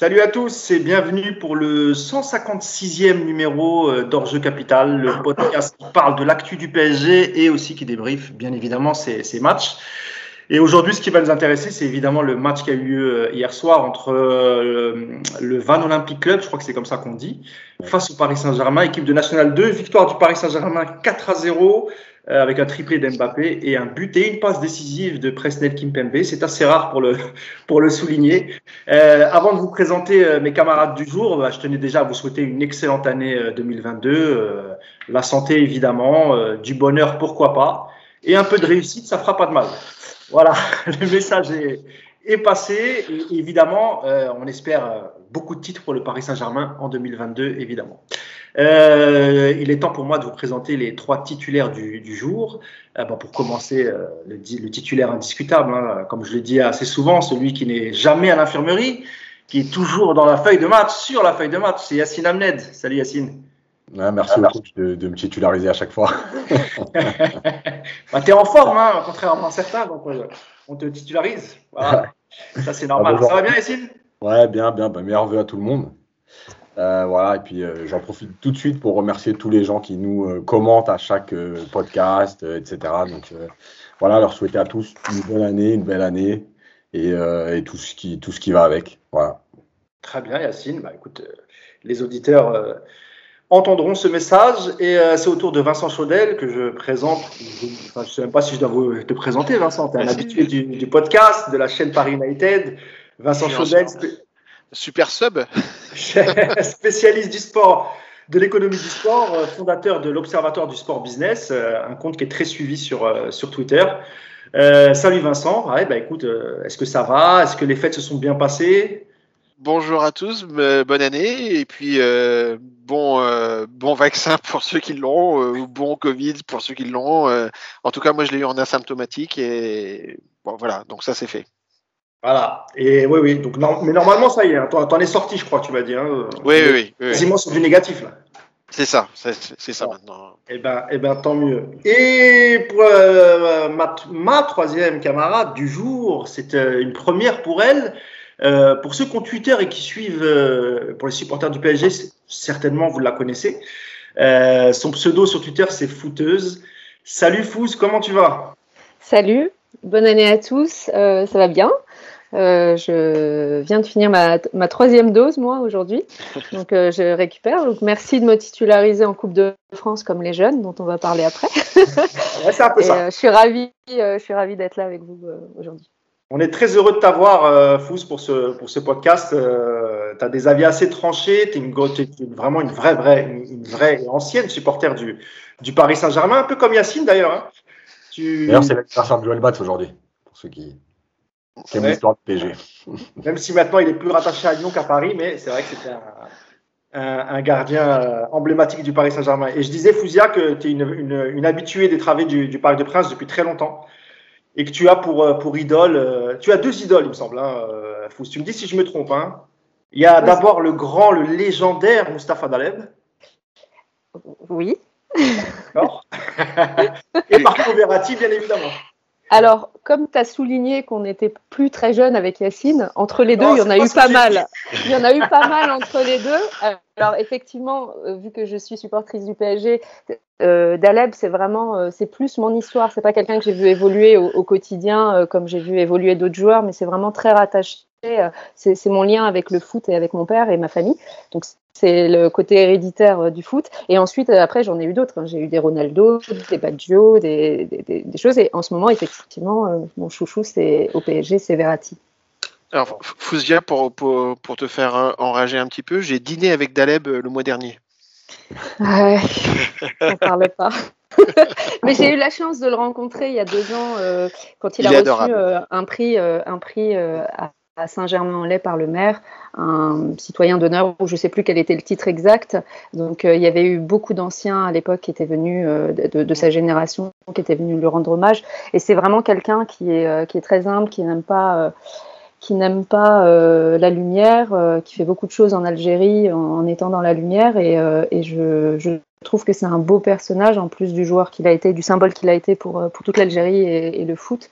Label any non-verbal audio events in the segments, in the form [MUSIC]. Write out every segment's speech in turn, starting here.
Salut à tous et bienvenue pour le 156e numéro euh, d'Orge Capital, le podcast qui parle de l'actu du PSG et aussi qui débriefe bien évidemment ces, matchs. Et aujourd'hui, ce qui va nous intéresser, c'est évidemment le match qui a eu lieu euh, hier soir entre euh, le Van Olympic Club, je crois que c'est comme ça qu'on dit, face au Paris Saint-Germain, équipe de National 2, victoire du Paris Saint-Germain 4 à 0. Euh, avec un triplé d'Mbappé et un but et une passe décisive de Presnel Kimpembe. C'est assez rare pour le, [LAUGHS] pour le souligner. Euh, avant de vous présenter euh, mes camarades du jour, bah, je tenais déjà à vous souhaiter une excellente année 2022. la santé, évidemment, du bonheur, pourquoi pas. Et un peu de réussite, ça fera pas de mal. Voilà, [LAUGHS] le message est, passé. Évidemment, on espère beaucoup de titres pour le Paris Saint-Germain en 2022, évidemment. Euh, il est temps pour moi de vous présenter les trois titulaires du, jour. Euh, pour commencer, euh, le, le, titulaire indiscutable, hein, comme je l'ai dit assez souvent, celui qui n'est jamais à l'infirmerie, qui est toujours dans la feuille de match, sur la feuille de match, c'est Yacine Amned. Salut Yacine. merci ah, beaucoup de, me titulariser à chaque fois. [LAUGHS] bah, tu es en forme, hein, contrairement à certains, donc on te titularise. Voilà. [LAUGHS] Ça, c'est normal. Ah, Ça va bien, Yacine? Ouais, bien, bien. Bah, à tout le monde. Euh, voilà, et puis euh, j'en profite tout de suite pour remercier tous les gens qui nous euh, commentent à chaque podcast, etc. Donc voilà, leur souhaiter à tous une bonne année, une belle année et, tout, ce qui, tout ce qui va avec. Voilà. Très bien, Yacine. Bah, écoute, les auditeurs entendront ce message et c'est au tour de Vincent Chaudel que je présente. je ne sais même pas si je dois vous te présenter, Vincent. Tu es un habitué du, du, podcast, de la chaîne Paris United. Vincent Chaudel. Super sub. [LAUGHS] spécialiste du sport, de l'économie du sport, euh, fondateur de l'Observatoire du sport business, euh, un compte qui est très suivi sur, euh, sur Twitter. salut Vincent, bah écoute, est-ce que ça va? Est-ce que les fêtes se sont bien passées? Bonjour à tous, bonne année et puis bon bon vaccin [LAUGHS] pour ceux qui l'ont ou bon Covid pour ceux qui l'ont. en tout cas, moi je l'ai eu en asymptomatique et bon voilà, donc ça c'est fait. Voilà. Et oui, oui. Donc, mais normalement, ça y est. Hein. T'en es sorti, je crois, tu m'as dit. Hein. Oui, oui, oui, oui. Quasiment sur du négatif, là. C'est ça, c'est ça maintenant. Eh ben, eh ben, tant mieux. Et pour euh, ma, troisième camarade du jour, c'est euh, une première pour elle. Euh, pour ceux qui ont Twitter et qui suivent, pour les supporters du PSG, certainement vous la connaissez. son pseudo sur Twitter, c'est Fouteuse. Salut Fouz, comment tu vas? Salut, bonne année à tous. ça va bien euh, je viens de finir ma, ma troisième dose, moi, aujourd'hui. [LAUGHS] Donc, euh, je récupère. Donc, merci de me titulariser en Coupe de France comme les jeunes, dont on va parler après. [LAUGHS] c'est un peu ça. Euh, je suis ravie, je suis ravie d'être là avec vous aujourd'hui. On est très heureux de t'avoir, Fous, pour ce, pour ce podcast. tu as des avis assez tranchés. Tu es, vraiment une vraie, vraie, une, vraie ancienne supporter du, du Paris Saint-Germain, un peu comme Yacine d'ailleurs. Hein. Tu... D'ailleurs, c'est l'anniversaire de Joël Batz aujourd'hui, pour ceux qui. C'est ouais. histoire de PG. [LAUGHS] Même si maintenant il est plus rattaché à Lyon qu'à Paris, mais c'est vrai que c'était un, gardien euh, emblématique du Paris Saint-Germain. Et je disais, Fouzia, que tu es une, habituée des travées du, Parc des Princes depuis très longtemps et que tu as pour, euh, pour idole, euh, tu as deux idoles, il me semble, hein, Tu me dis si je me trompe. Hein. Il y a d'abord le grand, le légendaire Mustapha Daleb. Oui. D'accord. [LAUGHS] et Marco Verratti, bien évidemment. Alors, comme tu as souligné qu'on n'était plus très jeune avec Yacine, entre les deux, il y en a eu pas mal. Il y en a eu pas mal entre les deux. Alors, effectivement, euh, vu que je suis supportrice du PSG, euh, Daleb, c'est vraiment, euh, c'est plus mon histoire. C'est pas quelqu'un que j'ai vu évoluer au, quotidien euh, comme j'ai vu évoluer d'autres joueurs, mais c'est vraiment très rattaché. C'est mon lien avec le foot et avec mon père et ma famille. Donc, c'est le côté héréditaire euh, du foot. Et ensuite, euh, après, j'en ai eu d'autres. Hein. J'ai eu des Ronaldo, des Baggio, des, des, choses. Et en ce moment, effectivement, euh, mon chouchou, c'est au PSG, c'est Verratti. Alors, Fouzia, pour, pour, pour, te faire enrager un petit peu, j'ai dîné avec Daleb le mois dernier. Ouais, [LAUGHS] on parle pas. [LAUGHS] Mais j'ai eu la chance de le rencontrer il y a deux ans quand il, a reçu un prix, un prix à à Saint-Germain-en-Laye par le maire, un citoyen d'honneur, où je ne sais plus quel était le titre exact. Donc euh, il y avait eu beaucoup d'anciens à l'époque qui étaient venus euh, de, sa génération, qui étaient venus lui rendre hommage. Et c'est vraiment quelqu'un qui est, euh, qui est très humble, qui n'aime pas qui n'aime pas la lumière, qui fait beaucoup de choses en Algérie en, étant dans la lumière. Et, et je, je, trouve que c'est un beau personnage, en plus du joueur qu'il a été, du symbole qu'il a été pour, pour toute l'Algérie et, et, le foot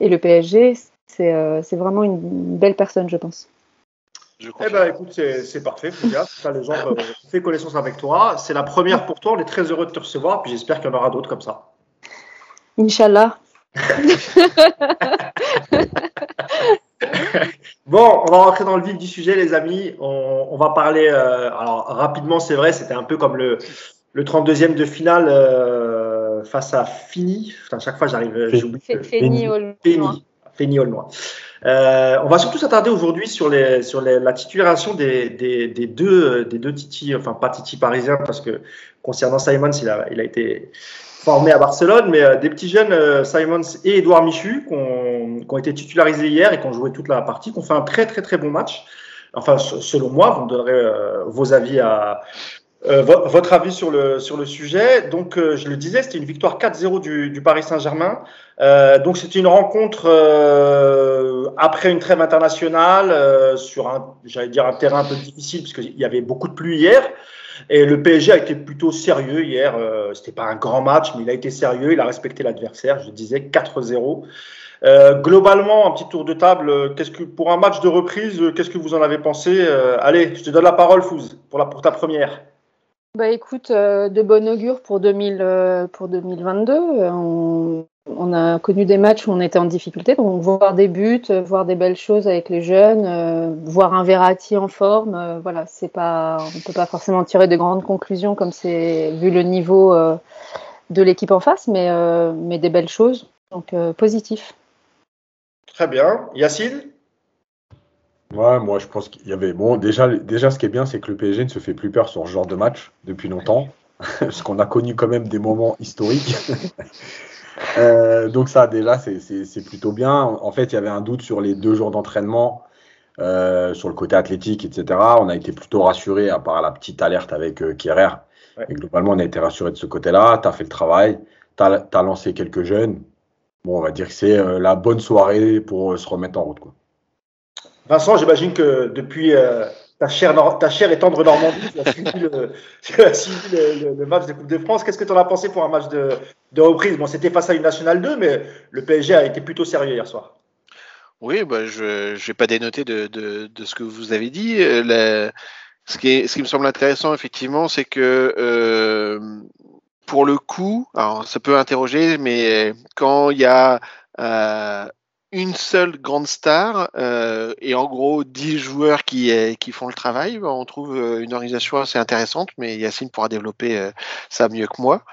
et le PSG. Euh, c'est vraiment une belle personne, je pense. eh ben, écoute, c'est parfait, Ça, les gens [LAUGHS] fait connaissance avec toi. C'est la première pour toi. On est très heureux de te recevoir. Puis j'espère qu'il y en aura d'autres comme ça. Inch'Allah. [LAUGHS] bon, on va rentrer dans le vif du sujet, les amis. On, va parler. Euh, alors, rapidement, c'est vrai, c'était un peu comme le, le 32e de finale euh, face à Fini. Enfin, chaque fois, j'arrive. J'oublie. Fini Euh, on va surtout s'attarder aujourd'hui sur, la titularisation des, des, des, deux, des deux Titi, enfin pas Titi parisiens, parce que concernant Simons, il a, été formé à Barcelone, mais euh, des petits jeunes, euh, Simons et Edouard Michu, qui ont, été titularisés hier et qui ont joué toute la partie, qui ont fait un très très très bon match. Enfin, selon moi, vous me donnerez euh, vos avis à, euh, votre avis sur le, sur le sujet? Donc, euh, je le disais, c'était une victoire 4-0 du, Paris Saint-Germain. Euh, donc, c'était une rencontre après une trêve internationale sur un, j'allais dire, un terrain un peu difficile puisqu'il y avait beaucoup de pluie hier. Et le PSG a été plutôt sérieux hier. c'était pas un grand match, mais il a été sérieux. Il a respecté l'adversaire. Je disais 4-0. globalement, un petit tour de table. Pour un match de reprise, qu'est-ce que vous en avez pensé? Allez, je te donne la parole, Fouz, pour la pour ta première. Bah écoute, euh, de bon augure pour, 2000, euh, pour 2022. On, on, a connu des matchs où on était en difficulté, donc voir des buts, voir des belles choses avec les jeunes, euh, voir un Verratti en forme, voilà, c'est pas, on peut pas forcément tirer de grandes conclusions comme c'est vu le niveau de l'équipe en face, mais, mais des belles choses, donc positif. Très bien, Yacine? Ouais, moi je pense qu'il y avait. Bon, déjà, déjà ce qui est bien, c'est que le PSG ne se fait plus peur sur ce genre de match depuis longtemps, [LAUGHS] parce qu'on a connu quand même des moments historiques. [LAUGHS] Euh, donc, ça, déjà, c'est plutôt bien. En fait, il y avait un doute sur les deux jours d'entraînement, euh, sur le côté athlétique, etc. On a été plutôt rassuré, à part la petite alerte avec euh, Kierer. Et globalement, on a été rassuré de ce côté-là. Tu as fait le travail, tu as, as, lancé quelques jeunes. Bon, on va dire que c'est la bonne soirée pour se remettre en route. Quoi. Vincent, j'imagine que depuis euh, ta, chère, et tendre Normandie, tu as [LAUGHS] suivi, le, match de Coupe de France. Qu'est-ce que tu en as pensé pour un match de, reprise? Bon, c'était face à une Nationale 2, mais le PSG a été plutôt sérieux hier soir. Oui, bah, je n'ai pas dénoté de, ce que vous avez dit. Euh, ce, qui ce qui me semble intéressant, effectivement, c'est que euh, pour le coup, alors ça peut interroger, mais quand il y a une seule grande star euh, et en gros 10 joueurs qui, qui font le travail, on trouve euh, une organisation assez intéressante, mais Yacine pourra développer euh, ça mieux que moi.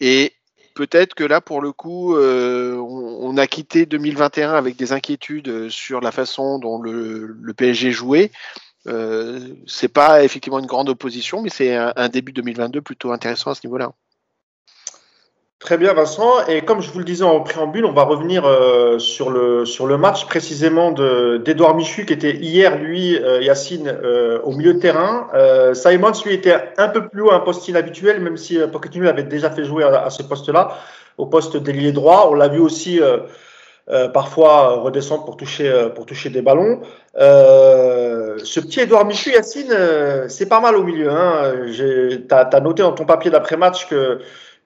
et peut-être que là, pour le coup, on, a quitté 2021 avec des inquiétudes sur la façon dont le, PSG jouait. c'est pas effectivement une grande opposition, mais c'est un début 2022 plutôt intéressant à ce niveau-là. Très bien, Vincent. Et comme je vous le disais en préambule, on va revenir euh, sur, le, sur le match précisément d'Edouard Michu, qui était hier, lui, euh, Yacine, euh, au milieu de terrain. Simons, lui, était un peu plus haut, un poste inhabituel, même si Pochettino avait déjà fait jouer à, ce poste-là, au poste d'ailier droit. On l'a vu aussi parfois redescendre pour toucher, pour toucher des ballons. ce petit Edouard Michu, Yacine, c'est pas mal au milieu. Hein. Tu as noté dans ton papier d'après-match que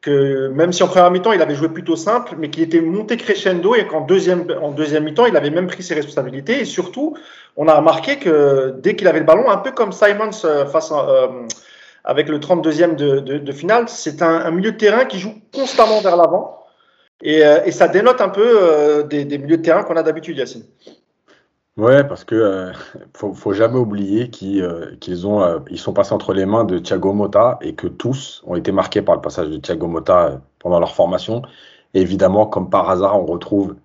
même si en première mi-temps il avait joué plutôt simple, mais qu'il était monté crescendo et qu'en deuxième, en deuxième mi-temps il avait même pris ses responsabilités. Et surtout, on a remarqué que dès qu'il avait le ballon, un peu comme Simons euh, face euh, avec le 32e de, finale, c'est un, milieu de terrain qui joue constamment vers l'avant. Et, euh, ça dénote un peu des, des milieux de terrain qu'on a d'habitude, Yacine. Ouais, parce que euh, [LAUGHS] faut, faut jamais oublier qu'ils euh, ont euh, ils sont passés entre les mains de Thiago Motta et que tous ont été marqués par le passage de Thiago Motta pendant leur formation. Évidemment, comme par hasard, on retrouve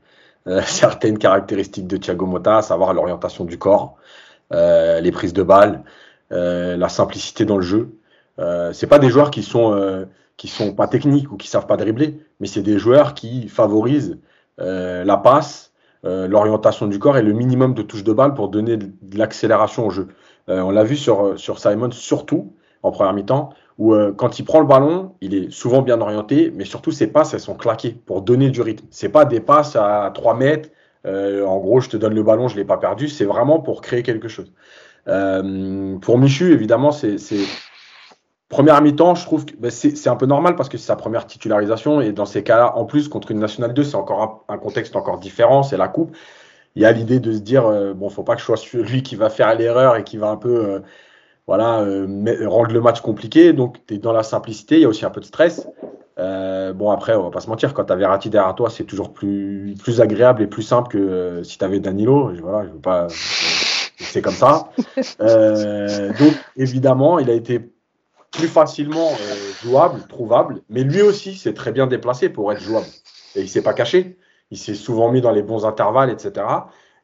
[LAUGHS] certaines caractéristiques de Thiago Motta, à savoir l'orientation du corps, les prises de balles, la simplicité dans le jeu. c'est pas des joueurs qui sont qui sont pas techniques ou qui savent pas dribbler, mais c'est des joueurs qui favorisent la passe euh, l'orientation du corps et le minimum de touches de balle pour donner de, l'accélération au jeu. Euh, on l'a vu sur, euh, sur Simon surtout en première mi-temps, où quand il prend le ballon, il est souvent bien orienté, mais surtout ses passes, elles sont claquées pour donner du rythme. C'est pas des passes à 3 mètres, en gros, je te donne le ballon, je l'ai pas perdu, c'est vraiment pour créer quelque chose. pour Michu, évidemment, c'est Première mi-temps, je trouve que bah, c'est un peu normal parce que c'est sa première titularisation et dans ces cas-là, en plus contre une nationale 2, c'est encore un, contexte encore différent, c'est la coupe. il y a l'idée de se dire euh, bon, faut pas que je sois lui qui va faire l'erreur et qui va un peu euh, voilà, euh, rendre le match compliqué. Donc, tu es dans la simplicité, il y a aussi un peu de stress. bon, après, on va pas se mentir, quand tu as Verratti derrière toi, c'est toujours plus, plus agréable et plus simple que si tu avais Danilo. Voilà, je veux pas. c'est comme ça. donc, évidemment, il a été plus facilement jouable, trouvable, mais lui aussi s'est très bien déplacé pour être jouable. Et il s'est pas caché. Il s'est souvent mis dans les bons intervalles, etc.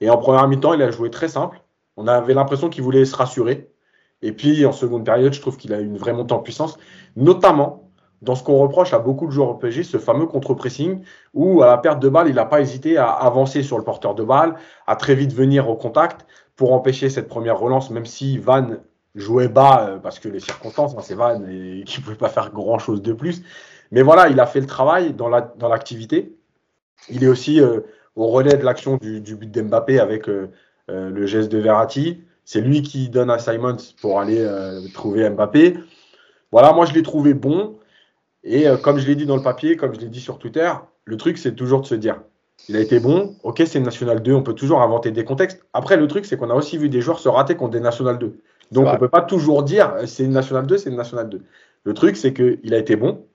Et en première mi-temps, il a joué très simple. On avait l'impression qu'il voulait se rassurer. Et puis en seconde période, je trouve qu'il a une vraie montée en puissance, notamment dans ce qu'on reproche à beaucoup de joueurs au PSG, ce fameux contre-pressing, où à la perte de balle, il n'a pas hésité à avancer sur le porteur de balle, à très vite venir au contact pour empêcher cette première relance, même si Van jouait bas euh, parce que les circonstances, hein, c'est Van et [LAUGHS] qui ne pouvait pas faire grand-chose de plus. Mais voilà, il a fait le travail dans l'activité. La, dans il est aussi euh, au relais de l'action du, but d'Mbappé avec euh, le geste de Verratti. C'est lui qui donne à Simons pour aller trouver Mbappé. Voilà, moi je l'ai trouvé bon. Et comme je l'ai dit dans le papier, comme je l'ai dit sur Twitter, le truc c'est toujours de se dire, il a été bon, ok c'est National 2, on peut toujours inventer des contextes. Après le truc c'est qu'on a aussi vu des joueurs se rater contre des National 2. Donc on ne peut pas toujours dire c'est une National 2, c'est une National 2. Le truc c'est qu'il a été bon,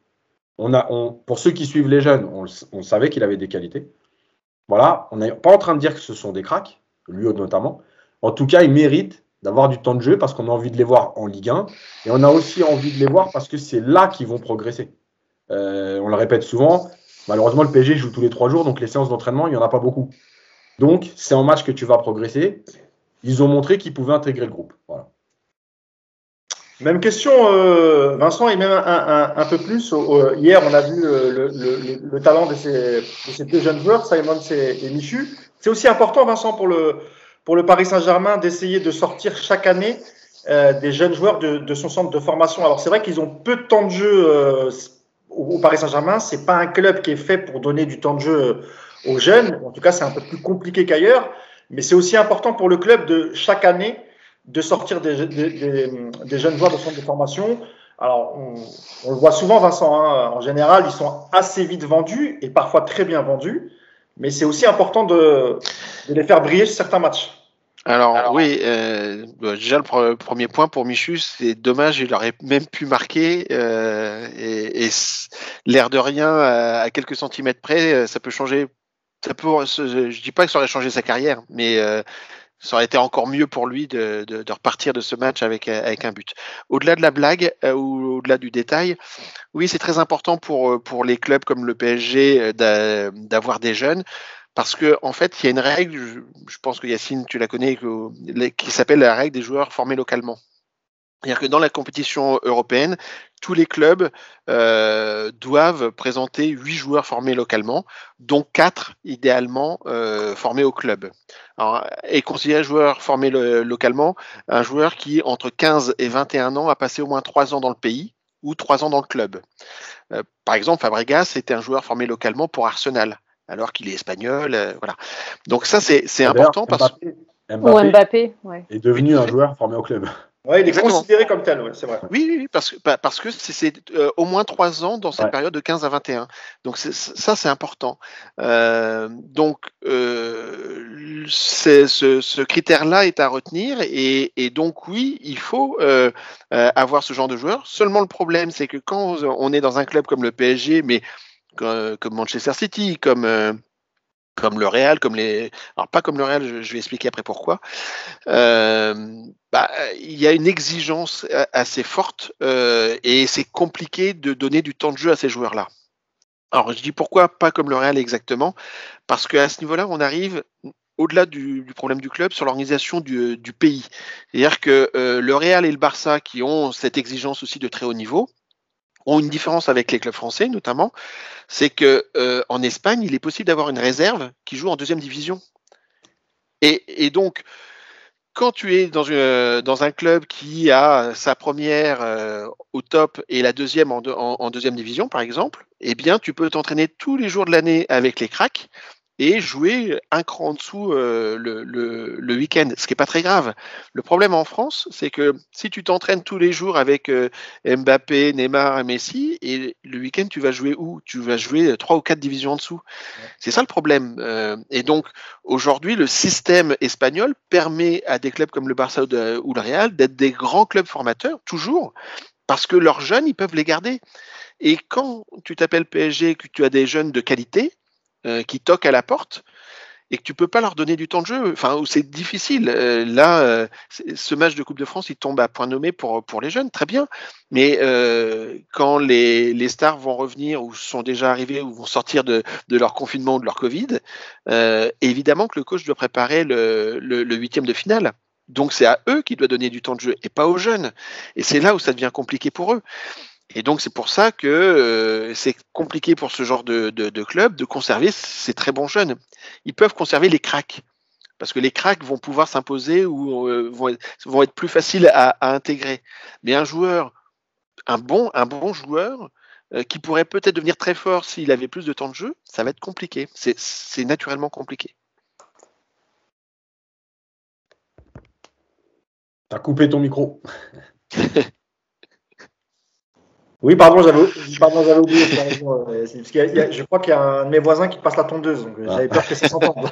on a, on, pour ceux qui suivent les jeunes, on, savait qu'il avait des qualités. Voilà, on n'est pas en train de dire que ce sont des cracks, lui notamment. En tout cas, il mérite d'avoir du temps de jeu parce qu'on a envie de les voir en Ligue 1 et on a aussi envie de les voir parce que c'est là qu'ils vont progresser. Euh, on le répète souvent, malheureusement, le PSG joue tous les trois jours, donc les séances d'entraînement, il n'y en a pas beaucoup. Donc, c'est en match que tu vas progresser. Ils ont montré qu'ils pouvaient intégrer le groupe. Voilà. Même question, euh, Vincent, et même un, peu plus. hier, on a vu le, talent de ces, deux jeunes joueurs, Simon et, Michu. C'est aussi important, Vincent, pour le, pour le Paris Saint-Germain d'essayer de sortir chaque année euh, des jeunes joueurs de, son centre de formation. Alors, c'est vrai qu'ils ont peu de temps de jeu euh, au, Paris Saint-Germain. C'est pas un club qui est fait pour donner du temps de jeu aux jeunes. En tout cas, c'est un peu plus compliqué qu'ailleurs. Mais c'est aussi important pour le club de chaque année de sortir des, jeunes joueurs de centre de formation. Alors, on, le voit souvent, Vincent, hein, en général, ils sont assez vite vendus et parfois très bien vendus, mais c'est aussi important de, les faire briller sur certains matchs. Alors, oui, euh, bah, déjà le premier point pour Michu, c'est dommage, il aurait même pu marquer euh, et, l'air de rien, à, quelques centimètres près, euh, ça peut changer. Ça peut, je dis pas que ça aurait changé sa carrière, mais ça aurait été encore mieux pour lui de, repartir de ce match avec, avec un but. Au-delà de la blague euh, ou au-delà du détail, oui, c'est très important pour, euh, pour les clubs comme le PSG euh, d'avoir des jeunes. Parce que en fait, il y a une règle, je, pense que Yacine, tu la connais, qui s'appelle la règle des joueurs formés localement. C'est-à-dire que dans la compétition européenne, tous les clubs euh, doivent présenter huit joueurs formés localement, dont quatre idéalement euh, formés au club. Alors, et considérer joueur formé localement un joueur qui, entre 15 et 21 ans, a passé au moins trois ans dans le pays ou trois ans dans le club. Euh, par exemple, Fabregas était un joueur formé localement pour Arsenal, alors qu'il est espagnol. voilà. Donc ça, c'est important parce que... Mbappé, est devenu un joueur formé au club. Oui, il est considéré comme tel, c'est vrai. Oui, oui, parce que bah, parce que c'est euh, au moins trois ans dans cette période de 15 à 21. Donc ça, c'est important. Euh, donc euh, ce, ce critère-là est à retenir et, et, donc oui, il faut euh, euh, avoir ce genre de joueur. Seulement le problème, c'est que quand on est dans un club comme le PSG, mais comme Manchester City, comme comme le Real, comme les, alors pas comme le Real, je, vais expliquer après pourquoi. Euh, bah, il y a une exigence assez forte euh, et c'est compliqué de donner du temps de jeu à ces joueurs-là. Alors je dis pourquoi pas comme le Real exactement, parce qu'à ce niveau-là, on arrive au-delà du, problème du club sur l'organisation du, pays. C'est-à-dire que euh, le Real et le Barça qui ont cette exigence aussi de très haut niveau, ont une différence avec les clubs français notamment, c'est que euh, en Espagne, il est possible d'avoir une réserve qui joue en deuxième division. Et, donc, quand tu es dans, une, dans, un club qui a sa première euh, au top et la deuxième en, deuxième division, par exemple, eh bien, tu peux t'entraîner tous les jours de l'année avec les cracks et jouer un cran en dessous euh, le, le, week-end, ce qui n'est pas très grave. Le problème en France, c'est que si tu t'entraînes tous les jours avec euh, Mbappé, Neymar et Messi, et le week-end, tu vas jouer où? Tu vas jouer trois ou quatre divisions en dessous. C'est ça le problème. Euh, et donc, aujourd'hui, le système espagnol permet à des clubs comme le Barça ou le Real d'être des grands clubs formateurs, toujours, parce que leurs jeunes, ils peuvent les garder. Et quand tu t'appelles PSG, que tu as des jeunes de qualité, euh, qui toquent à la porte et que tu peux pas leur donner du temps de jeu. Enfin, c'est difficile. Euh, là, euh, ce match de Coupe de France, il tombe à point nommé pour, pour les jeunes, très bien. Mais quand les, les, stars vont revenir ou sont déjà arrivés ou vont sortir de, de leur confinement ou de leur Covid, évidemment que le coach doit préparer le, huitième de finale. Donc c'est à eux qu'il doit donner du temps de jeu et pas aux jeunes. Et c'est là où ça devient compliqué pour eux. Et donc c'est pour ça que euh, c'est compliqué pour ce genre de, de, club de conserver ces très bons jeunes. Ils peuvent conserver les cracks parce que les cracks vont pouvoir s'imposer ou euh, vont, être, vont, être, plus faciles à, intégrer. Mais un joueur, un bon, un bon joueur euh, qui pourrait peut-être devenir très fort s'il avait plus de temps de jeu, ça va être compliqué. C'est naturellement compliqué. T'as coupé ton micro. [LAUGHS] Oui, pardon, j'avais oublié. Euh, je crois qu'il y a un de mes voisins qui passe la tondeuse, donc j'avais peur que ça s'entende.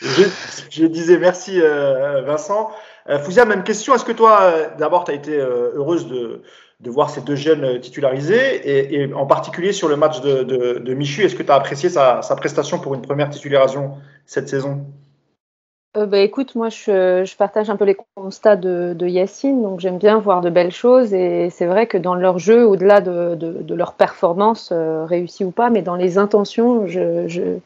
je, disais merci euh, Vincent. Euh, Fouzia, même question. Est-ce que toi, d'abord, tu as été heureuse de, voir ces deux jeunes titularisés et, en particulier sur le match de, Michu, est-ce que tu as apprécié sa, sa prestation pour une première titularisation cette saison? Euh, bah, écoute, moi je, partage un peu les constats de, de Yacine, donc j'aime bien voir de belles choses et c'est vrai que dans leur jeu, au-delà de, de, leur performance, euh, réussie ou pas, mais dans les intentions, je, je,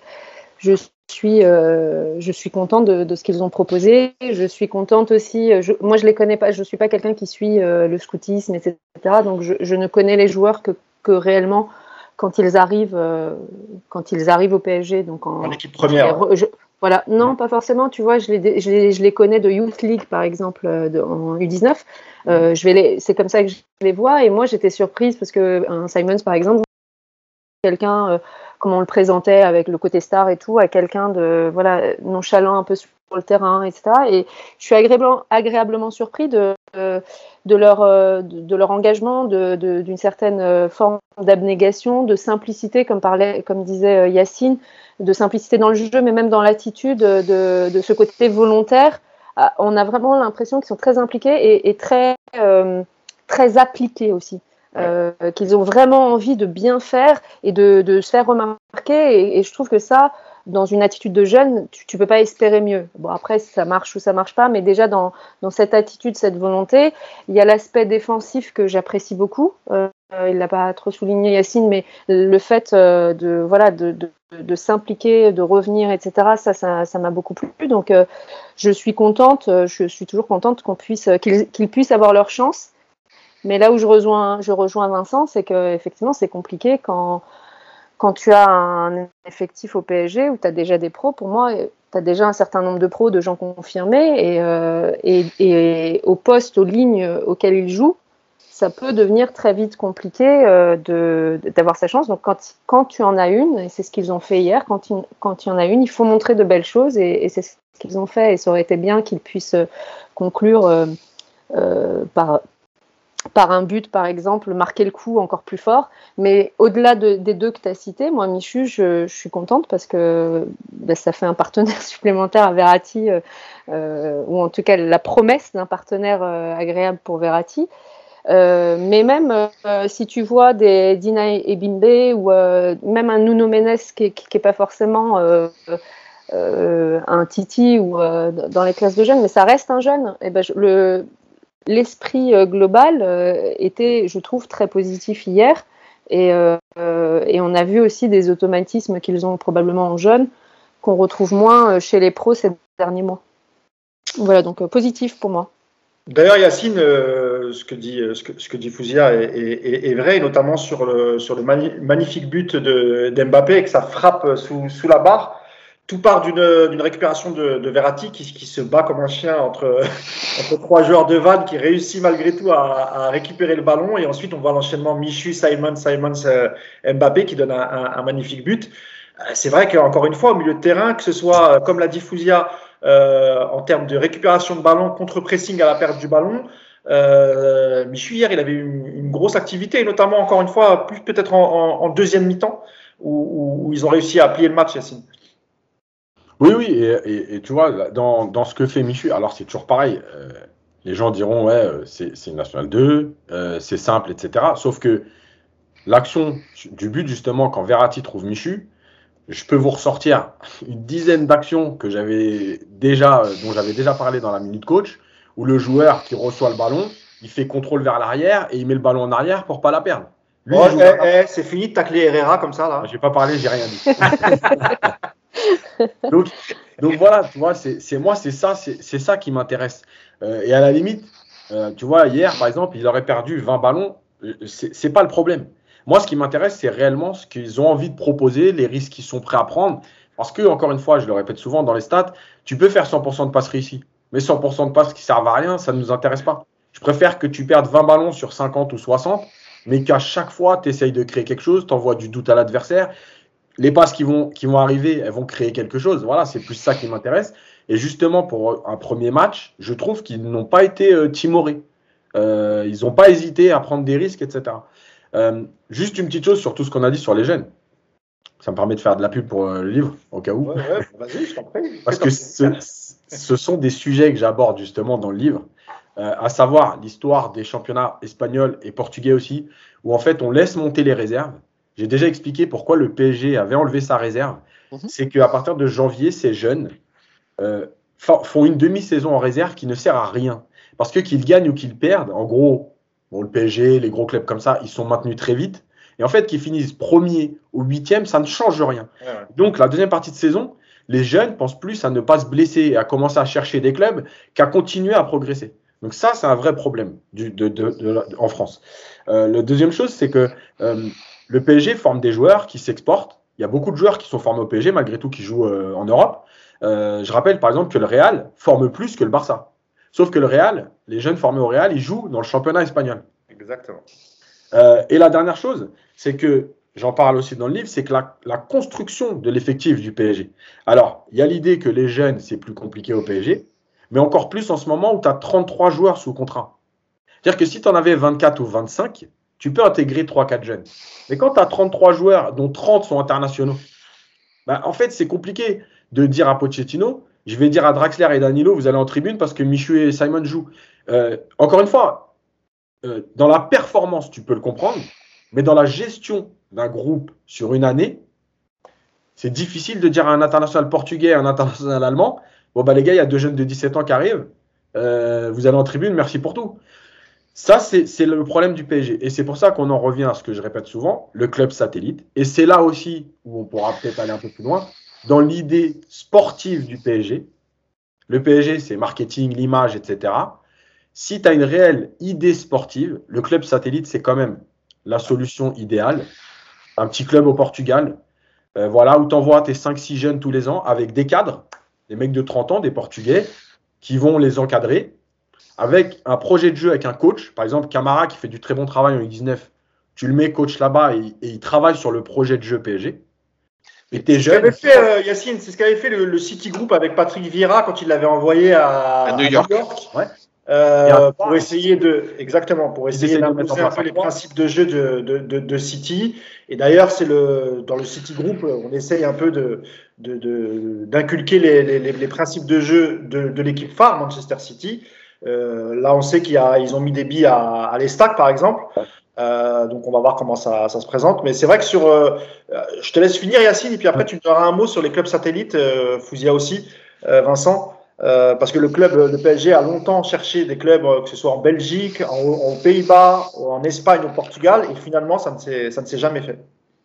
je suis, euh, je suis contente de, de ce qu'ils ont proposé. Je suis contente aussi, moi je les connais pas, je suis pas quelqu'un qui suit le scoutisme, etc. Donc je, je, ne connais les joueurs que, que réellement quand ils arrivent, quand ils arrivent au PSG. Donc en, en équipe première. Voilà, non, pas forcément. Tu vois, je les, je les, je les connais de Youth League, par exemple, euh, de, en U19. Euh, je vais les, c'est comme ça que je les vois. Et moi, j'étais surprise parce que un Simons, par exemple, quelqu'un, euh, comme on le présentait avec le côté star et tout, à quelqu'un de voilà nonchalant un peu sur le terrain, etc. Et je suis agréablement, agréablement surpris de, de, leur, de, leur engagement, d'une de, certaine forme d'abnégation, de simplicité, comme, parlait, comme disait Yacine de simplicité dans le jeu, mais même dans l'attitude de, de, ce côté volontaire. Ah, on a vraiment l'impression qu'ils sont très impliqués et, très, euh, très appliqués aussi. Euh, qu'ils ont vraiment envie de bien faire et de, de se faire remarquer. Et, je trouve que ça, dans une attitude de jeune, tu, ne peux pas espérer mieux. Bon, après, ça marche ou ça marche pas, mais déjà dans, dans cette attitude, cette volonté, il y a l'aspect défensif que j'apprécie beaucoup. Euh, il l'a pas trop souligné Yacine, mais le fait euh, de voilà de, de, s'impliquer, de revenir, etc. Ça, ça, m'a beaucoup plu. Donc, euh, je suis contente. Euh, je suis toujours contente qu'on puisse qu'ils puissent avoir leur chance. Mais là où je rejoins, je rejoins Vincent, c'est que effectivement, c'est compliqué quand quand tu as un effectif au PSG où tu as déjà des pros, pour moi, tu as déjà un certain nombre de pros, de gens confirmés, et, euh, et, et au poste, aux lignes auxquelles ils jouent, ça peut devenir très vite compliqué euh, d'avoir sa chance. Donc quand, tu en as une, et c'est ce qu'ils ont fait hier, quand, il, y en a une, il faut montrer de belles choses, et, c'est ce qu'ils ont fait, et ça aurait été bien qu'ils puissent conclure euh, euh, par, un but, par exemple, marquer le coup encore plus fort. Mais au-delà de, des deux que tu as cités, moi, Michu, je, suis contente parce que ben, ça fait un partenaire [LAUGHS] supplémentaire à Verratti, euh, euh, ou en tout cas la promesse d'un partenaire euh, agréable pour Verratti. Euh, mais même euh, si tu vois des Dina et Bimbe ou même un Nuno Menes qui n'est pas forcément un Titi ou dans les classes de jeunes, mais ça reste un jeune, et ben, le, l'esprit euh, global euh, était, je trouve, très positif hier. Euh, et, on a vu aussi des automatismes qu'ils ont probablement en jeunes qu'on retrouve moins chez les pros ces derniers mois. Voilà, donc positif pour moi. D'ailleurs, Yacine, ce que dit, que, ce que dit Fouzia est, est, vrai, et notamment sur le, sur le magnifique but d'Mbappé avec sa frappe sous, sous la barre tout part d'une récupération de, de Verratti qui, qui, se bat comme un chien entre, [LAUGHS] entre trois joueurs de Vannes qui réussit malgré tout à, à, récupérer le ballon. Et ensuite, on voit l'enchaînement Michu, Simon, Simons, euh, Mbappé qui donne un, un, un magnifique but. c'est vrai qu'encore une fois, au milieu de terrain, que ce soit, comme l'a dit Fouzia, en termes de récupération de ballon, contre-pressing à la perte du ballon, euh, Michu, hier, il avait une, une, grosse activité, notamment, encore une fois, plus peut-être en, deuxième mi-temps, où, ils ont réussi à plier le match, Yacine. Oui, oui, et, tu vois, dans, ce que fait Michu, alors c'est toujours pareil. Euh, les gens diront, ouais, euh, c'est une nationale 2, euh, c'est simple, etc. Sauf que l'action du but, justement, quand Verratti trouve Michu, je peux vous ressortir une dizaine d'actions que j'avais déjà, dont j'avais déjà parlé dans la minute coach où le joueur qui reçoit le ballon, il fait contrôle vers l'arrière et il met le ballon en arrière pour pas la perdre. Eh, eh, c'est fini de tacler Herrera comme ça là. J'ai pas parlé, j'ai rien dit. [LAUGHS] donc, donc, voilà, tu vois, c'est moi, c'est ça, c'est ça qui m'intéresse. Euh, et à la limite, euh, tu vois, hier par exemple, il aurait perdu 20 ballons, euh, c'est pas le problème. Moi, ce qui m'intéresse, c'est réellement ce qu'ils ont envie de proposer, les risques qu'ils sont prêts à prendre. Parce que, encore une fois, je le répète souvent dans les stats, tu peux faire 100% de passes réussies mais 100% de passes qui servent à rien, ça ne nous intéresse pas. Je préfère que tu perdes 20 ballons sur 50 ou 60, mais qu'à chaque fois, tu essayes de créer quelque chose, tu envoies du doute à l'adversaire. Les passes qui vont, qui vont arriver, elles vont créer quelque chose. Voilà, c'est plus ça qui m'intéresse. Et justement, pour un premier match, je trouve qu'ils n'ont pas été euh, timorés. Euh, ils n'ont pas hésité à prendre des risques, etc. Euh, juste une petite chose sur tout ce qu'on a dit sur les jeunes. Ça me permet de faire de la pub pour le livre, au cas où. Ouais, ouais, vas-y, je t'en prie. Parce que ce sont des sujets que j'aborde justement dans le livre, euh, à savoir l'histoire des championnats espagnols et portugais aussi, où en fait on laisse monter les réserves. J'ai déjà expliqué pourquoi le PSG avait enlevé sa réserve. Mhm. C'est qu'à partir de janvier, ces jeunes euh, font une demi-saison en réserve qui ne sert à rien. Parce que qu'ils gagnent ou qu'ils perdent, en gros, bon, le PSG, les gros clubs comme ça, ils sont maintenus très vite. Et en fait, qu'ils finissent premier ou huitième, ça ne change rien. Donc la deuxième partie de saison, les jeunes pensent plus à ne pas se blesser et à commencer à chercher des clubs qu'à continuer à progresser. Donc ça, c'est un vrai problème du, de, de, en France. Euh, la deuxième chose, c'est que euh, le PSG forme des joueurs qui s'exportent. Il y a beaucoup de joueurs qui sont formés au PSG, malgré tout, qui jouent euh, en Europe. Euh, je rappelle par exemple que le Real forme plus que le Barça. Sauf que le Real, les jeunes formés au Real, ils jouent dans le championnat espagnol. Exactement. Euh, et la dernière chose, c'est que j'en parle aussi dans le livre, c'est que la, construction de l'effectif du PSG. Alors, il y a l'idée que les jeunes, c'est plus compliqué au PSG, mais encore plus en ce moment où tu as 33 joueurs sous contrat. C'est-à-dire que si tu en avais 24 ou 25, tu peux intégrer 3-4 jeunes. Mais quand tu as 33 joueurs, dont 30 sont internationaux, bah, en fait, c'est compliqué de dire à Pochettino, je vais dire à Draxler et Danilo, vous allez en tribune parce que Michu et Simon jouent. Euh, encore une fois, euh, dans la performance, tu peux le comprendre, mais dans la gestion d'un groupe sur une année, c'est difficile de dire à un international portugais, à un international allemand, bon bah les gars, il y a deux jeunes de 17 ans qui arrivent, euh, vous allez en tribune, merci pour tout. Ça, c'est le problème du PSG. Et c'est pour ça qu'on en revient à ce que je répète souvent, le club satellite. Et c'est là aussi où on pourra peut-être aller un peu plus loin, dans l'idée sportive du PSG. Le PSG, c'est marketing, l'image, etc. Si tu as une réelle idée sportive, le club satellite, c'est quand même la solution idéale un petit club au Portugal, euh, voilà, où tu envoies tes 5-6 jeunes tous les ans avec des cadres, des mecs de 30 ans, des Portugais, qui vont les encadrer avec un projet de jeu avec un coach. Par exemple, Camara qui fait du très bon travail en U19, tu le mets coach là-bas et, il travaille sur le projet de jeu PSG. Et t'es jeune. Fait, euh, Yacine, c'est ce qu'avait fait le, City Group avec Patrick Vieira quand il l'avait envoyé à, New York. Ouais. Euh, pour essayer de exactement pour essayer d'imposer un peu les principes de jeu de, de, de, de City. Et d'ailleurs c'est le dans le City Group on essaye un peu de d'inculquer les, les, les, principes de jeu de, de l'équipe phare Manchester City. Euh, là on sait qu'il y a ils ont mis des billes à, à l'Estac par exemple. Euh, donc on va voir comment ça, ça se présente. Mais c'est vrai que sur euh, je te laisse finir Yacine et puis après tu me donneras un mot sur les clubs satellites euh, Fouzia aussi Vincent euh, parce que le club, de PSG a longtemps cherché des clubs, euh, que ce soit en Belgique, en, Pays-Bas, en Espagne, au Portugal, et finalement, ça ne s'est jamais fait.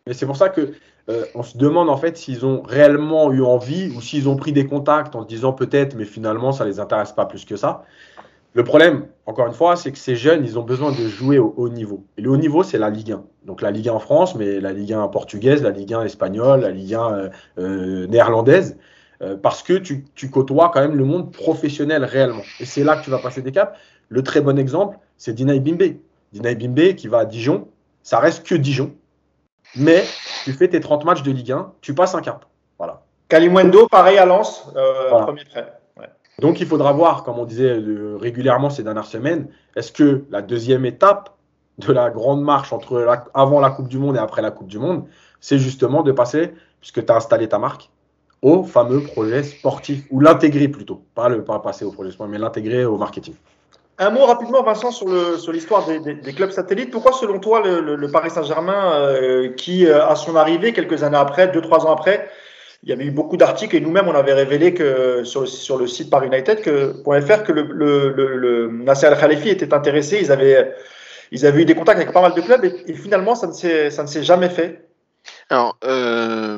Et c'est pour ça que euh, on se demande en fait s'ils ont réellement eu envie ou s'ils ont pris des contacts en se disant peut-être, mais finalement, ça les intéresse pas plus que ça. Le problème, encore une fois, c'est que ces jeunes, ils ont besoin de jouer au haut niveau. Et le haut niveau, c'est la Ligue 1. Donc la Ligue 1 en France, mais la Ligue 1 portugaise, la Ligue 1 espagnole, la Ligue 1 euh, néerlandaise. Euh, parce que tu, côtoies quand même le monde professionnel réellement. Et c'est là que tu vas passer des caps. Le très bon exemple, c'est Dinaï Bimbe. Dinaï Bimbe qui va à Dijon, ça reste que Dijon. mais tu fais tes 30 matchs de Ligue 1, tu passes un cap. Voilà. Kalimundo, pareil à Lens, euh, premier trait. Donc il faudra voir, comme on disait régulièrement ces dernières semaines, est-ce que la deuxième étape de la grande marche entre avant la Coupe du Monde et après la Coupe du Monde, c'est justement de passer, puisque tu as installé ta marque, au fameux projet sportif, ou l'intégrer plutôt, pas, le, pas passer au projet sportif, mais l'intégrer au marketing. Un mot rapidement, Vincent, sur, le, sur l'histoire des, des, clubs satellites. Pourquoi, selon toi, le, le, Paris Saint-Germain, euh, qui, euh, à son arrivée, quelques années après, deux, trois ans après, il y avait eu beaucoup d'articles et nous-mêmes, on avait révélé que sur le, sur le site Paris United, que, faire que le, le, Nasser Al-Khalifi était intéressé. Ils avaient, ils avaient eu des contacts avec pas mal de clubs et, finalement, ça ne s'est, ça ne s'est jamais fait. Alors, euh,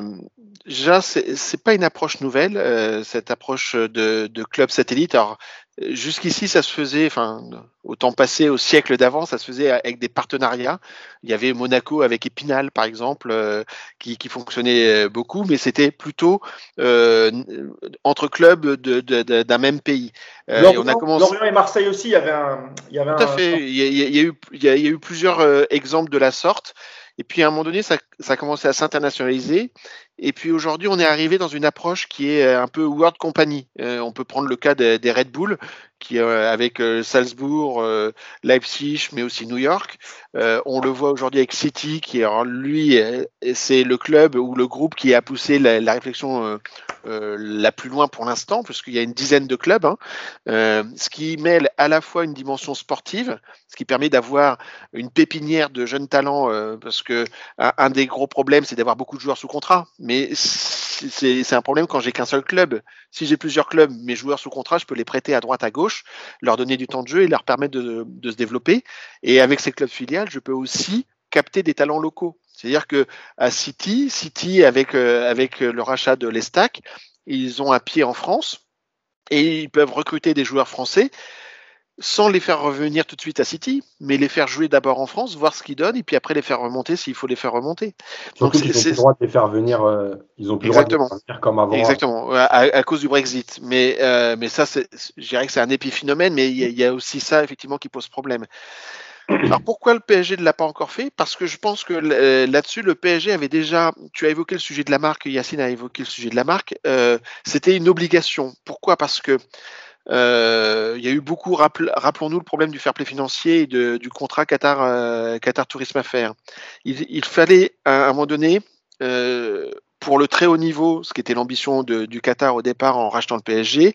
déjà, c'est pas une approche nouvelle, euh, cette approche de, de club satellite. Alors, jusqu'ici, ça se faisait, enfin, au temps passé, au siècle d'avant, ça se faisait avec des partenariats. Il y avait Monaco avec Épinal, par exemple, euh, qui, qui, fonctionnait euh, beaucoup, mais c'était plutôt euh, entre clubs d'un même pays. Euh, Lorient, on a commencé... Lorient et Marseille aussi, il y avait un. Il y avait Tout à fait. Il y, a, il, y a eu, il y a eu plusieurs exemples de la sorte. Et puis à un moment donné, ça, ça a commencé à s'internationaliser. Et puis aujourd'hui, on est arrivé dans une approche qui est un peu World Company. Euh, on peut prendre le cas des, Red Bull, qui euh, avec euh, Salzbourg, euh, Leipzig, mais aussi New York. on le voit aujourd'hui avec City, qui lui, c'est le club ou le groupe qui a poussé la, réflexion la plus loin pour l'instant, puisqu'il y a une dizaine de clubs, hein, ce qui mêle à la fois une dimension sportive, ce qui permet d'avoir une pépinière de jeunes talents, parce que un, un, des gros problèmes, c'est d'avoir beaucoup de joueurs sous contrat, mais c'est un problème quand j'ai qu'un seul club. Si j'ai plusieurs clubs, mes joueurs sous contrat, je peux les prêter à droite, à gauche leur donner du temps de jeu et leur permettre de, se développer. Et avec ces clubs filiales, je peux aussi capter des talents locaux. C'est-à-dire que à City, City avec euh, avec le rachat de l'Estac, ils ont un pied en France et ils peuvent recruter des joueurs français sans les faire revenir tout de suite à City, mais les faire jouer d'abord en France, voir ce qu'ils donnent, et puis après les faire remonter s'il faut les faire remonter. Donc ils ont plus le droit de les faire venir, euh, ils ont plus le droit de les faire venir comme avant. Exactement, à, cause du Brexit. Mais, euh, mais ça, je dirais que c'est un épiphénomène, mais il y, a aussi ça effectivement qui pose problème. Alors pourquoi le PSG ne l'a pas encore fait? Parce que je pense que euh, là-dessus, le PSG avait déjà, tu as évoqué le sujet de la marque, Yacine a évoqué le sujet de la marque, c'était une obligation. Pourquoi? Parce que euh, il y a eu beaucoup, rappelons-nous le problème du fair play financier et du contrat Qatar, euh, Qatar Tourisme Affaires. Il, il fallait à un moment donné, euh, pour le très haut niveau, ce qui était l'ambition du Qatar au départ en rachetant le PSG,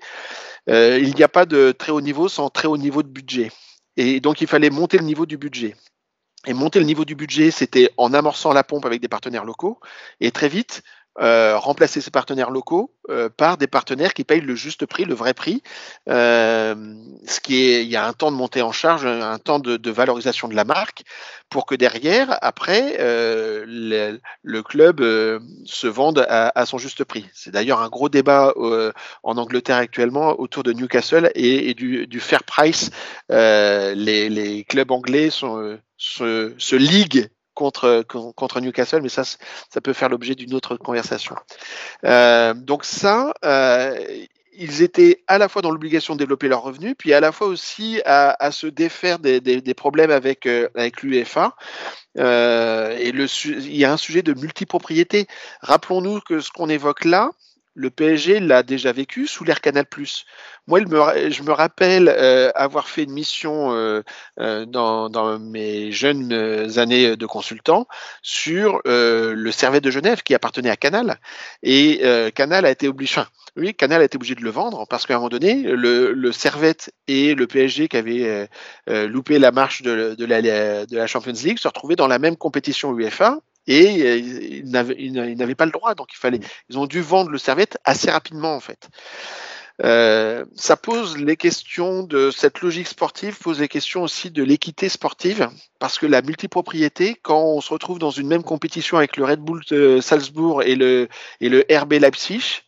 il n'y a pas de très haut niveau sans très haut niveau de budget. Et donc il fallait monter le niveau du budget. Et monter le niveau du budget, c'était en amorçant la pompe avec des partenaires locaux. Et très vite, euh, remplacer ces partenaires locaux euh, par des partenaires qui payent le juste prix, le vrai prix. Euh, ce qui est, il y a un temps de montée en charge, un temps de, valorisation de la marque, pour que derrière, après, le, club se vende à, son juste prix. C'est d'ailleurs un gros débat en Angleterre actuellement autour de Newcastle et, du, fair price. Les, clubs anglais se liguent contre, contre Newcastle, mais ça, ça peut faire l'objet d'une autre conversation. Euh, donc ça, euh, ils étaient à la fois dans l'obligation de développer leurs revenus, puis à la fois aussi à, se défaire des, des, problèmes avec, euh, avec l'UEFA. Euh, et le, il y a un sujet de multipropriété. Rappelons-nous que ce qu'on évoque là, le PSG l'a déjà vécu sous l'ère Canal+. Moi, je me rappelle euh, avoir fait une mission euh, euh, dans, mes jeunes années de consultant sur le Servet de Genève qui appartenait à Canal. Et Canal a été obligé, oui, Canal a été obligé de le vendre parce qu'à un moment donné, le, Servette et le PSG qui avaient loupé la marche de, la, de la Champions League se retrouvaient dans la même compétition UEFA et euh, ils n'avaient pas le droit, donc il fallait, mm. ils ont dû vendre le serviette assez rapidement en fait. Euh, ça pose les questions de cette logique sportive, pose les questions aussi de l'équité sportive, parce que la multipropriété, quand on se retrouve dans une même compétition avec le Red Bull de Salzbourg et le, et le RB Leipzig,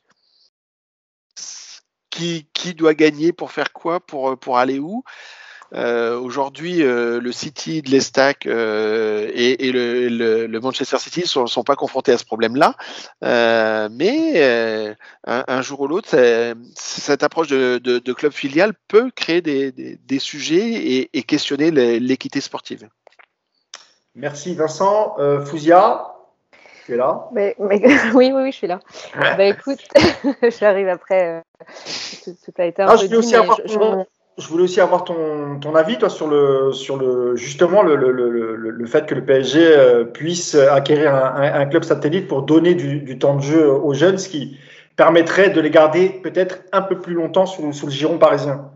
qui, qui doit gagner pour faire quoi, pour, pour aller où? Euh, Aujourd'hui, euh, le City de l'Estac euh, et, et le, le, le, Manchester City ne sont, sont, pas confrontés à ce problème-là. Euh, mais euh, un, un, jour ou l'autre, cette approche de, de, de, club filial peut créer des, des, des sujets et, et questionner l'équité sportive. Merci Vincent. Fouzia, Tu es là? Mais, [LAUGHS] oui, oui, oui, je suis là. bah écoute, [LAUGHS] j'arrive après. tout, a été un ah, peu je, dit, aussi avoir je, je, voulais aussi avoir ton, ton, avis, toi, sur le, sur le justement le, le, le, le fait que le PSG euh, puisse acquérir un, club satellite pour donner du, du, temps de jeu aux jeunes, ce qui permettrait de les garder peut-être un peu plus longtemps sous, sous le giron parisien.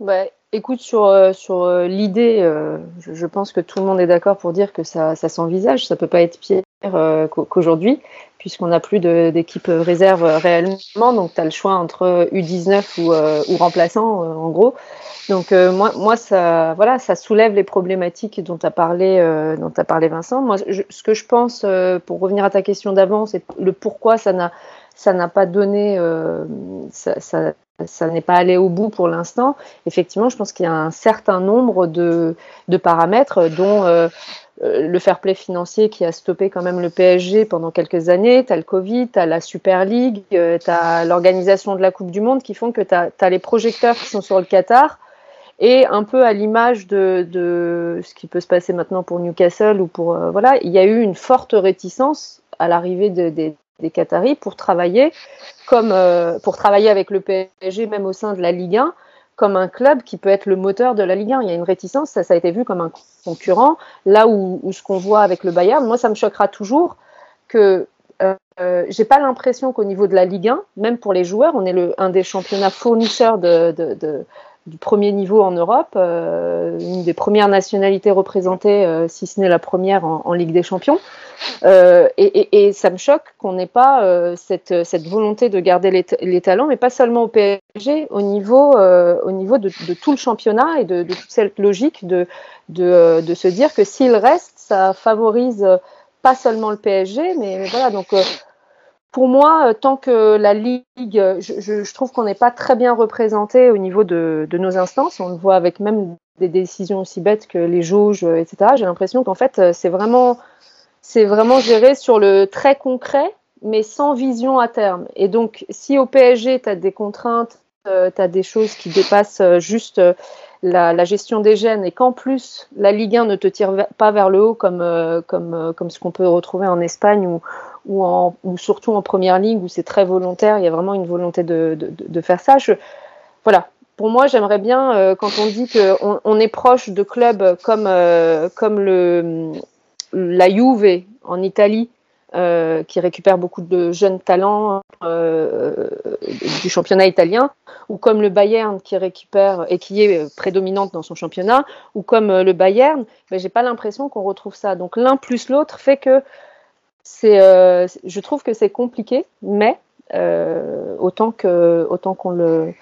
Bah, Écoute, sur, euh, sur euh, l'idée, je, pense que tout le monde est d'accord pour dire que ça, ça s'envisage. Ça peut pas être pire qu'aujourd'hui, puisqu'on n'a plus d'équipe réserve réellement. Donc, tu as le choix entre U19 ou, ou remplaçant, en gros. Donc, moi, ça, voilà, ça soulève les problématiques dont tu as, parlé, dont as parlé, Vincent. Moi, ce que je pense, pour revenir à ta question d'avant, c'est le pourquoi ça n'a pas donné, ça, n'est pas allé au bout pour l'instant. Effectivement, je pense qu'il y a un certain nombre de, paramètres, dont euh, euh, le fair play financier qui a stoppé quand même le PSG pendant quelques années, tu as le Covid, tu as la Super League, euh, tu as l'organisation de la Coupe du Monde qui font que tu as, les projecteurs qui sont sur le Qatar. Et un peu à l'image de, ce qui peut se passer maintenant pour Newcastle ou pour voilà, il y a eu une forte réticence à l'arrivée de, des, Qataris pour travailler comme euh, pour travailler avec le PSG même au sein de la Ligue 1 comme un club qui peut être le moteur de la Ligue 1. Il y a une réticence, ça, a été vu comme un concurrent. Là où, ce qu'on voit avec le Bayern, moi ça me choquera toujours que euh, euh, j'ai pas l'impression qu'au niveau de la Ligue 1, même pour les joueurs, on est un des championnats fournisseurs de du premier niveau en Europe, euh, une des premières nationalités représentées, euh, si ce n'est la première en, Ligue des Champions. Euh, et, ça me choque qu'on n'ait pas cette, volonté de garder les, talents, mais pas seulement au PSG, au niveau, au niveau de, tout le championnat et de, toute cette logique de, de, se dire que s'il reste, ça favorise pas seulement le PSG, mais voilà, donc pour moi, euh, tant que la Ligue, je, trouve qu'on n'est pas très bien représenté au niveau de, nos instances. On le voit avec même des décisions aussi bêtes que les jauges, euh, etc. J'ai l'impression qu'en fait, euh, c'est vraiment, géré sur le très concret, mais sans vision à terme. Et donc, si au PSG, tu as des contraintes, tu as des choses qui dépassent juste la, gestion des gènes et qu'en plus la Ligue 1 ne te tire pas vers le haut comme, comme, comme ce qu'on peut retrouver en Espagne ou, ou, en, ou surtout en première ligue où c'est très volontaire, il y a vraiment une volonté de, faire ça. Voilà, pour moi, j'aimerais bien, euh, quand on dit qu'on on est proche de clubs comme, euh, la Juve en Italie, euh, qui récupère beaucoup de jeunes talents euh, du championnat italien, ou comme le Bayern qui récupère et qui est prédominante dans son championnat, ou comme le Bayern, mais j'ai pas l'impression qu'on retrouve ça. Donc l'un plus l'autre fait que c'est, euh, je trouve que c'est compliqué, mais euh, autant que, autant qu'on le,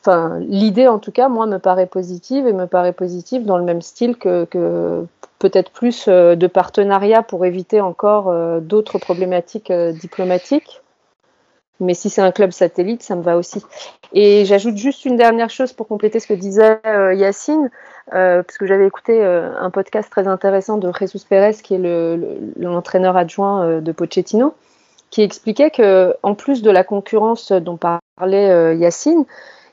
enfin, l'idée en tout cas, moi, me paraît positive et me paraît positive dans le même style que, que peut-être plus euh, de partenariat pour éviter encore d'autres problématiques diplomatiques. Mais si c'est un club satellite, ça me va aussi. Et j'ajoute juste une dernière chose pour compléter ce que disait Yacine. Euh, parce que j'avais écouté euh, un podcast très intéressant de Jesus Pérez, qui est l'entraîneur adjoint euh, de Pochettino, qui expliquait que en plus de la concurrence dont parlait Yacine,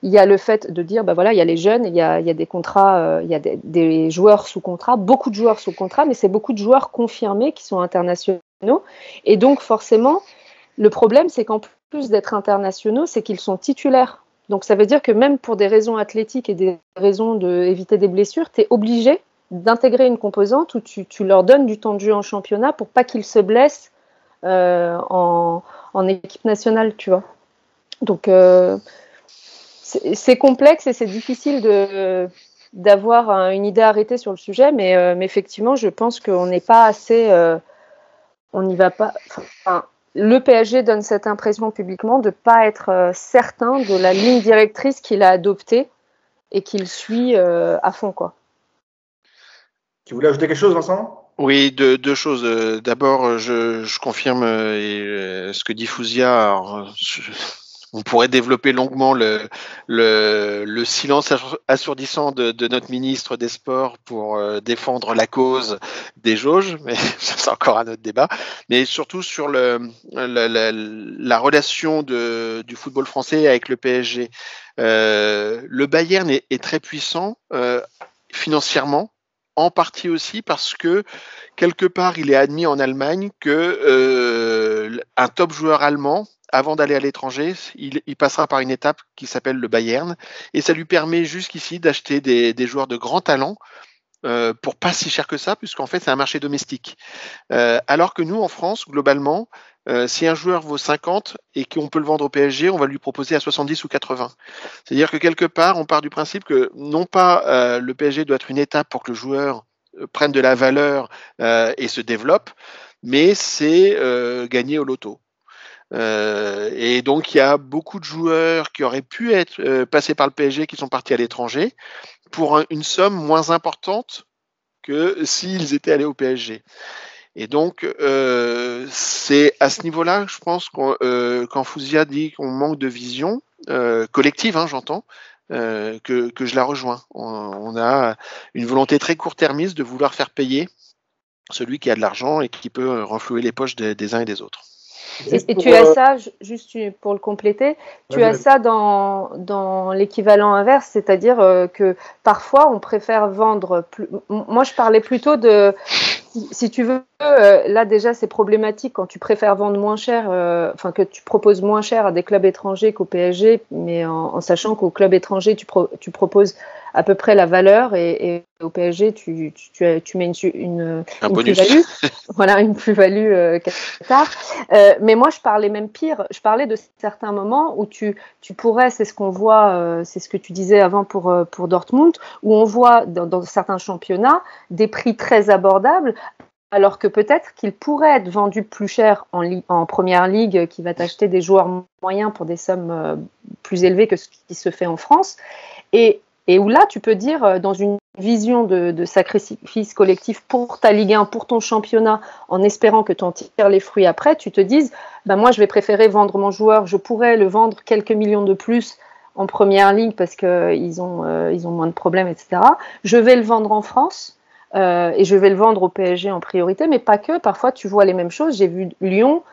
il y a le fait de dire, bah voilà, il y a les jeunes, il y a, des contrats, il y a des, joueurs sous contrat, beaucoup de joueurs sous contrat, mais c'est beaucoup de joueurs confirmés qui sont internationaux. Et donc forcément, le problème, c'est qu'en plus d'être internationaux, c'est qu'ils sont titulaires donc ça veut dire que même pour des raisons athlétiques et des raisons d'éviter des blessures, tu es obligé d'intégrer une composante où tu, leur donnes du temps de jeu en championnat pour pas qu'ils se blessent euh, en, équipe nationale, tu vois. Donc euh, c'est complexe et c'est difficile de d'avoir une idée arrêtée sur le sujet, mais, euh, effectivement, je pense qu'on n'est pas assez, on n'y va pas le PSG donne cette impression publiquement de ne pas être euh, certain de la ligne directrice qu'il a adoptée et qu'il suit euh, à fond. Quoi. Tu voulais ajouter quelque chose, Vincent? Oui, deux, choses. Euh, d'abord, je, confirme ce que dit Fouzia on pourrait développer longuement le, le, le silence assourdissant de, de, notre ministre des Sports pour euh, défendre la cause des jauges, mais [LAUGHS] c'est encore un autre débat. Mais surtout sur le, la, la, la relation de, du football français avec le PSG. Euh, le Bayern est, est très puissant euh, financièrement, en partie aussi parce que quelque part, il est admis en Allemagne que euh, un top joueur allemand, avant d'aller à l'étranger, il, passera par une étape qui s'appelle le Bayern, et ça lui permet jusqu'ici d'acheter des, joueurs de grand talent. Euh, pour pas si cher que ça, puisqu'en fait c'est un marché domestique. Euh, alors que nous, en France, globalement, euh, si un joueur vaut 50 et qu'on peut le vendre au PSG, on va lui proposer à 70 ou 80. C'est-à-dire que quelque part, on part du principe que non pas le PSG doit être une étape pour que le joueur prenne de la valeur et se développe, mais c'est gagner au loto. Et donc il y a beaucoup de joueurs qui auraient pu être passés par le PSG qui sont partis à l'étranger pour une somme moins importante que s'ils étaient allés au PSG. Et donc, euh, c'est à ce niveau-là, je pense, euh, quand Fouzia dit qu'on manque de vision euh, collective, hein, j'entends, que, que, je la rejoins. On, a une volonté très court-termiste de vouloir faire payer celui qui a de l'argent et qui peut renflouer les poches des uns et des autres. Et, tu as ça, juste pour le compléter, tu as ça dans, dans l'équivalent inverse, c'est-à-dire que parfois on préfère vendre plus. Moi, je parlais plutôt de si tu veux, euh, là déjà c'est problématique quand tu préfères vendre moins cher, euh, enfin que tu proposes moins cher à des clubs étrangers qu'au PSG, mais en, sachant qu'au club étranger tu, tu, proposes à peu près la valeur et, au PSG tu, tu, tu mets une, une, plus-value, [LAUGHS] voilà une plus-value euh, euh, mais moi je parlais même pire, je parlais de certains moments où tu, tu pourrais, c'est ce qu'on voit, c'est ce que tu disais avant pour, pour Dortmund, où on voit dans, dans certains championnats des prix très abordables alors que peut-être qu'il pourrait être vendu plus cher en, première ligue, qui va t'acheter des joueurs moyens pour des sommes euh, plus élevées que ce qui se fait en France. Et, où là, tu peux dire, euh, dans une vision de, sacrifice collectif pour ta Ligue 1, pour ton championnat, en espérant que tu en tires les fruits après, tu te dises, ben moi, je vais préférer vendre mon joueur, je pourrais le vendre quelques millions de plus en première ligue parce qu'ils ont, euh, ont moins de problèmes, etc. Je vais le vendre en France euh, et je vais le vendre au PSG en priorité, mais pas que. Parfois, tu vois les mêmes choses. J'ai vu Lyon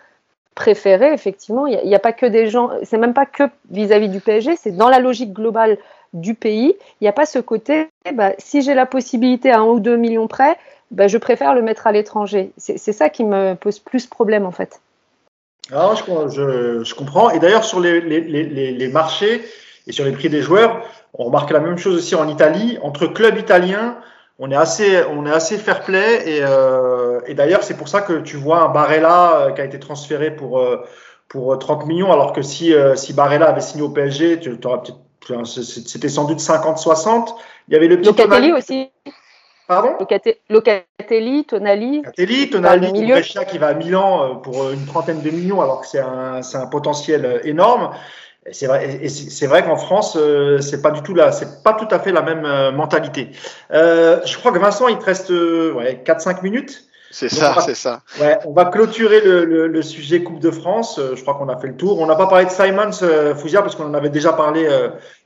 préférer, effectivement. Il n'y a, pas que des gens, c'est même pas que vis-à-vis du PSG, c'est dans la logique globale du pays. Il n'y a pas ce côté, bah, si j'ai la possibilité à un ou deux millions près, bah, je préfère le mettre à l'étranger. C'est ça qui me pose plus problème, en fait. Alors, je, je, comprends. Et d'ailleurs, sur les, les, les, marchés et sur les prix des joueurs, on remarque la même chose aussi en Italie. Entre clubs italiens, on est assez, on est assez fair play et, euh, d'ailleurs c'est pour ça que tu vois un Barella euh, qui a été transféré pour euh, pour 30 millions alors que si si Barella avait signé au PSG, tu aurais peut-être c'était sans doute 50-60. Il y avait le petit Locatelli aussi. Pardon? Locatelli, Tonali. Locatelli, Tonali, Brescia qui va à Milan pour une trentaine de millions alors que c'est un, un potentiel énorme. C'est vrai, c'est vrai qu'en France, euh, c'est pas du tout là, c'est pas tout à fait la même euh, mentalité. Euh, je crois que Vincent, il te reste ouais, 4-5 minutes. C'est ça, c'est ça. Ouais, on va clôturer le, le, sujet Coupe de France. je crois qu'on a fait le tour. On n'a pas parlé de Simons Fouzia parce qu'on en avait déjà parlé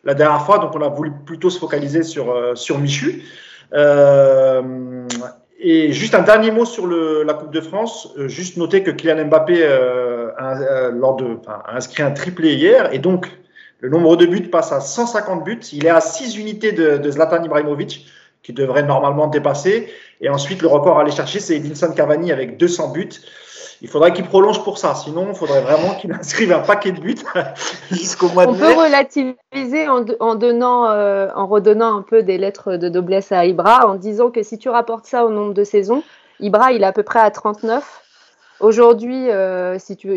la dernière fois, donc on a voulu plutôt se focaliser sur sur Michu. Et juste un dernier mot sur le, la Coupe de France. Euh, juste noter que Kylian Mbappé euh, a, euh, lors de, a inscrit un triplé hier et donc le nombre de buts passe à 150 buts. Il est à 6 unités de, de Zlatan Ibrahimovic qui devrait normalement dépasser. Et ensuite, le record à aller chercher, c'est Edinson Cavani avec 200 buts. Il faudrait qu'il prolonge pour ça. Sinon, il faudrait vraiment qu'il [LAUGHS] inscrive un paquet de buts [LAUGHS] jusqu'au mois de mai. On peut relativiser en, donnant, euh, en redonnant un peu des lettres de noblesse à Ibra, en disant que si tu rapportes ça au nombre de saisons, Ibra, il est à peu près à 39. Aujourd'hui, euh, si, tu,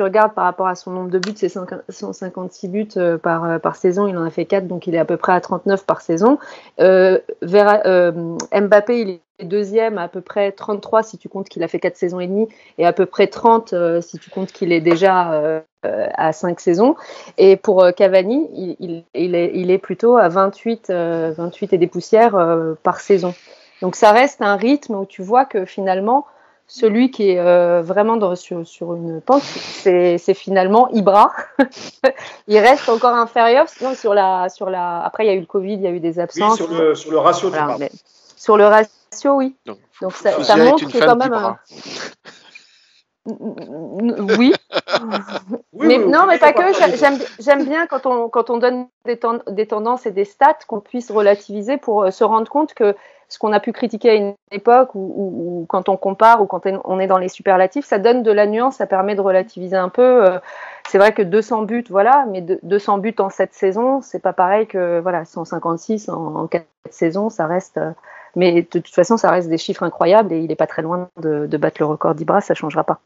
regardes par rapport à son nombre de buts, c'est 156 buts euh, par, par saison. Il en a fait 4, donc il est à peu près à 39 par saison. Mbappé, il est deuxième à, peu près 33 si tu comptes qu'il a fait 4 saisons et demie et à peu près 30 euh, si tu comptes qu'il est déjà euh, à 5 saisons. Et pour euh, Cavani, il, est, plutôt à 28, 28 et des poussières par saison. Donc ça reste un rythme où tu vois que finalement, celui qui est vraiment dans, sur, sur, une pente, c'est finalement Ibra. [LAUGHS] il reste encore inférieur. Non, sur la, sur la... Après, il y a eu le Covid, il y a eu des absences. sur, le, sur le ratio, voilà, sur le ratio oui. Donc, ça, ça montre que quand même. [LAUGHS] Oui. mais non, mais pas que. J'aime bien quand on, quand on donne des, des, tendances et des stats qu'on puisse relativiser pour euh, se rendre compte que ce qu'on a pu critiquer à une époque ou, quand on compare ou quand on est dans les superlatifs, ça donne de la nuance, ça permet de relativiser un peu. Euh, c'est vrai que 200 buts, voilà, mais 200 buts en cette saison, c'est pas pareil que voilà 156 en, en 4 saisons, ça reste. Euh, mais de toute façon, ça reste des chiffres incroyables et il n'est pas très loin de, battre le record d'Ibra, ça changera pas.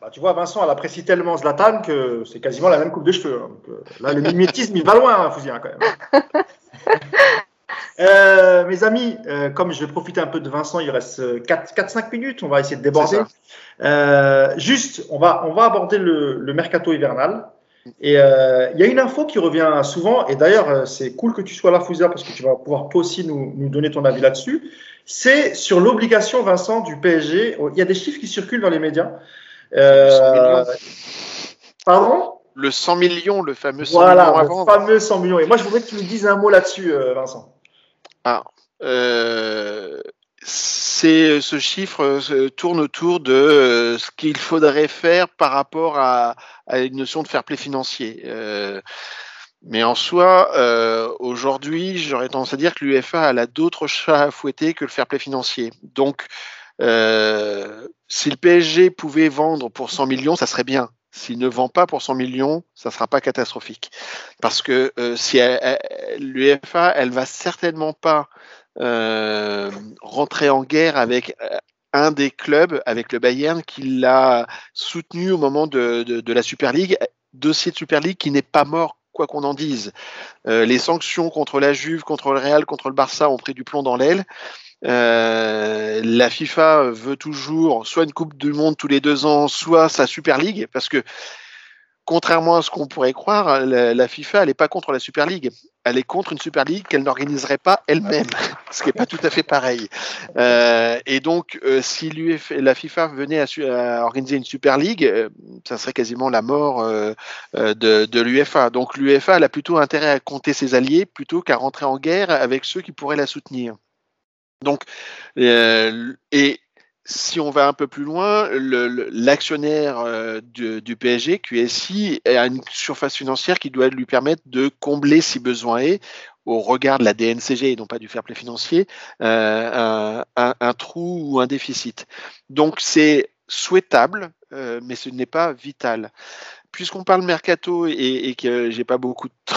Bah, tu vois, Vincent, elle apprécie tellement Zlatan que c'est quasiment la même coupe de cheveux. Hein. Euh, là, le mimétisme, il va loin, hein, Fouzien, quand même. [LAUGHS] Euh, mes amis, euh, comme je vais profiter un peu de Vincent, il reste 4-5 minutes, on va essayer de déborder. juste, on va, on va aborder le, mercato hivernal. Et il y a une info qui revient souvent, et d'ailleurs, c'est cool que tu sois là, Fouzia, parce que tu vas pouvoir aussi nous, nous donner ton avis là-dessus. C'est sur l'obligation, Vincent, du PSG. Il y a des chiffres qui circulent dans les médias. pardon? Le 100 millions, le fameux 100 voilà, millions le fameux 100 millions. Et moi, je voudrais que tu me dises un mot là-dessus, euh, Vincent. Ah, euh, c'est ce chiffre tourne autour de euh, ce qu'il faudrait faire par rapport à, une notion de fair play financier. mais en soi, aujourd'hui, j'aurais tendance à dire que l'UFA a d'autres chats à fouetter que le fair play financier. Donc, si le PSG pouvait vendre pour 100 millions, ça serait bien. S'il ne vend pas pour 100 millions, ça ne sera pas catastrophique. Parce que euh, si l'UEFA, elle va certainement pas euh, rentrer en guerre avec euh, un des clubs, avec le Bayern, qui l'a soutenu au moment de, la Super League, dossier de Super League qui n'est pas mort quoi qu'on en dise. les sanctions contre la Juve, contre le Real, contre le Barça ont pris du plomb dans l'aile. Euh, la FIFA veut toujours soit une Coupe du Monde tous les deux ans, soit sa Super League, parce que contrairement à ce qu'on pourrait croire, la, FIFA, n'est pas contre la Super League. Elle est contre une Super League qu'elle n'organiserait pas elle-même, [LAUGHS] ce qui n'est pas tout à fait pareil. Euh, et donc, euh, si la FIFA venait à, organiser une Super League, ça serait quasiment la mort de, de l'UEFA. Donc, l'UEFA, elle a plutôt intérêt à compter ses alliés plutôt qu'à rentrer en guerre avec ceux qui pourraient la soutenir. Donc, euh, et si on va un peu plus loin, l'actionnaire euh, du, PSG, QSI, a une surface financière qui doit lui permettre de combler, si besoin est, au regard de la DNCG et non pas du fair play financier, euh, un, trou ou un déficit. Donc c'est souhaitable, mais ce n'est pas vital puisqu'on parle mercato et, que j'ai pas beaucoup de [LAUGHS] temps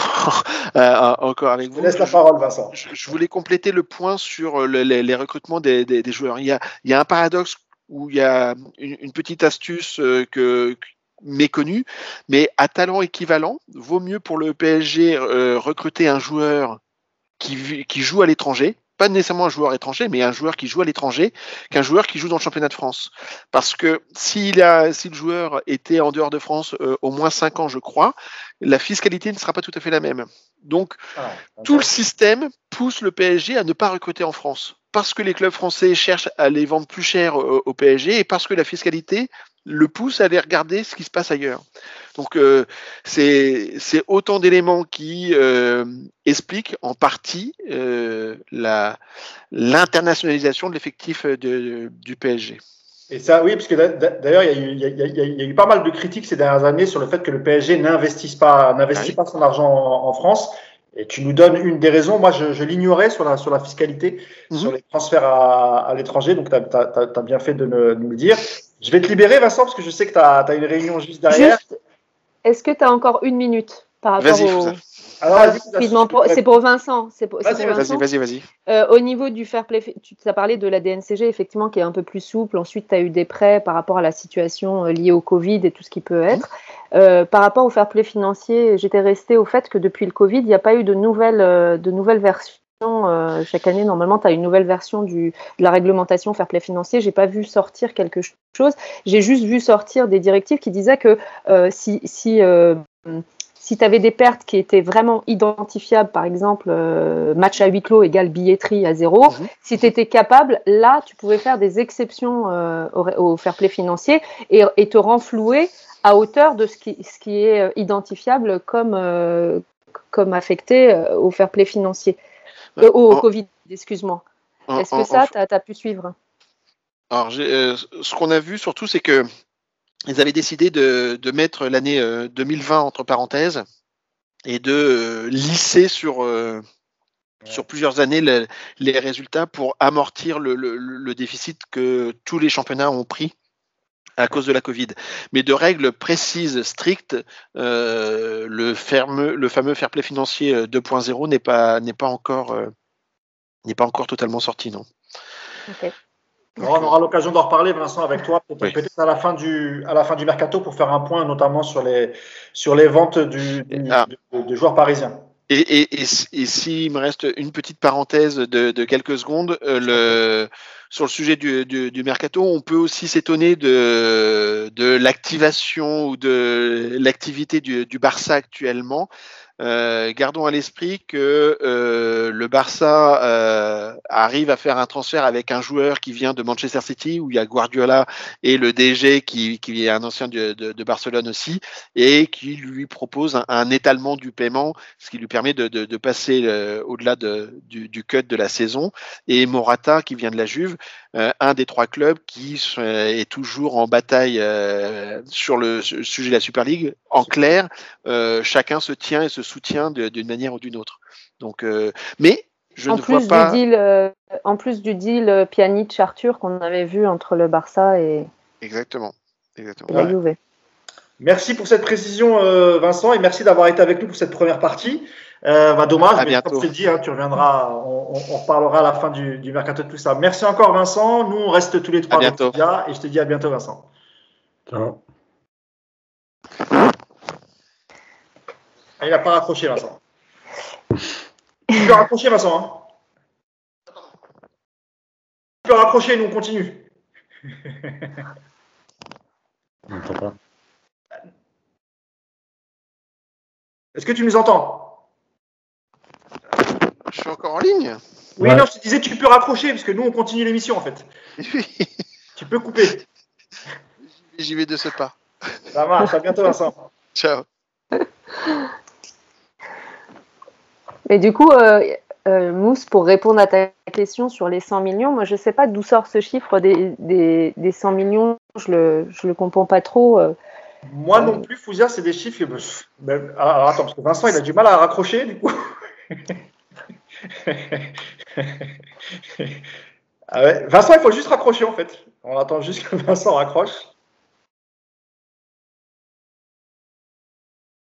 euh, encore avec vous, laisse la parole, Vincent. Je, voulais compléter le point sur les, recrutements des, joueurs. Il y, a, un paradoxe où il y a une, petite astuce euh, que méconnue, mais à talent équivalent, vaut mieux pour le PSG euh, recruter un joueur qui, qui joue à l'étranger, pas nécessairement un joueur étranger, mais un joueur qui joue à l'étranger, qu'un joueur qui joue dans le championnat de France. Parce que s'il a, si le joueur était en dehors de France euh, au moins 5 ans, je crois, la fiscalité ne sera pas tout à fait la même. Donc, ah, tout le système pousse le PSG à ne pas recruter en France. Parce que les clubs français cherchent à les vendre plus cher au PSG et parce que la fiscalité le pousse à aller regarder ce qui se passe ailleurs. Donc euh, c'est autant d'éléments qui euh, expliquent en partie euh, l'internationalisation de l'effectif du PSG. Et ça, oui, parce que d'ailleurs, il, y, a eu pas mal de critiques ces dernières années sur le fait que le PSG n'investisse pas, n'investit pas son argent en, France. Et tu nous donnes une des raisons. Moi, je, l'ignorais sur la, sur la fiscalité, mhm. sur les transferts à, l'étranger. Donc, tu as, bien fait de, nous le dire. Je vais te libérer, Vincent, parce que je sais que tu as, as, une réunion juste derrière. Est-ce que tu as encore une minute par rapport au... Alors, c'est pour Vincent. Vas-y, vas-y, vas-y. Euh, au niveau du fair play, tu as parlé de la DNCG, effectivement, qui est un peu plus souple. Ensuite, tu as eu des prêts par rapport à la situation euh, liée au Covid et tout ce qui peut être. Euh, par rapport au fair play financier, j'étais restée au fait que depuis le Covid, il n'y a pas eu de nouvelles, de nouvelles versions euh, chaque année, normalement, tu as une nouvelle version du, de la réglementation fair play financier. J'ai pas vu sortir quelque chose. J'ai juste vu sortir des directives qui disaient que euh, si, si, euh, si tu avais des pertes qui étaient vraiment identifiables, par exemple, match à huis clos égale billetterie à zéro, mhm. si tu étais capable, là, tu pouvais faire des exceptions au, fair play financier et, et, te renflouer à hauteur de ce qui, ce qui est identifiable comme, comme affecté au fair play financier. Euh, au Covid, excuse-moi. Est-ce que ça, tu as, pu suivre Alors, euh, ce qu'on a vu surtout, c'est que ils avaient décidé de, mettre l'année 2020 euh, entre parenthèses et de lisser sur sur plusieurs années les résultats pour amortir le, déficit que tous les championnats ont pris à cause de la Covid. Mais de règles précises, strictes, euh, le, fameux, le fameux fair play financier 2.0 euh, n'est pas, n'est pas, encore, euh, n'est pas encore totalement sorti, non. on aura l'occasion d'en reparler, Vincent, avec toi, peut-être à la fin du à la fin du mercato pour faire un point, notamment sur les sur les ventes du, ah. de joueurs parisiens. Et, et, et, s'il me reste une petite parenthèse de, de quelques secondes, euh, le, sur le sujet du, du, du, mercato, on peut aussi s'étonner de, de l'activation ou de l'activité du, du Barça actuellement. Euh, gardons à l'esprit que euh, le Barça euh, arrive à faire un transfert avec un joueur qui vient de Manchester City, où il y a Guardiola et le DG qui, qui est un ancien de, de, de, Barcelone aussi, et qui lui propose un, étalement du paiement, ce qui lui permet de, de passer euh, au-delà du, du, cut de la saison. Et Morata, qui vient de la Juve, un des trois clubs qui est toujours en bataille sur le sujet de la Super League. En clair, chacun se tient et se soutien d'une manière ou d'une autre. Donc, euh, mais je en ne vois pas. Du deal, euh, en plus du deal euh, Pjanic-Arthur qu'on avait vu entre le Barça et, Exactement. Exactement. la Juve. Merci pour cette précision, Vincent, et merci d'avoir été avec nous pour cette première partie. bah, dommage, mais comme je dit, hein, tu reviendras, on, on, reparlera à la fin du, du, mercato de tout ça. Merci encore, Vincent. Nous, on reste tous les trois à bientôt. et je te dis à bientôt, Vincent. Ciao. Ah, il n'a pas raccroché, Vincent. Tu peux raccrocher, Vincent. Hein tu peux raccrocher, nous on continue. Est-ce que tu nous entends? Je suis encore en ligne. Oui, non, je te disais, tu peux raccrocher, parce que nous on continue l'émission en fait. [LAUGHS] tu peux couper. J'y vais de ce pas. Ça marche, à bientôt, Vincent. [LAUGHS] Ciao. Mais du coup, euh, euh, Mousse, pour répondre à ta question sur les 100 millions, moi je ne sais pas d'où sort ce chiffre des, des, des 100 millions, je ne le, je le comprends pas trop. Moi non plus, Fouzia, c'est des chiffres. Ben, alors attends, parce que Vincent, il a du mal à raccrocher, du coup. [LAUGHS] ah. Vincent, il faut juste raccrocher en fait. On attend juste que Vincent raccroche.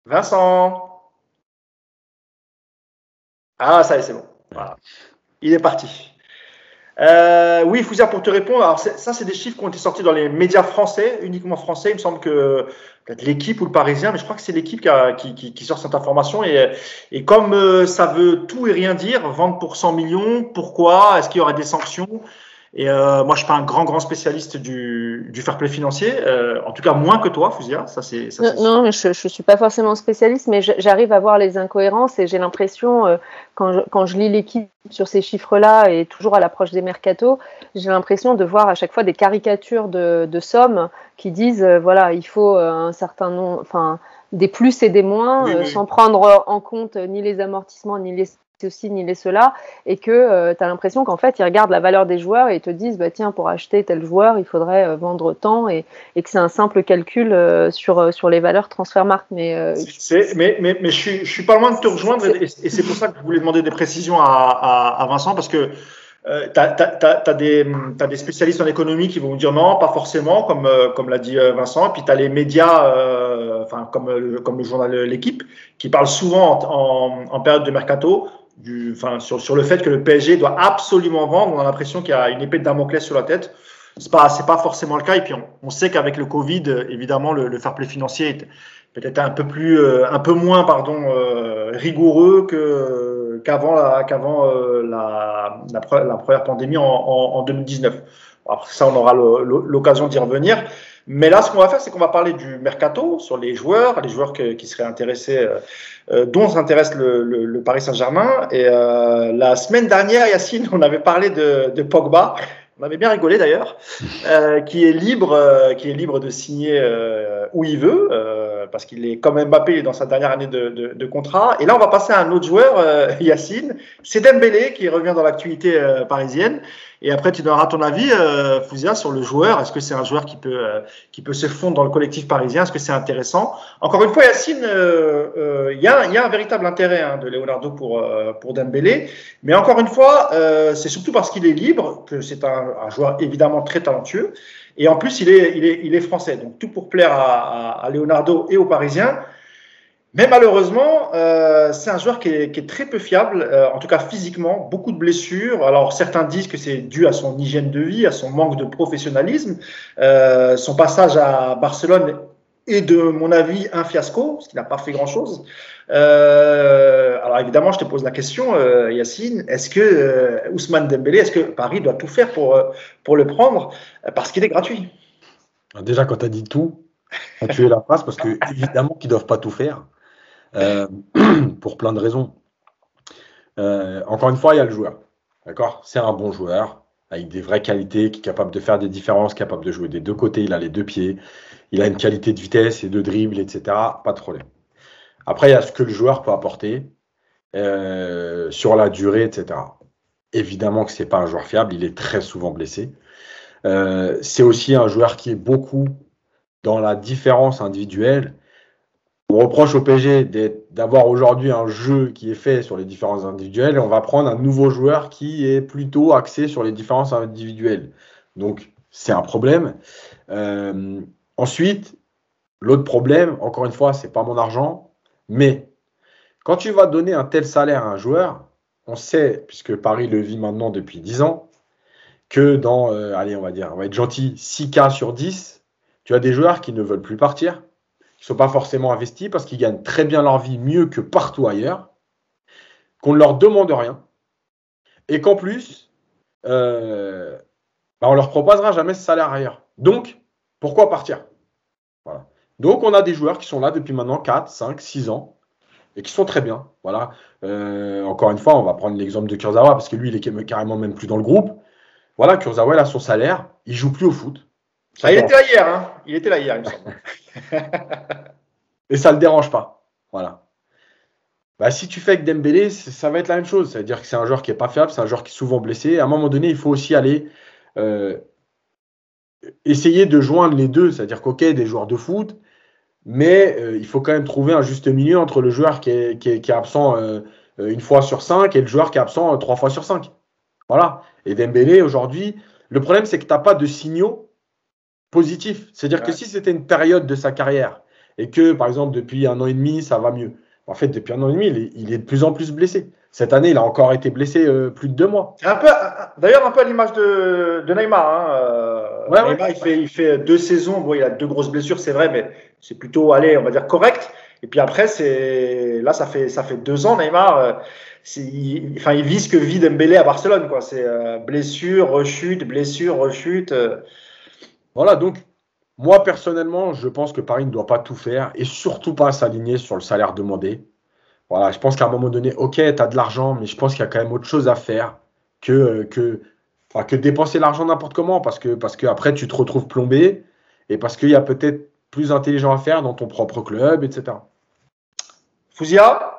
Vincent ah, ça y est, c'est bon. Voilà. Il est parti. Euh, oui, Fouzia, pour te répondre, alors ça, c'est des chiffres qui ont été sortis dans les médias français, uniquement français. Il me semble que peut-être l'équipe ou le Parisien, mais je crois que c'est l'équipe qui, qui, qui, sort cette information. Et, et comme euh, ça veut tout et rien dire, vendre pour 100 millions, pourquoi? Est-ce qu'il y aurait des sanctions? Et euh, moi, je suis pas un grand, grand spécialiste du, du fair play financier, euh, en tout cas moins que toi, Fousia. Ça, c'est, non, non, je ne suis pas forcément spécialiste, mais j'arrive à voir les incohérences et j'ai l'impression, euh, quand, je, quand je lis l'équipe sur ces chiffres-là et toujours à l'approche des mercatos, j'ai l'impression de voir à chaque fois des caricatures de, de sommes qui disent, euh, voilà, il faut euh, un certain nombre, enfin, des plus et des moins, sans prendre en compte ni les amortissements ni les ceci ni les cela, et que euh, tu as l'impression qu'en fait, ils regardent la valeur des joueurs et ils te disent, bah, tiens, pour acheter tel joueur, il faudrait euh, vendre tant, et, et que c'est un simple calcul euh, sur, sur les valeurs transfert marque. Mais, mais, mais, je, suis, je suis pas loin de te rejoindre, et, c'est pour ça que je voulais demander des précisions à, à, Vincent, parce que euh, tu as, des, as, des spécialistes en économie qui vont vous dire non, pas forcément, comme, comme l'a dit Vincent. Puis tu as les médias, euh, comme, comme le journal L'équipe, qui parlent souvent en, en, en, période de mercato du, enfin, sur, sur, le fait que le PSG doit absolument vendre. On a l'impression qu'il y a une épée de Damoclès sur la tête. C'est pas, c'est pas forcément le cas. Et puis, on, on sait qu'avec le Covid, évidemment, le, le fair play financier est peut-être un peu plus, euh, un peu moins, pardon, euh, rigoureux que, qu'avant la, qu'avant euh, la, la, la, première pandémie en, en, en 2019. Après ça, on aura l'occasion d'y revenir. Mais là, ce qu'on va faire, c'est qu'on va parler du mercato sur les joueurs, les joueurs qui seraient intéressés, euh, euh dont s'intéresse le, Paris Saint-Germain. Et euh, la semaine dernière, Yacine, on avait parlé de, Pogba. On avait bien rigolé d'ailleurs, qui est libre, qui est libre de signer où il veut, parce qu'il est comme Mbappé, il dans sa dernière année de, de, de, contrat. Et là, on va passer à un autre joueur, [LAUGHS] Yacine, c'est Dembélé qui revient dans l'actualité parisienne Et après, tu donneras ton avis, euh, sur le joueur. Est-ce que c'est un joueur qui peut, euh, qui peut se fondre dans le collectif parisien? Est-ce que c'est intéressant? Encore une fois, Yacine, euh, euh, il y, a, y, a, un véritable intérêt hein, de Leonardo pour, pour Dembélé. Mais encore une fois, c'est surtout parce qu'il est libre que c'est un, un, joueur évidemment très talentueux. Et en plus, il est, français. Donc, tout pour plaire à, Leonardo et aux Parisiens. Mais malheureusement, euh, c'est un joueur qui est, qui est, très peu fiable, euh, en tout cas physiquement, beaucoup de blessures. Alors certains disent que c'est dû à son hygiène de vie, à son manque de professionnalisme. Euh, son passage à Barcelone est, de mon avis, un fiasco, parce qu'il n'a pas fait grand-chose. Euh, alors évidemment, je te pose la question, euh, Yacine, est-ce que euh, Ousmane Dembélé, est-ce que Paris doit tout faire pour, pour le prendre, parce qu'il est gratuit Déjà, quand tu as dit tout, tu es la phrase, parce que évidemment qu'ils ne doivent pas tout faire. [CLEARS THROAT] Pour plein de raisons. Encore une fois, il y a le joueur. D'accord? C'est un bon joueur avec des vraies qualités, qui est capable de faire des différences, capable de jouer des deux côtés. Il a les deux pieds. Il a une qualité de vitesse et de dribble, etc. Pas de problème. Après, il y a ce que le joueur peut apporter euh, sur la durée, etc. Évidemment que c'est pas un joueur fiable. Il est très souvent blessé. Euh, c'est aussi un joueur qui est beaucoup dans la différence individuelle on reproche au PSG d'avoir aujourd'hui un jeu qui est fait sur les différences individuelles et on va prendre un nouveau joueur qui est plutôt axé sur les différences individuelles. Donc, c'est un problème. Euh, ensuite, l'autre problème, encore une fois, c'est pas mon argent, mais quand tu vas donner un tel salaire à un joueur, on sait, puisque Paris le vit maintenant depuis 10 ans, que dans, euh, allez, on va dire, on va être gentil, 6 cas sur 10, tu as des joueurs qui ne veulent plus partir, qui ne sont pas forcément investis parce qu'ils gagnent très bien leur vie mieux que partout ailleurs, qu'on ne leur demande rien, et qu'en plus, euh, bah on leur proposera jamais ce salaire ailleurs. Donc, pourquoi partir? Donc, on a des joueurs qui sont là depuis maintenant 4, 5, 6 ans et qui sont très bien. Voilà. Euh, encore une fois, on va prendre l'exemple de Kurzawa parce que lui, il est carrément même plus dans le groupe. Voilà, Kurzawa, il a son salaire, il joue plus au foot. Ah, il était là hier, hein il était là hier, il me semble. [LAUGHS] Et ça ne le dérange pas. Voilà. Bah, si tu fais avec Dembélé, ça va être la même chose. C'est-à-dire que c'est un joueur qui n'est pas fiable, c'est un joueur qui est souvent blessé. À un moment donné, il faut aussi aller euh, essayer de joindre les deux. C'est-à-dire qu'ok, des joueurs de foot, mais euh, il faut quand même trouver un juste milieu entre le joueur qui est, qui est, qui est absent euh, une fois sur cinq et le joueur qui est absent trois fois sur cinq. Voilà. Et Dembélé, aujourd'hui, le problème, c'est que tu n'as pas de signaux positifs. C'est-à-dire que si c'était une période de sa carrière et que, par exemple, depuis un an et demi, ça va mieux. En fait, depuis un an et demi, il est, il est de plus en plus blessé. Cette année, il a encore été blessé euh, plus de deux mois. D'ailleurs, un peu à l'image de, de, Neymar. Hein. Euh, ouais, Neymar, ouais. il, fait, il fait deux saisons. Bon, il a deux grosses blessures, c'est vrai, mais c'est plutôt, allez, on va dire correct. Et puis après, c'est là, ça fait ça fait deux ans, Neymar. Euh, il, enfin, il vit ce que vit Dembélé à Barcelone, quoi. C'est euh, blessure, rechute, blessure, rechute. Euh. Voilà, donc moi, personnellement, je pense que Paris ne doit pas tout faire et surtout pas s'aligner sur le salaire demandé. Voilà, je pense qu'à un moment donné, ok, tu as de l'argent, mais je pense qu'il y a quand même autre chose à faire que, que, enfin, que dépenser l'argent n'importe comment parce que, parce que après, tu te retrouves plombé et parce qu'il y a peut-être plus intelligent à faire dans ton propre club, etc. Fouzia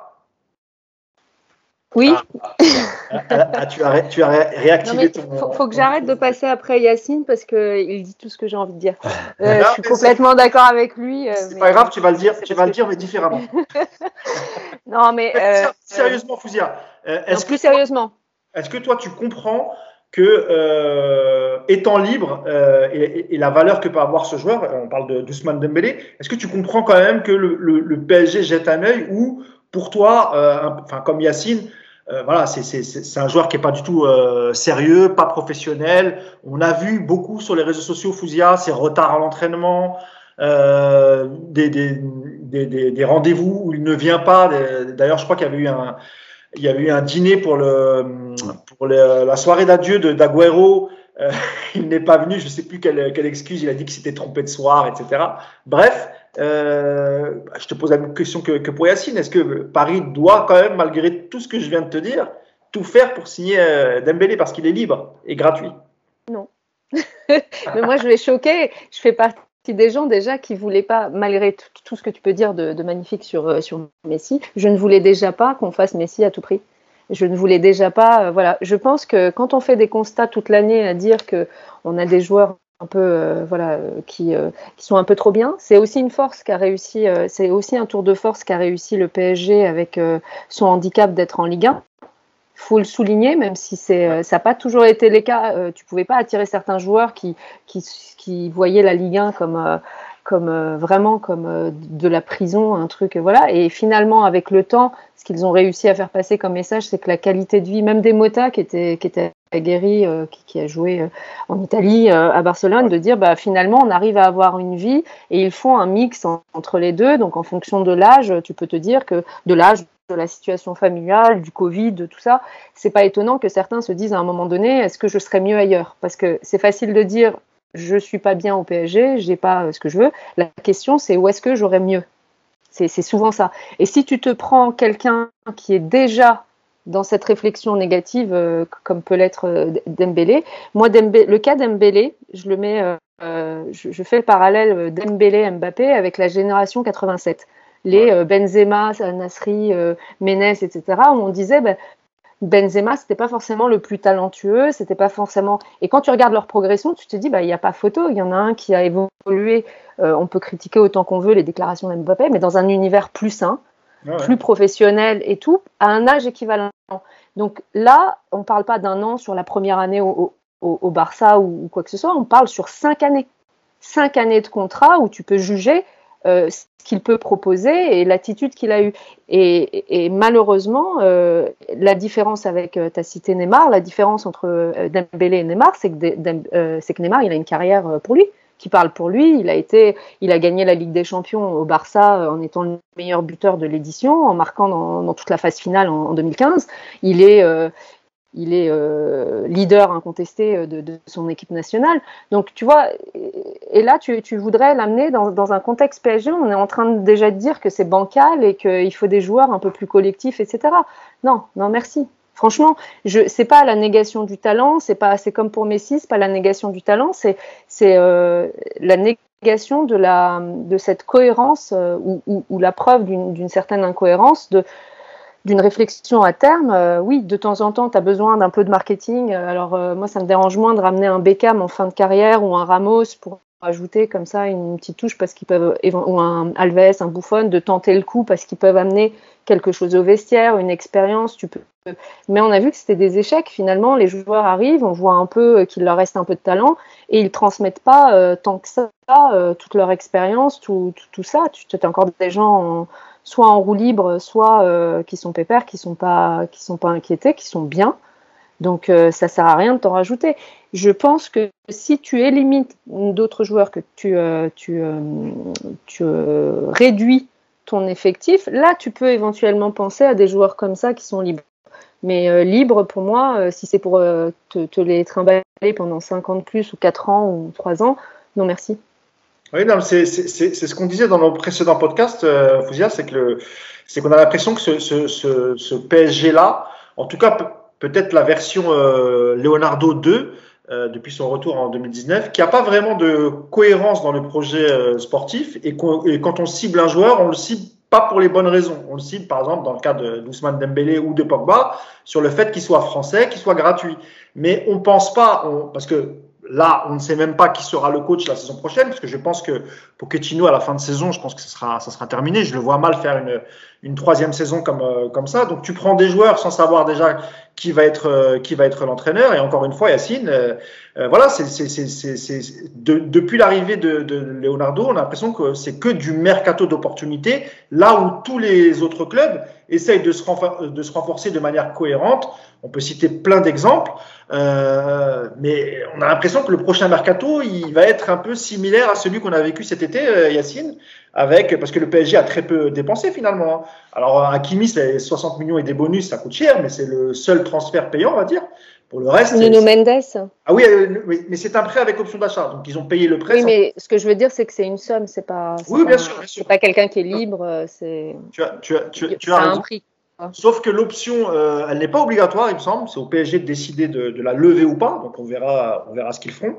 oui. [LAUGHS] Ah, ah, ah, tu, as, tu as réactivé ton. Faut, faut que j'arrête de passer après Yacine parce qu'il dit tout ce que j'ai envie de dire. Euh, je suis complètement d'accord avec lui. Euh, c'est pas grave, tu vas le dire, tu vas le dire, mais [LAUGHS] différemment. non, mais. Euh, sérieusement, Fouzia. Est-ce plus sérieusement. Est-ce que toi, tu comprends que étant libre et, et, la valeur que peut avoir ce joueur, on parle d'Ousmane Dembélé, est-ce que tu comprends quand même que le, le, le PSG jette un œil ou pour toi, enfin comme Yacine, euh, voilà, c'est un joueur qui est pas du tout euh, sérieux, pas professionnel. On a vu beaucoup sur les réseaux sociaux Fouzia, ses retards à l'entraînement, euh, des, rendez-vous où il ne vient pas. D'ailleurs, je crois qu'il y avait eu un, dîner pour la soirée d'adieu d'Aguero. Euh, [LAUGHS] il n'est pas venu, je ne sais plus quelle, quelle excuse. Il a dit qu'il s'était trompé de soir, etc. Bref, euh, je te pose la même question que, que pour Yacine. Est-ce que Paris doit quand même, malgré tout ce que je viens de te dire, tout faire pour signer euh, Dembélé parce qu'il est libre et gratuit? Non. [LAUGHS] Mais moi, je vais choquer. Je fais partie des gens déjà qui voulaient pas, malgré tout ce que tu peux dire de, de magnifique sur, euh, sur Messi, je ne voulais déjà pas qu'on fasse Messi à tout prix. Je ne voulais déjà pas. voilà, je pense que quand on fait des constats toute l'année à dire que on a des joueurs un peu voilà qui, qui sont un peu trop bien, c'est aussi une force réussi. c'est aussi un tour de force qu'a réussi le PSG avec son handicap d'être en Ligue 1 faut le souligner, même si ça n'a pas toujours été le cas. tu pouvais pas attirer certains joueurs qui, qui, qui voyaient la Ligue 1 comme, comme euh, vraiment comme euh, de la prison, un truc, voilà. Et finalement, avec le temps, ce qu'ils ont réussi à faire passer comme message, c'est que la qualité de vie, même des Mota qui était, qui était aguerri, euh, qui, a joué en Italie, à Barcelone, de dire bah, finalement on arrive à avoir une vie et ils font un mix entre les deux. Donc en fonction de l'âge, tu peux te dire que de l'âge, de la situation familiale, du Covid, de tout ça, c'est pas étonnant que certains se disent à un moment donné, est-ce que je serais mieux ailleurs? Parce que c'est facile de dire je suis pas bien au PSG, j'ai pas euh, ce que je veux. La question, c'est où est-ce que j'aurais mieux? C'est souvent ça. Et si tu te prends quelqu'un qui est déjà dans cette réflexion négative, euh, comme peut l'être euh, Dembélé, moi, le cas Dembélé, je le mets, je, fais le parallèle Dembélé-Mbappé avec la génération 87 les Benzema, Nasri, Ménès, etc., où on disait ben, Benzema, c'était pas forcément le plus talentueux, c'était pas forcément. Et quand tu regardes leur progression, tu te dis, bah, il n'y a pas photo. Il y en a un qui a évolué. Euh, on peut critiquer autant qu'on veut les déclarations d'Mbappé, mais dans un univers plus sain, plus professionnel et tout, à un âge équivalent. Donc là, on parle pas d'un an sur la première année au, Barça ou, quoi que ce soit. On parle sur cinq années, cinq années de contrat où tu peux juger euh, ce qu'il peut proposer et l'attitude qu'il a eue. Et, malheureusement, euh, la différence avec, euh, ta cité Neymar, la différence entre Dembélé et Neymar, c'est que, c'est que Neymar, il a une carrière pour lui, qui parle pour lui. Il a été, il a gagné la Ligue des Champions au Barça en étant le meilleur buteur de l'édition, en marquant dans, toute la phase finale en 2015. Il est, il est euh, leader incontesté euh, de, son équipe nationale. Donc, tu vois, et là, tu, voudrais l'amener dans, un contexte PSG. On est en train de déjà de dire que c'est bancal et qu'il faut des joueurs un peu plus collectifs, etc. Non, non, merci. Franchement, je c'est pas la négation du talent, c'est pas c'est comme pour Messi, c'est pas la négation du talent, c'est euh, la négation de cette cohérence ou, ou, la preuve d'une certaine incohérence de d'une réflexion à terme, euh, oui, de temps en temps, tu as besoin d'un peu de marketing. Euh, alors, euh, moi, ça me dérange moins de ramener un Beckham en fin de carrière ou un Ramos pour ajouter comme ça une petite touche parce qu'ils peuvent, ou un Alves, un Buffon, de tenter le coup parce qu'ils peuvent amener quelque chose au vestiaire, une expérience. Tu peux. Mais on a vu que c'était des échecs. Finalement, les joueurs arrivent, on voit un peu qu'il leur reste un peu de talent et ils transmettent pas tant que ça toute leur expérience, tout, tout, ça. Tu as encore des gens en soit en roue libre, soit euh, qui sont pépères, qui sont pas, qui sont pas inquiétés, qui sont bien. Donc euh, ça sert à rien de t'en rajouter. Je pense que si tu élimines d'autres joueurs, que tu, euh, tu, tu réduis ton effectif, là tu peux éventuellement penser à des joueurs comme ça qui sont libres. Mais libres pour moi, si c'est pour te, te, les trimballer pendant 50 plus ou 4 ans ou 3 ans, non merci. Oui, non, c'est ce qu'on disait dans nos précédents podcasts, euh, Fouzia, c'est que c'est qu'on a l'impression que ce, ce, ce, ce PSG-là, en tout cas peut-être la version euh, Leonardo 2, euh, depuis son retour en 2019, qui n'a pas vraiment de cohérence dans le projet euh, sportif, et, et, quand on cible un joueur, on le cible pas pour les bonnes raisons. On le cible, par exemple, dans le cas de d'Ousmane Dembélé ou de Pogba, sur le fait qu'il soit français, qu'il soit gratuit. Mais on pense pas, on, parce que Là, on ne sait même pas qui sera le coach la saison prochaine, parce que je pense que Pochettino, à la fin de saison, je pense que ça sera terminé. Je le vois mal faire une, une troisième saison comme, euh, comme ça. Donc, tu prends des joueurs sans savoir déjà qui va être, euh, qui va être l'entraîneur. Et encore une fois, Yacine, euh, voilà, c'est, c'est, c'est, c'est, de, depuis l'arrivée de, de, Leonardo, on a l'impression que c'est que du mercato d'opportunités, là où tous les autres clubs essayent de se, de se renforcer de manière cohérente. On peut citer plein d'exemples. Euh, mais on a l'impression que le prochain mercato, il va être un peu similaire à celui qu'on a vécu cet été, euh, Yacine, avec parce que le PSG a très peu dépensé finalement. Hein. Alors Hakimi, c'est 60 millions et des bonus, ça coûte cher, mais c'est le seul transfert payant, on va dire. Pour le reste, Nuno Mendes. Ah oui, euh, mais c'est un prêt avec option d'achat, donc ils ont payé le prêt. Oui, mais ce que je veux dire, c'est que c'est une somme, c'est pas. Oui, bien sûr, bien sûr. pas quelqu'un qui est libre, c'est. Tu as, tu as, tu, as, tu as un prix. Sauf que l'option, euh, elle n'est pas obligatoire, il me semble. C'est au PSG de décider de, la lever ou pas. Donc on verra, on verra ce qu'ils feront.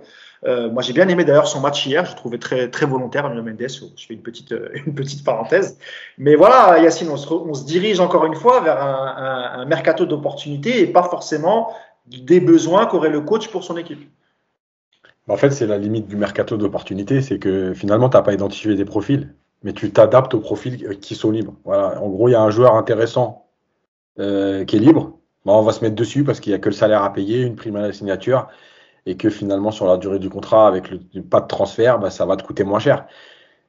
Euh, moi, j'ai bien aimé d'ailleurs son match hier. Je trouvais très, très volontaire, Nuno Mendes. Je fais une petite, euh, une petite parenthèse. Mais voilà, Yacine, on se, dirige encore une fois vers un, mercato d'opportunités et pas forcément des besoins qu'aurait le coach pour son équipe. En fait, c'est la limite du mercato d'opportunités, c'est que finalement, tu n'as pas identifié des profils, mais tu t'adaptes aux profils qui sont libres. Voilà. En gros, il y a un joueur intéressant euh, qui est libre. on va se mettre dessus parce qu'il n'y a que le salaire à payer, une prime à la signature, et que finalement, sur la durée du contrat, avec le, pas de transfert, bah, ça va te coûter moins cher.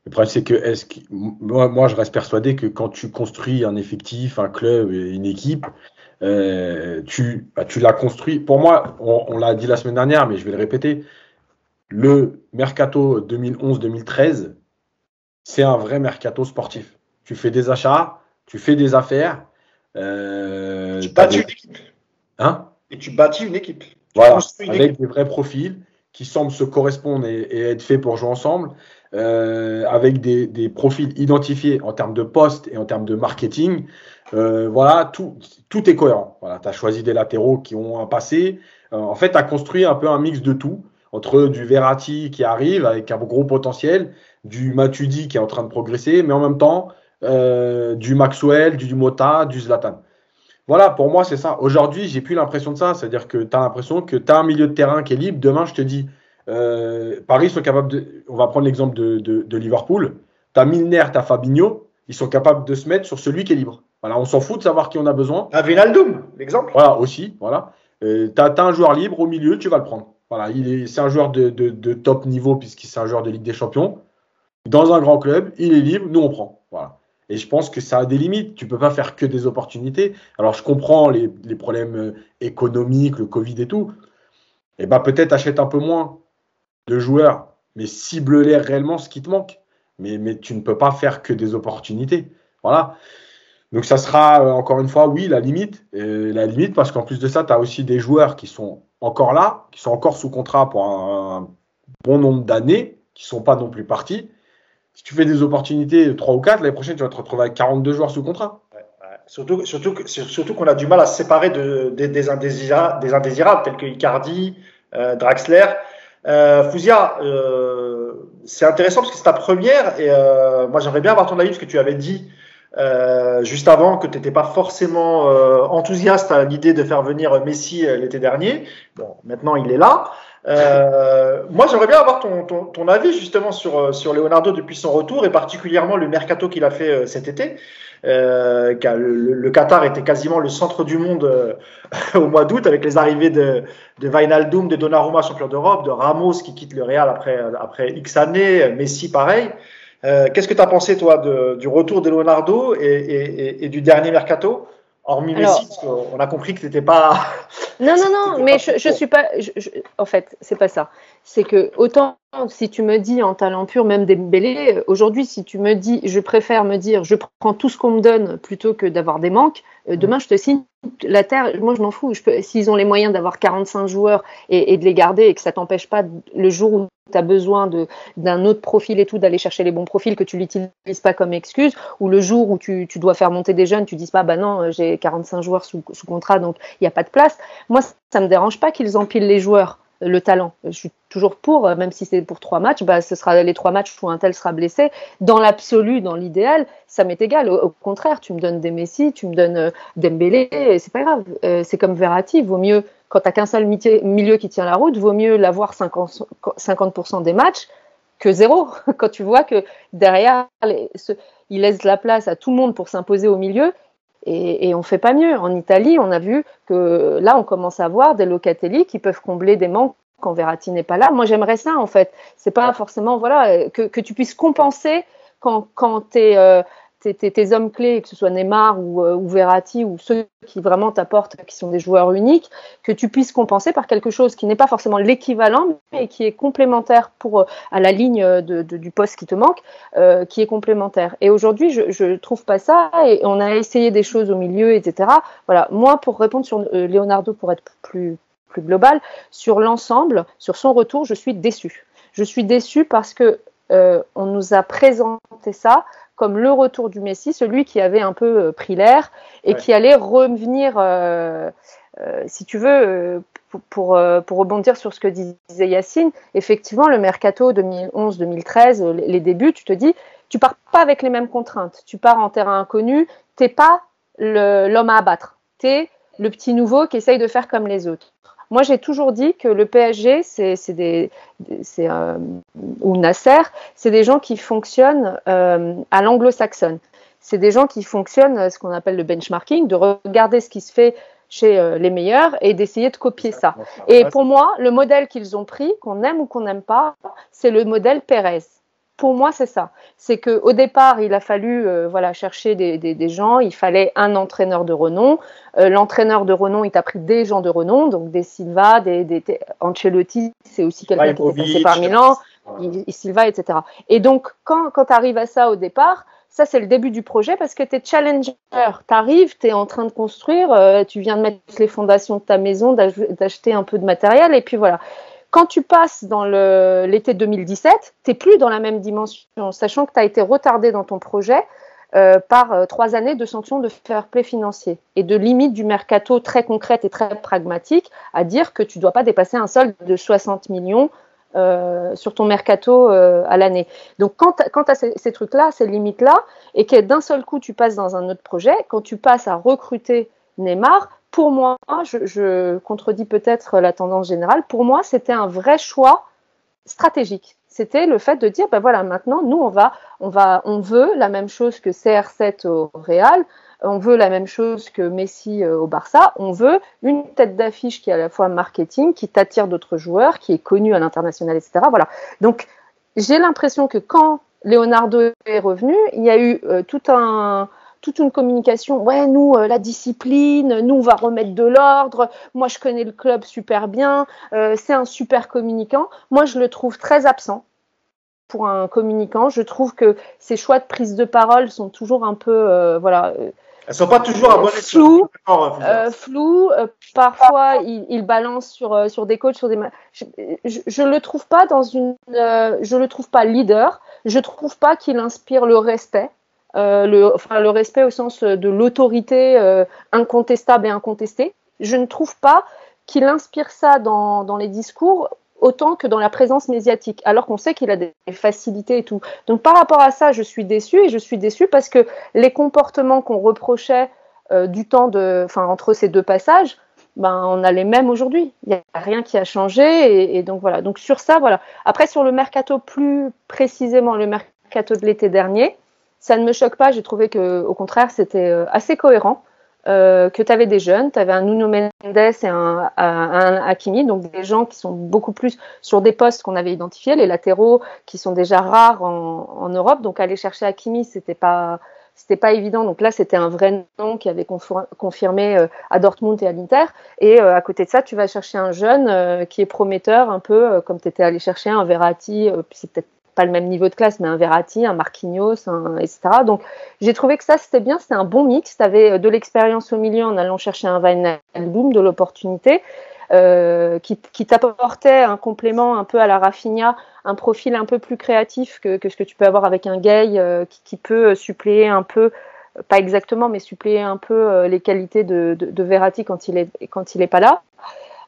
Le problème, c'est que, est-ce que moi, moi, je reste persuadé que quand tu construis un effectif, un club, une équipe, euh, tu, bah, tu l'as construit. Pour moi, on, l'a dit la semaine dernière, mais je vais le répéter. Le mercato 2011-2013, c'est un vrai mercato sportif. Tu fais des achats, tu fais des affaires. Euh, tu bâtis une équipe. Hein? Et tu bâtis une équipe. Voilà, avec des vrais profils qui semblent se correspondre et, être faits pour jouer ensemble, euh, avec des, des, profils identifiés en termes de poste et en termes de marketing. Euh, voilà, tout, tout est cohérent. Voilà, tu as choisi des latéraux qui ont un passé. Euh, en fait, tu as construit un peu un mix de tout, entre du Verratti qui arrive avec un gros potentiel, du Matuidi qui est en train de progresser, mais en même temps, euh, du Maxwell, du, Mota, du Zlatan. Voilà, pour moi, c'est ça. Aujourd'hui, j'ai plus l'impression de ça. C'est-à-dire que tu as l'impression que tu as un milieu de terrain qui est libre. Demain, je te dis, Paris sont capables de. On va prendre l'exemple de, de, de Liverpool. Tu as Milner, tu as Fabinho. Ils sont capables de se mettre sur celui qui est libre. Voilà, on s'en fout de savoir qui on a besoin. Un Vinaldoom, l'exemple. Voilà, aussi. Voilà. Euh, tu as, un joueur libre au milieu, tu vas le prendre. Voilà, il est, c'est un joueur de, de, top niveau puisqu'il c'est un joueur de Ligue des Champions. Dans un grand club, il est libre, nous on prend. Voilà. Et je pense que ça a des limites. Tu peux pas faire que des opportunités. Alors je comprends les, problèmes euh, économiques, le Covid et tout. Et eh ben peut-être achète un peu moins de joueurs, mais cible-les réellement ce qui te manque. Mais, mais tu ne peux pas faire que des opportunités. Voilà. Donc ça sera euh, encore une fois, oui, la limite. la limite parce qu'en plus de ça, tu as aussi des joueurs qui sont encore là, qui sont encore sous contrat pour un, bon nombre d'années, qui sont pas non plus partis. Si tu fais des opportunités 3 ou 4, l'année prochaine, tu vas te retrouver avec 42 joueurs sous contrat. Surtout, surtout, surtout qu'on a du mal à se séparer de, des, indésirables, des indésirables tels que Icardi, euh, Draxler. Euh, Fouzia, euh, c'est intéressant parce que c'est ta première et euh, moi j'aimerais bien avoir ton avis parce que tu avais dit euh, juste avant que tu n'étais pas forcément euh, enthousiaste à l'idée de faire venir Messi l'été dernier. Bon, maintenant il est là. Euh, moi, j'aimerais bien avoir ton, ton, avis justement sur, sur Leonardo depuis son retour et particulièrement le mercato qu'il a fait cet été. Euh, le, Qatar était quasiment le centre du monde [LAUGHS] au mois d'août avec les arrivées de, de Wijnaldum, de Donnarumma, champion d'Europe, de Ramos qui quitte le Real après, après X années, Messi pareil. Euh, qu'est-ce que tu as pensé, toi, du retour de Leonardo et, du dernier mercato? Hormis Messi, parce qu'on a compris que tu n'étais pas. Non, non, non, [LAUGHS] mais je, je suis pas. en fait, c'est pas ça. C'est que autant si tu me dis en talent pur, même Dembélé, aujourd'hui, si tu me dis, je préfère me dire, je prends tout ce qu'on me donne plutôt que d'avoir des manques, euh, demain, je te signe la terre. Moi, je m'en fous. S'ils ont les moyens d'avoir 45 joueurs et, et, de les garder et que ça t'empêche pas, le jour où tu as besoin d'un autre profil et tout, d'aller chercher les bons profils, que tu l'utilises pas comme excuse, ou le jour où tu, tu, dois faire monter des jeunes, tu dis pas, bah non, j'ai 45 joueurs sous, sous contrat, donc il n'y a pas de place. Moi, ça me dérange pas qu'ils empilent les joueurs le talent. Je suis toujours pour, même si c'est pour trois matchs, bah, ce sera les trois matchs où un tel sera blessé. Dans l'absolu, dans l'idéal, ça m'est égal. Au, contraire, tu me donnes des Messi, tu me donnes euh, Dembélé, c'est pas grave. Euh, c'est comme Verratti, vaut mieux, quand t'as qu'un seul milieu qui tient la route, vaut mieux l'avoir 50%, 50 des matchs que zéro. [LAUGHS] Quand tu vois que derrière, il laisse la place à tout le monde pour s'imposer au milieu, et, et on fait pas mieux. En Italie, on a vu que là, on commence à voir des Locatelli qui peuvent combler des manques quand Verratti n'est pas là. Moi, j'aimerais ça, en fait. C'est pas forcément, voilà, que, que tu puisses compenser quand, quand tu es, euh, tes, hommes clés, que ce soit Neymar ou, euh, ou Verratti ou ceux qui vraiment t'apportent, qui sont des joueurs uniques, que tu puisses compenser par quelque chose qui n'est pas forcément l'équivalent, mais qui est complémentaire pour euh, à la ligne de, du poste qui te manque, euh, qui est complémentaire. Et aujourd'hui, je, je trouve pas ça, et on a essayé des choses au milieu, etc. Voilà. Moi, pour répondre sur Leonardo, pour être plus plus global, sur l'ensemble, sur son retour, je suis déçue. Je suis déçue parce que on nous a présenté ça comme le retour du Messi, celui qui avait un peu pris l'air et qui allait revenir, si tu veux, pour, pour, rebondir sur ce que disait Yacine, effectivement, le mercato 2011-2013, les débuts, tu te dis, tu pars pas avec les mêmes contraintes. Tu pars en terrain inconnu, t'es pas l'homme à abattre. Tu es le petit nouveau qui essaye de faire comme les autres. Moi, j'ai toujours dit que le PSG, c'est des, euh, ou Nasser, c'est des gens qui fonctionnent euh, à l'anglo-saxonne. C'est des gens qui fonctionnent euh, ce qu'on appelle le benchmarking, de regarder ce qui se fait chez les meilleurs et d'essayer de copier ça. Et pour moi, le modèle qu'ils ont pris, qu'on aime ou qu'on n'aime pas, c'est le modèle Pérez pour moi, c'est ça. C'est qu'au départ, il a fallu euh, voilà, chercher des, gens, il fallait un entraîneur de renom. Euh, l'entraîneur de renom, il t'a pris des gens de renom, donc des Silva, des, des Ancelotti, c'est aussi quelqu'un qui est passé par Milan, Silva, etc. Et donc, quand, quand tu arrives à ça au départ, ça, c'est le début du projet parce que tu es challenger. Tu arrives, tu es en train de construire, euh, tu viens de mettre les fondations de ta maison, d'acheter un peu de matériel, et puis voilà. Quand tu passes dans l'été 2017, tu n'es plus dans la même dimension, sachant que tu as été retardé dans ton projet euh, par euh, trois années de sanctions de fair play financier et de limites du mercato très concrètes et très pragmatiques à dire que tu ne dois pas dépasser un solde de 60 millions euh, sur ton mercato à l'année. Donc quand tu as ces, ces trucs-là, ces limites-là, et que d'un seul coup tu passes dans un autre projet, quand tu passes à recruter Neymar, pour moi, je, contredis peut-être la tendance générale, pour moi, c'était un vrai choix stratégique. C'était le fait de dire, ben voilà, maintenant, nous, on va, on va, on veut la même chose que CR7 au Real, on veut la même chose que Messi euh, au Barça, on veut une tête d'affiche qui est à la fois marketing, qui t'attire d'autres joueurs, qui est connu à l'international, etc. Voilà. Donc, j'ai l'impression que quand Leonardo est revenu, il y a eu euh, tout un, toute une communication. Ouais, nous, euh, la discipline, nous, on va remettre de l'ordre. Moi, je connais le club super bien. Euh, c'est un super communicant. Moi, je le trouve très absent pour un communicant. Je trouve que ses choix de prise de parole sont toujours un peu, euh, voilà. Elles sont pas toujours à bon flou, flou. parfois, il, il, balance sur sur des coachs, sur des. Je, je, le trouve pas dans une. je le trouve pas leader. Je trouve pas qu'il inspire le respect. Euh, le, enfin, le respect au sens de l'autorité euh, incontestable et incontestée. Je ne trouve pas qu'il inspire ça dans, dans, les discours autant que dans la présence médiatique, alors qu'on sait qu'il a des facilités et tout. Donc par rapport à ça, je suis déçue et je suis déçue parce que les comportements qu'on reprochait euh, du temps de, entre ces deux passages, ben on a les mêmes aujourd'hui. Il n'y a rien qui a changé et, et, donc voilà. Donc sur ça, voilà. Après sur le mercato plus précisément, le mercato de l'été dernier, ça ne me choque pas. J'ai trouvé que, au contraire, c'était euh, assez cohérent. Euh, que tu avais des jeunes, tu avais un Nuno Mendes et un, un, Hakimi, donc des gens qui sont beaucoup plus sur des postes qu'on avait identifiés, les latéraux qui sont déjà rares en, Europe. Donc aller chercher Hakimi, c'était pas c'était pas évident. Donc là, c'était un vrai nom qui avait confirmé euh, à Dortmund et à l'Inter. Et à côté de ça, tu vas chercher un jeune qui est prometteur, un peu comme tu étais allé chercher un Verratti, c'est peut-être pas le même niveau de classe, mais un Verratti, un Marquinhos, etc. Donc j'ai trouvé que ça c'était bien, c'était un bon mix. Tu avais euh, de l'expérience au milieu en allant chercher un Boom, de l'opportunité, euh, qui, t'apportait un complément un peu à la Rafinha, un profil un peu plus créatif que, que ce que tu peux avoir avec un Gay euh, qui, peut suppléer un peu, pas exactement, mais suppléer un peu les qualités de, de, Verratti quand il est quand il est pas là.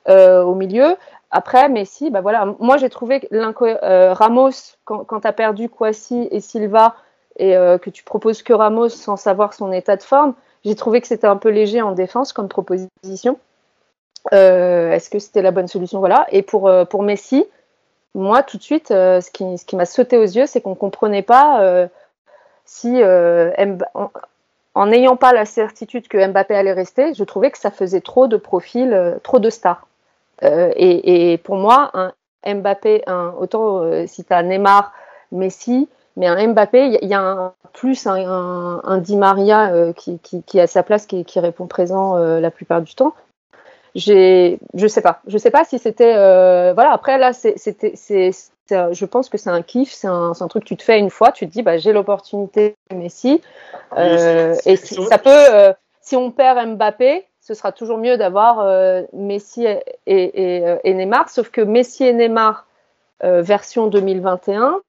Euh, au milieu. Après, Messi, bah voilà, moi j'ai trouvé euh, Ramos, quand, tu as perdu Kwasi et Silva, et euh, que tu proposes que Ramos sans savoir son état de forme, j'ai trouvé que c'était un peu léger en défense comme proposition. Euh, Est-ce que c'était la bonne solution? Voilà. Et pour, pour Messi, moi tout de suite, ce qui, ce qui m'a sauté aux yeux, c'est qu'on ne comprenait pas si, en n'ayant pas la certitude que Mbappé allait rester, je trouvais que ça faisait trop de profils, trop de stars. Euh, et, et, pour moi, un Mbappé, un, autant euh, si tu as Neymar, Messi, mais un Mbappé, il y, a un, plus un, un, Di Maria euh, qui, qui, qui, a sa place, qui, qui répond présent la plupart du temps. Je sais pas, je sais pas si c'était, voilà. Après là, c'était, je pense que c'est un kiff, c'est un, un, truc que tu te fais une fois, tu te dis, bah j'ai l'opportunité Messi, et ça peut, si on perd Mbappé, ce sera toujours mieux d'avoir euh, Messi et, et, et, Neymar, sauf que Messi et Neymar euh, version 2021,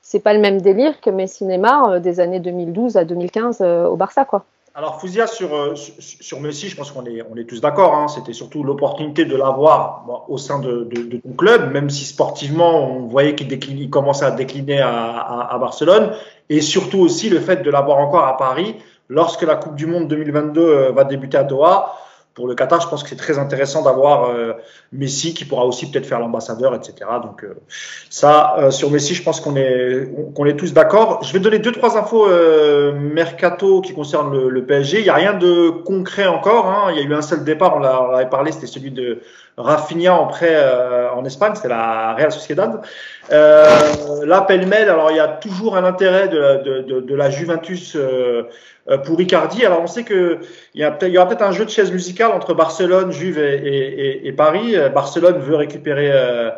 c'est pas le même délire que Messi Neymar des années 2012 à 2015 au Barça, quoi. Alors Fouzia sur, euh, sur, Messi, je pense qu'on est, on est tous d'accord. Hein. C'était surtout l'opportunité de l'avoir au sein de, ton club, même si sportivement on voyait qu'il commençait à décliner à, Barcelone, et surtout aussi le fait de l'avoir encore à Paris lorsque la Coupe du Monde 2022 euh, va débuter à Doha pour le Qatar, je pense que c'est très intéressant d'avoir euh, Messi qui pourra aussi peut-être faire l'ambassadeur, etc. Donc euh, ça, euh, sur Messi, je pense qu'on est qu'on est tous d'accord. Je vais donner deux trois infos mercato qui concernent le, le, PSG. Il y a rien de concret encore. Hein. Il y a eu un seul départ, on l'avait parlé, c'était celui de Rafinha en prêt en Espagne, c'était la Real Sociedad. là, pêle-mêle, alors il y a toujours un intérêt de, de, de, de la Juventus euh, pour Icardi. Alors on sait que il y, y aura peut-être un jeu de chaise musicale entre Barcelone, Juve et, et, et Paris. Euh, Barcelone veut récupérer euh,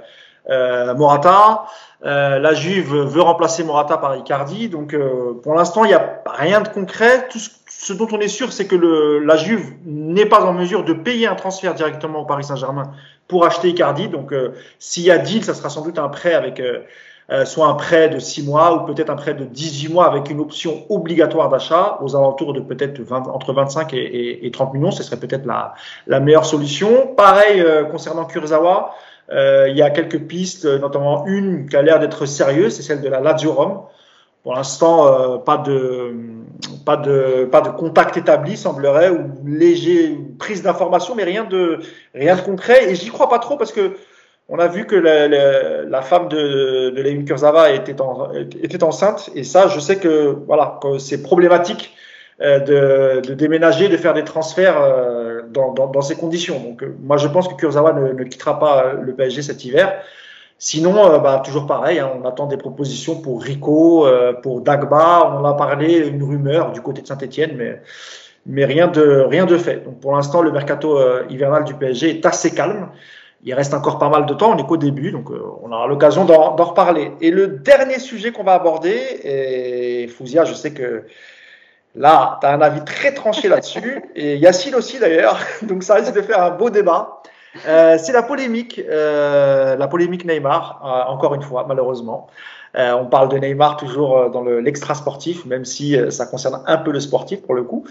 euh Morata. Euh, la Juve veut remplacer Morata par Icardi. Donc pour l'instant, il n'y a rien de concret. Tout ce, dont on est sûr, c'est que le, la Juve n'est pas en mesure de payer un transfert directement au Paris Saint-Germain pour acheter Icardi. Donc s'il y a deal, ça sera sans doute un prêt avec euh, soit un prêt de 6 mois ou peut-être un prêt de 18 mois avec une option obligatoire d'achat aux alentours de peut-être entre 25 et, et, 30 millions. Ce serait peut-être la, la, meilleure solution. Pareil euh, concernant Kurzawa. Euh, il y a quelques pistes, notamment une qui a l'air d'être sérieuse, c'est celle de la Lazio Rome. Pour l'instant, euh, pas de pas de pas de contact établi semblerait ou léger prise d'information, mais rien de rien de concret. Et j'y crois pas trop parce que on a vu que la, la, femme de, de Kurzava était, en, était enceinte, et ça, je sais que voilà, c'est problématique euh, de, de, déménager, de faire des transferts euh, dans, dans, dans, ces conditions. Donc, euh, moi, je pense que Kurzawa ne, ne, quittera pas le PSG cet hiver. Sinon, bah, toujours pareil, hein, on attend des propositions pour Rico, pour Dagba. On a parlé, une rumeur du côté de Saint-Etienne, mais mais rien de rien de fait. Donc, pour l'instant, le mercato hivernal du PSG est assez calme. Il reste encore pas mal de temps, on n'est qu'au début, donc euh, on aura l'occasion d'en reparler. Et le dernier sujet qu'on va aborder, et Fouzia, je sais que là, tu as un avis très tranché là-dessus, [LAUGHS] et Yacine aussi d'ailleurs, [LAUGHS] donc ça risque de faire un beau débat. Euh, c'est la polémique, euh, la polémique Neymar, euh, encore une fois, malheureusement. Euh, on parle de Neymar toujours dans l'extra sportif, même si ça concerne un peu le sportif pour le coup.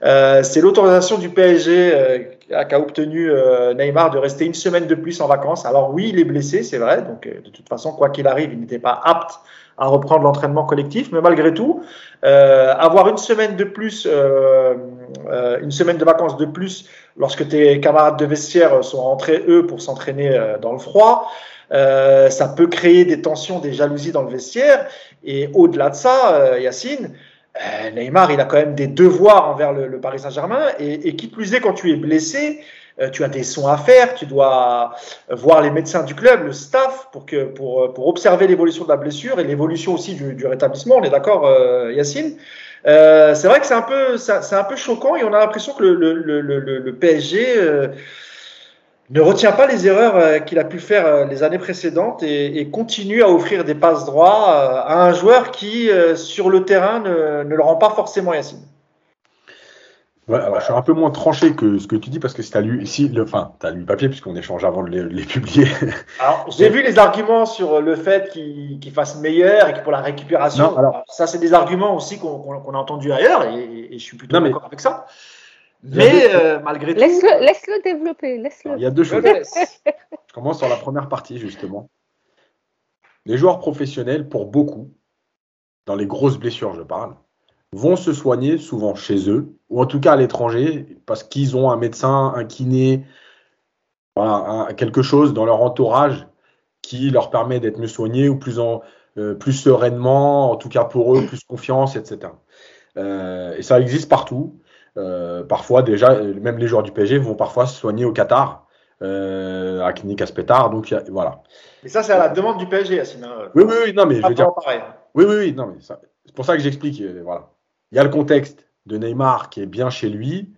c'est l'autorisation du PSG qu'a obtenu Neymar de rester une semaine de plus en vacances. Alors oui, il est blessé, c'est vrai. Donc de toute façon, quoi qu'il arrive, il n'était pas apte à reprendre l'entraînement collectif. Mais malgré tout, avoir une semaine de plus, une semaine de vacances de plus lorsque tes camarades de vestiaire sont rentrés eux pour s'entraîner dans le froid. Euh, ça peut créer des tensions, des jalousies dans le vestiaire. Et au-delà de ça, euh, Yacine, euh, Neymar, il a quand même des devoirs envers le, Paris Saint-Germain. Et, et, qui plus est, quand tu es blessé, tu as des soins à faire, tu dois voir les médecins du club, le staff, pour, que, pour, pour observer l'évolution de la blessure et l'évolution aussi du, du, rétablissement. On est d'accord, Yacine? C'est vrai que c'est un, peu, c'est un peu choquant et on a l'impression que le, le, le PSG ne retient pas les erreurs euh, qu'il a pu faire euh, les années précédentes et, continue à offrir des passes droits euh, à un joueur qui, sur le terrain, ne, le rend pas forcément Yacine. Ouais, alors je suis un peu moins tranché que ce que tu dis parce que si tu as lu ici, le, enfin, tu as lu le papier puisqu'on échange avant de les, publier. [LAUGHS] Alors, j'ai vu les arguments sur le fait qu'il fasse meilleur et que pour la récupération. alors, ça, c'est des arguments aussi qu'on a entendus ailleurs et, je suis plutôt d'accord avec ça. Mais euh, malgré tout. Laisse-le développer. Laisse il y a deux choses. [LAUGHS] Je commence sur la première partie, justement. Les joueurs professionnels, pour beaucoup, dans les grosses blessures, je parle, vont se soigner souvent chez eux, ou en tout cas à l'étranger, parce qu'ils ont un médecin, un kiné, voilà, quelque chose dans leur entourage qui leur permet d'être mieux soignés ou plus, en, euh, plus sereinement, en tout cas pour eux, plus confiance, etc. Euh, et ça existe partout. Euh, parfois, déjà, même les joueurs du PSG vont parfois se soigner au Qatar, euh, à Clinique Aspetar. Donc, voilà. Et ça, c'est à la demande du PSG, Yacine. Hein. Oui, oui, oui, non, mais je veux dire. Pareil. Oui, oui, oui, non, mais c'est pour ça que j'explique. Euh, voilà. Il y a le contexte de Neymar qui est bien chez lui.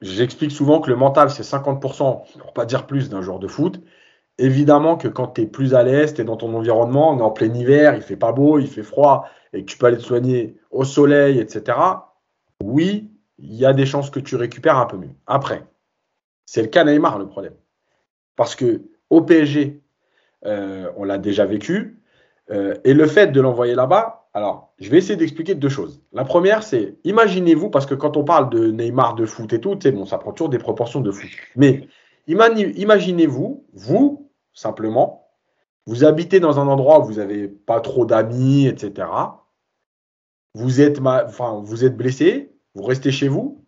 J'explique souvent que le mental, c'est 50%, pour pas dire plus, d'un joueur de foot. Évidemment que quand tu es plus à l'aise, tu es dans ton environnement, on est en plein hiver, il fait pas beau, il fait froid, et que tu peux aller te soigner au soleil, etc oui, il y a des chances que tu récupères un peu mieux. Après, c'est le cas Neymar le problème. Parce que au PSG, euh, on l'a déjà vécu. Euh, et le fait de l'envoyer là-bas, alors, je vais essayer d'expliquer deux choses. La première, c'est imaginez-vous, parce que quand on parle de Neymar, de foot et tout, bon, ça prend toujours des proportions de foot. Mais imaginez-vous, vous, simplement, vous habitez dans un endroit où vous n'avez pas trop d'amis, etc. Vous êtes, enfin, vous êtes blessé, vous restez chez vous,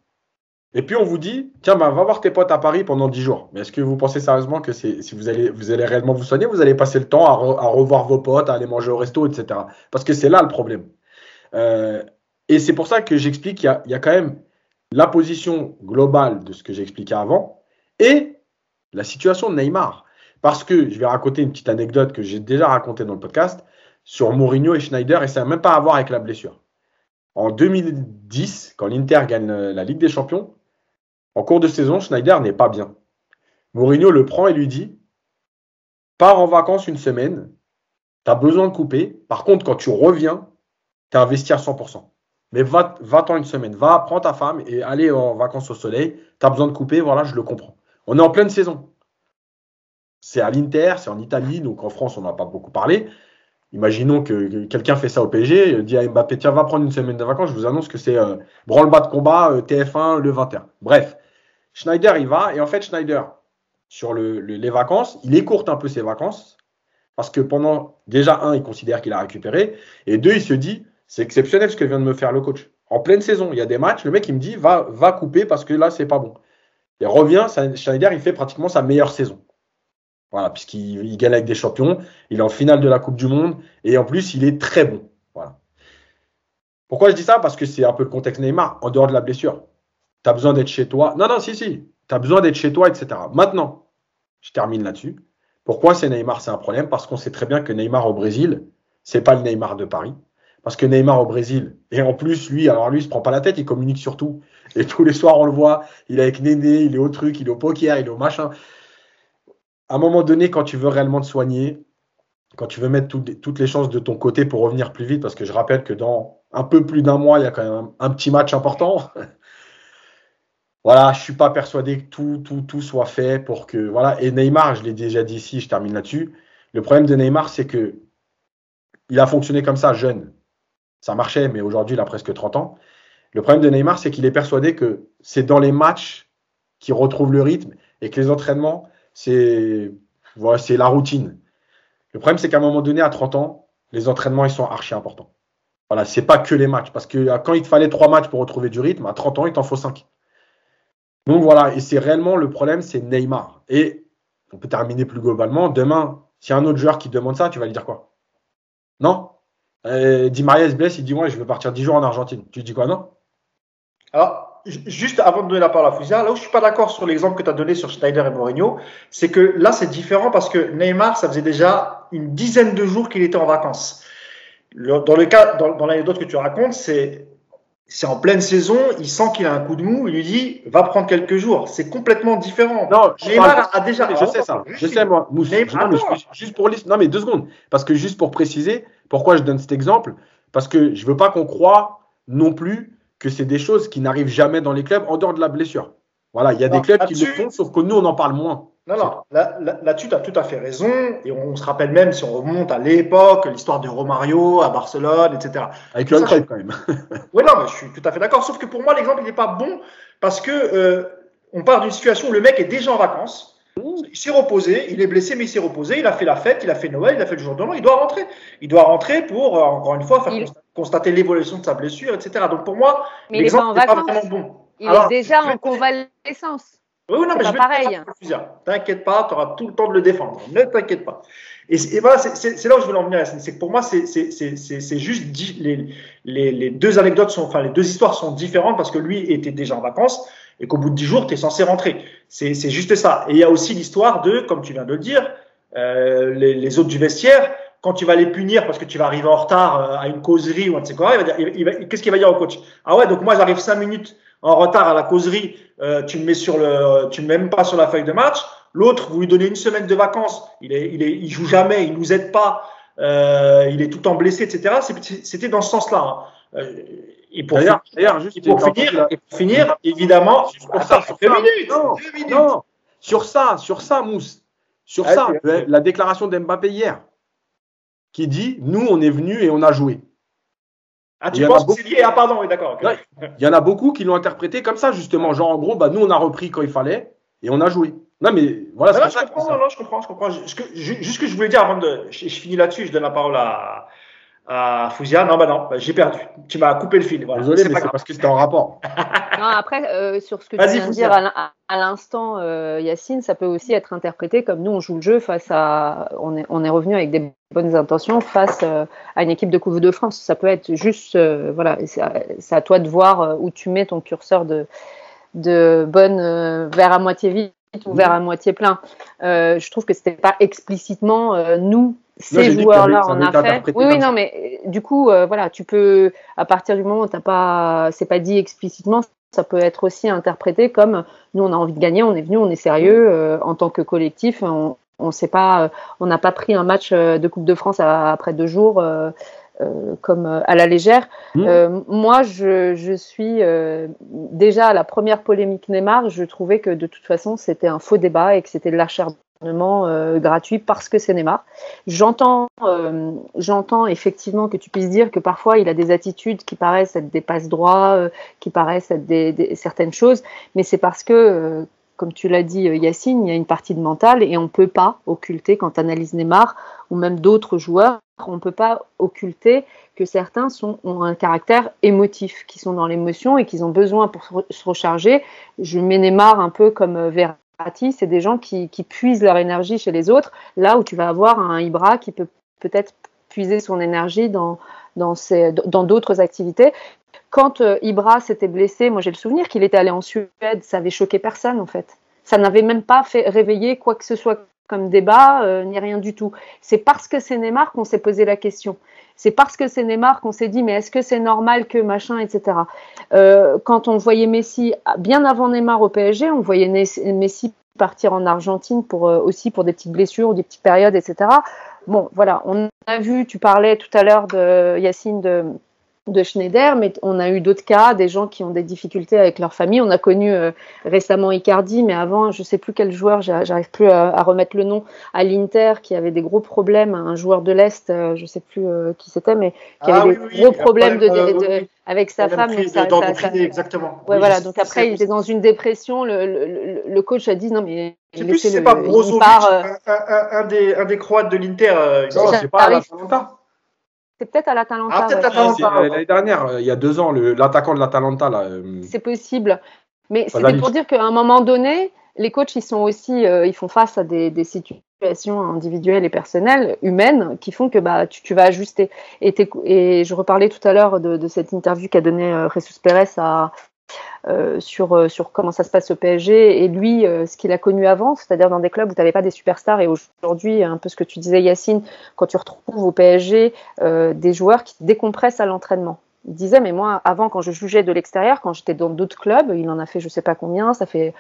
et puis on vous dit, tiens, bah, va voir tes potes à Paris pendant 10 jours. Mais est-ce que vous pensez sérieusement que si vous allez, vous allez réellement vous soigner, vous allez passer le temps à, revoir vos potes, à aller manger au resto, etc. Parce que c'est là le problème. Euh, et c'est pour ça que j'explique qu'il y, a quand même la position globale de ce que j'expliquais avant et la situation de Neymar. Parce que je vais raconter une petite anecdote que j'ai déjà racontée dans le podcast sur Mourinho et Schneider et ça n'a même pas à voir avec la blessure. En 2010, quand l'Inter gagne la Ligue des Champions, en cours de saison, Schneider n'est pas bien. Mourinho le prend et lui dit Pars en vacances une semaine, tu as besoin de couper. Par contre, quand tu reviens, tu as investi à 100%. Mais va-t'en une semaine, va, prends ta femme et allez en vacances au soleil. Tu as besoin de couper, voilà, je le comprends. On est en pleine saison. C'est à l'Inter, c'est en Italie, donc en France, on n'a pas beaucoup parlé. Imaginons que quelqu'un fait ça au PSG, dit à Mbappé, tiens, va prendre une semaine de vacances, je vous annonce que c'est euh, branle-bas de combat, euh, TF1, le 21. Bref, Schneider, il va, et en fait, Schneider, sur les vacances, il écourte un peu ses vacances, parce que pendant, déjà, un, il considère qu'il a récupéré, et deux, il se dit, c'est exceptionnel ce que vient de me faire le coach. En pleine saison, il y a des matchs, le mec, il me dit, va, va couper parce que là, c'est pas bon. Et revient, Schneider, il fait pratiquement sa meilleure saison. Voilà, puisqu'il gagne avec des champions, il est en finale de la Coupe du Monde, et en plus, il est très bon. Voilà. Pourquoi je dis ça? Parce que c'est un peu le contexte Neymar, en dehors de la blessure. Tu as besoin d'être chez toi. Non, non, si, si. Tu besoin d'être chez toi, etc. Maintenant, je termine là-dessus. Pourquoi c'est Neymar, c'est un problème Parce qu'on sait très bien que Neymar au Brésil, c'est pas le Neymar de Paris. Parce que Neymar au Brésil, et en plus, lui, alors lui, il se prend pas la tête, il communique surtout. Et tous les soirs, on le voit, il est avec Néné, il est au truc, il est au poker, il est au machin à un moment donné, quand tu veux réellement te soigner, quand tu veux mettre toutes les chances de ton côté pour revenir plus vite, parce que je rappelle que dans un peu plus d'un mois, il y a quand même un, petit match important. [LAUGHS] voilà, je suis pas persuadé que tout, tout, tout soit fait pour que. Voilà. Et Neymar, je l'ai déjà dit ici, je termine là-dessus. Le problème de Neymar, c'est que il a fonctionné comme ça jeune. Ça marchait, mais aujourd'hui, il a presque 30 ans. Le problème de Neymar, c'est qu'il est persuadé que c'est dans les matchs qu'il retrouve le rythme et que les entraînements, c'est voilà, c'est la routine. Le problème, c'est qu'à un moment donné, à 30 ans, les entraînements, ils sont archi importants. Voilà, c'est pas que les matchs. Parce que euh, quand il te fallait trois matchs pour retrouver du rythme, à 30 ans, il t'en faut 5. Donc voilà, et c'est réellement le problème, c'est Neymar. Et on peut terminer plus globalement. Demain, s'il y a un autre joueur qui demande ça, tu vas lui dire quoi? Non? Euh, Di Maria se blesse, il dit Moi, je veux partir 10 jours en Argentine. Tu dis quoi? Non? Alors, juste avant de donner la parole à Fouzia, là où je suis pas d'accord sur l'exemple que tu as donné sur Schneider et Mourinho, c'est que là, c'est différent parce que Neymar, ça faisait déjà une dizaine de jours qu'il était en vacances. Dans le cas, dans, l'anecdote que tu racontes, c'est c'est en pleine saison, il sent qu'il a un coup de mou, il lui dit va prendre quelques jours. C'est complètement différent. Non, Neymar a déjà. Je sais ça. Je sais moi. juste pour non mais deux secondes, parce que juste pour préciser, pourquoi je donne cet exemple, parce que je veux pas qu'on croie non plus que c'est des choses qui n'arrivent jamais dans les clubs en dehors de la blessure. Voilà, il y a des clubs qui le font, sauf que nous, on en parle moins. Non, non, là-dessus, tu as tout à fait raison. Et on se rappelle même, si on remonte à l'époque, l'histoire de Romario à Barcelone, etc. Avec le club, quand même. [LAUGHS] oui, non, mais je suis tout à fait d'accord. Sauf que pour moi, l'exemple, il n'est pas bon parce que euh, on part d'une situation où le mec est déjà en vacances. Il s'est reposé, il est blessé, mais il s'est reposé, il a fait la fête, il a fait Noël, il a fait le jour de l'an, il doit rentrer. Il doit rentrer pour, euh, encore une fois, faire constater l'évolution de sa blessure, etc. Donc pour moi, l'exemple n'est pas, vraiment bon. Il est déjà en convalescence. Oui, non, mais je pareil. T'inquiète pas, tu auras tout le temps de le défendre. Ne t'inquiète pas. Et, voilà, c'est là où je veux en venir. C'est que pour moi, c'est juste les, les, les, deux anecdotes sont, enfin, les deux histoires sont différentes parce que lui était déjà en vacances et qu'au bout de 10 jours, tu es censé rentrer. C'est juste ça. Et il y a aussi l'histoire de, comme tu viens de le dire, euh, les, les, autres du vestiaire, quand tu vas les punir parce que tu vas arriver en retard euh, à une causerie ou un de ces quoi, qu'est-ce qu'il va dire au coach? Ah ouais, donc moi j'arrive 5 minutes en retard à la causerie, euh, tu me mets sur le, tu me mets même pas sur la feuille de match. L'autre, vous lui donnez une semaine de vacances, il est, il est, il joue jamais, il nous aide pas, euh, il est tout le temps blessé, etc. C'était dans ce sens-là. Hein. Et pour, finir, juste pour finir, et pour finir, évidemment, pour ça, sur minutes, non, minutes. Non, sur ça, sur ça, Mousse, sur ça, la déclaration d'Mbappé hier. qui dit Nous, on est venu et on a joué. Ah, tu penses que c'est lié? Ah, pardon, oui, d'accord. Il y en a beaucoup qui l'ont interprété comme ça, justement. Genre, en gros, bah, nous, on a repris quand il fallait et on a joué. Non, mais voilà, c'est je, comprends, non, je comprends, je comprends. Juste ce que je voulais dire avant de. Je finis là-dessus, je donne la parole à, à Fouzia. Non, bah non, bah, j'ai perdu. Tu m'as coupé le fil. Voilà. Désolé, mais c'est parce que c'était en rapport. [LAUGHS] non, après, euh, sur ce que tu viens de dire à l'instant, euh, Yacine, ça peut aussi être interprété comme nous, on joue le jeu face à. On est, on est revenu avec des bonnes intentions face euh, à une équipe de Coupe de France. Ça peut être juste. Euh, voilà, c'est à, toi de voir où tu mets ton curseur de, de bonne vers à moitié vide ou vers à moitié plein. je trouve que c'était pas explicitement nous ces joueurs-là en a fait. Oui, oui, non, mais du coup, euh, voilà, tu peux, à partir du moment où t'as pas, c'est pas dit explicitement, ça peut être aussi interprété comme nous, on a envie de gagner, on est venu, on est sérieux euh, en tant que collectif. On, on sait pas, on n'a pas pris un match euh, de Coupe de France après deux jours. comme à la légère. Mmh. moi, je, je suis déjà à la première polémique Neymar, je trouvais que de toute façon c'était un faux débat et que c'était de euh, gratuit parce que c'est Neymar. J'entends, euh, j'entends effectivement que tu puisses dire que parfois il a des attitudes qui paraissent être des passe droits, euh, qui paraissent être des, certaines choses, mais c'est parce que, comme tu l'as dit Yacine, il y a une partie de mental et on peut pas occulter quand on analyse Neymar ou même d'autres joueurs, on peut pas occulter que certains ont un caractère émotif, qui sont dans l'émotion et qu'ils ont besoin pour se recharger. Je mets Neymar un peu comme c'est des gens qui, puisent leur énergie chez les autres, là où tu vas avoir un Ibra qui peut peut-être puiser son énergie dans dans dans d'autres activités. Quand euh, Ibra s'était blessé, moi j'ai le souvenir qu'il était allé en Suède, ça avait choqué personne en fait. Ça n'avait même pas fait réveiller quoi que ce soit comme débat, euh, ni rien du tout. C'est parce que c'est Neymar qu'on s'est posé la question. C'est parce que c'est Neymar qu'on s'est dit mais est-ce que c'est normal que machin, etc. Euh, quand on voyait Messi bien avant Neymar au PSG, on voyait Messi partir en Argentine pour euh, aussi pour des petites blessures, des petites périodes, etc. Bon, voilà, on a vu, tu parlais tout à l'heure de Yacine de de Schneider, mais on a eu d'autres cas, des gens qui ont des difficultés avec leur famille. On a connu euh, récemment Icardi, mais avant, je sais plus quel joueur, j'arrive plus à, remettre le nom, à l'Inter, qui avait des gros problèmes, un joueur de l'Est, euh, je sais plus euh, qui c'était, mais qui avait ah des gros problèmes de, avec sa femme. ça, exactement. Ouais, voilà. Donc après, il était dans une dépression. Le, le, coach a dit non, mais. Je sais plus si c'est pas Brozovic, un, un, un, des, un des Croates de l'Inter. non, c'est pas à c'est peut-être à l'Atalanta. Ah, peut-être euh, L'année dernière, euh, il y a deux ans, l'attaquant de l'Atalanta. Euh, c'est possible. Mais c'était pour dire qu'à un moment donné, les coachs, ils sont aussi, ils font face à des, situations individuelles et personnelles, humaines, qui font que bah, tu, vas ajuster. Et, et, je reparlais tout à l'heure de, cette interview qu'a donnée Jesus Pérez à, euh, sur, euh, sur comment ça se passe au PSG et lui, euh, ce qu'il a connu avant, c'est-à-dire dans des clubs où tu n'avais pas des superstars et aujourd'hui, un peu ce que tu disais Yacine, quand tu retrouves au PSG des joueurs qui décompressent à l'entraînement. Il disait, mais moi, avant, quand je jugeais de l'extérieur, quand j'étais dans d'autres clubs, il en a fait je sais pas combien, ça fait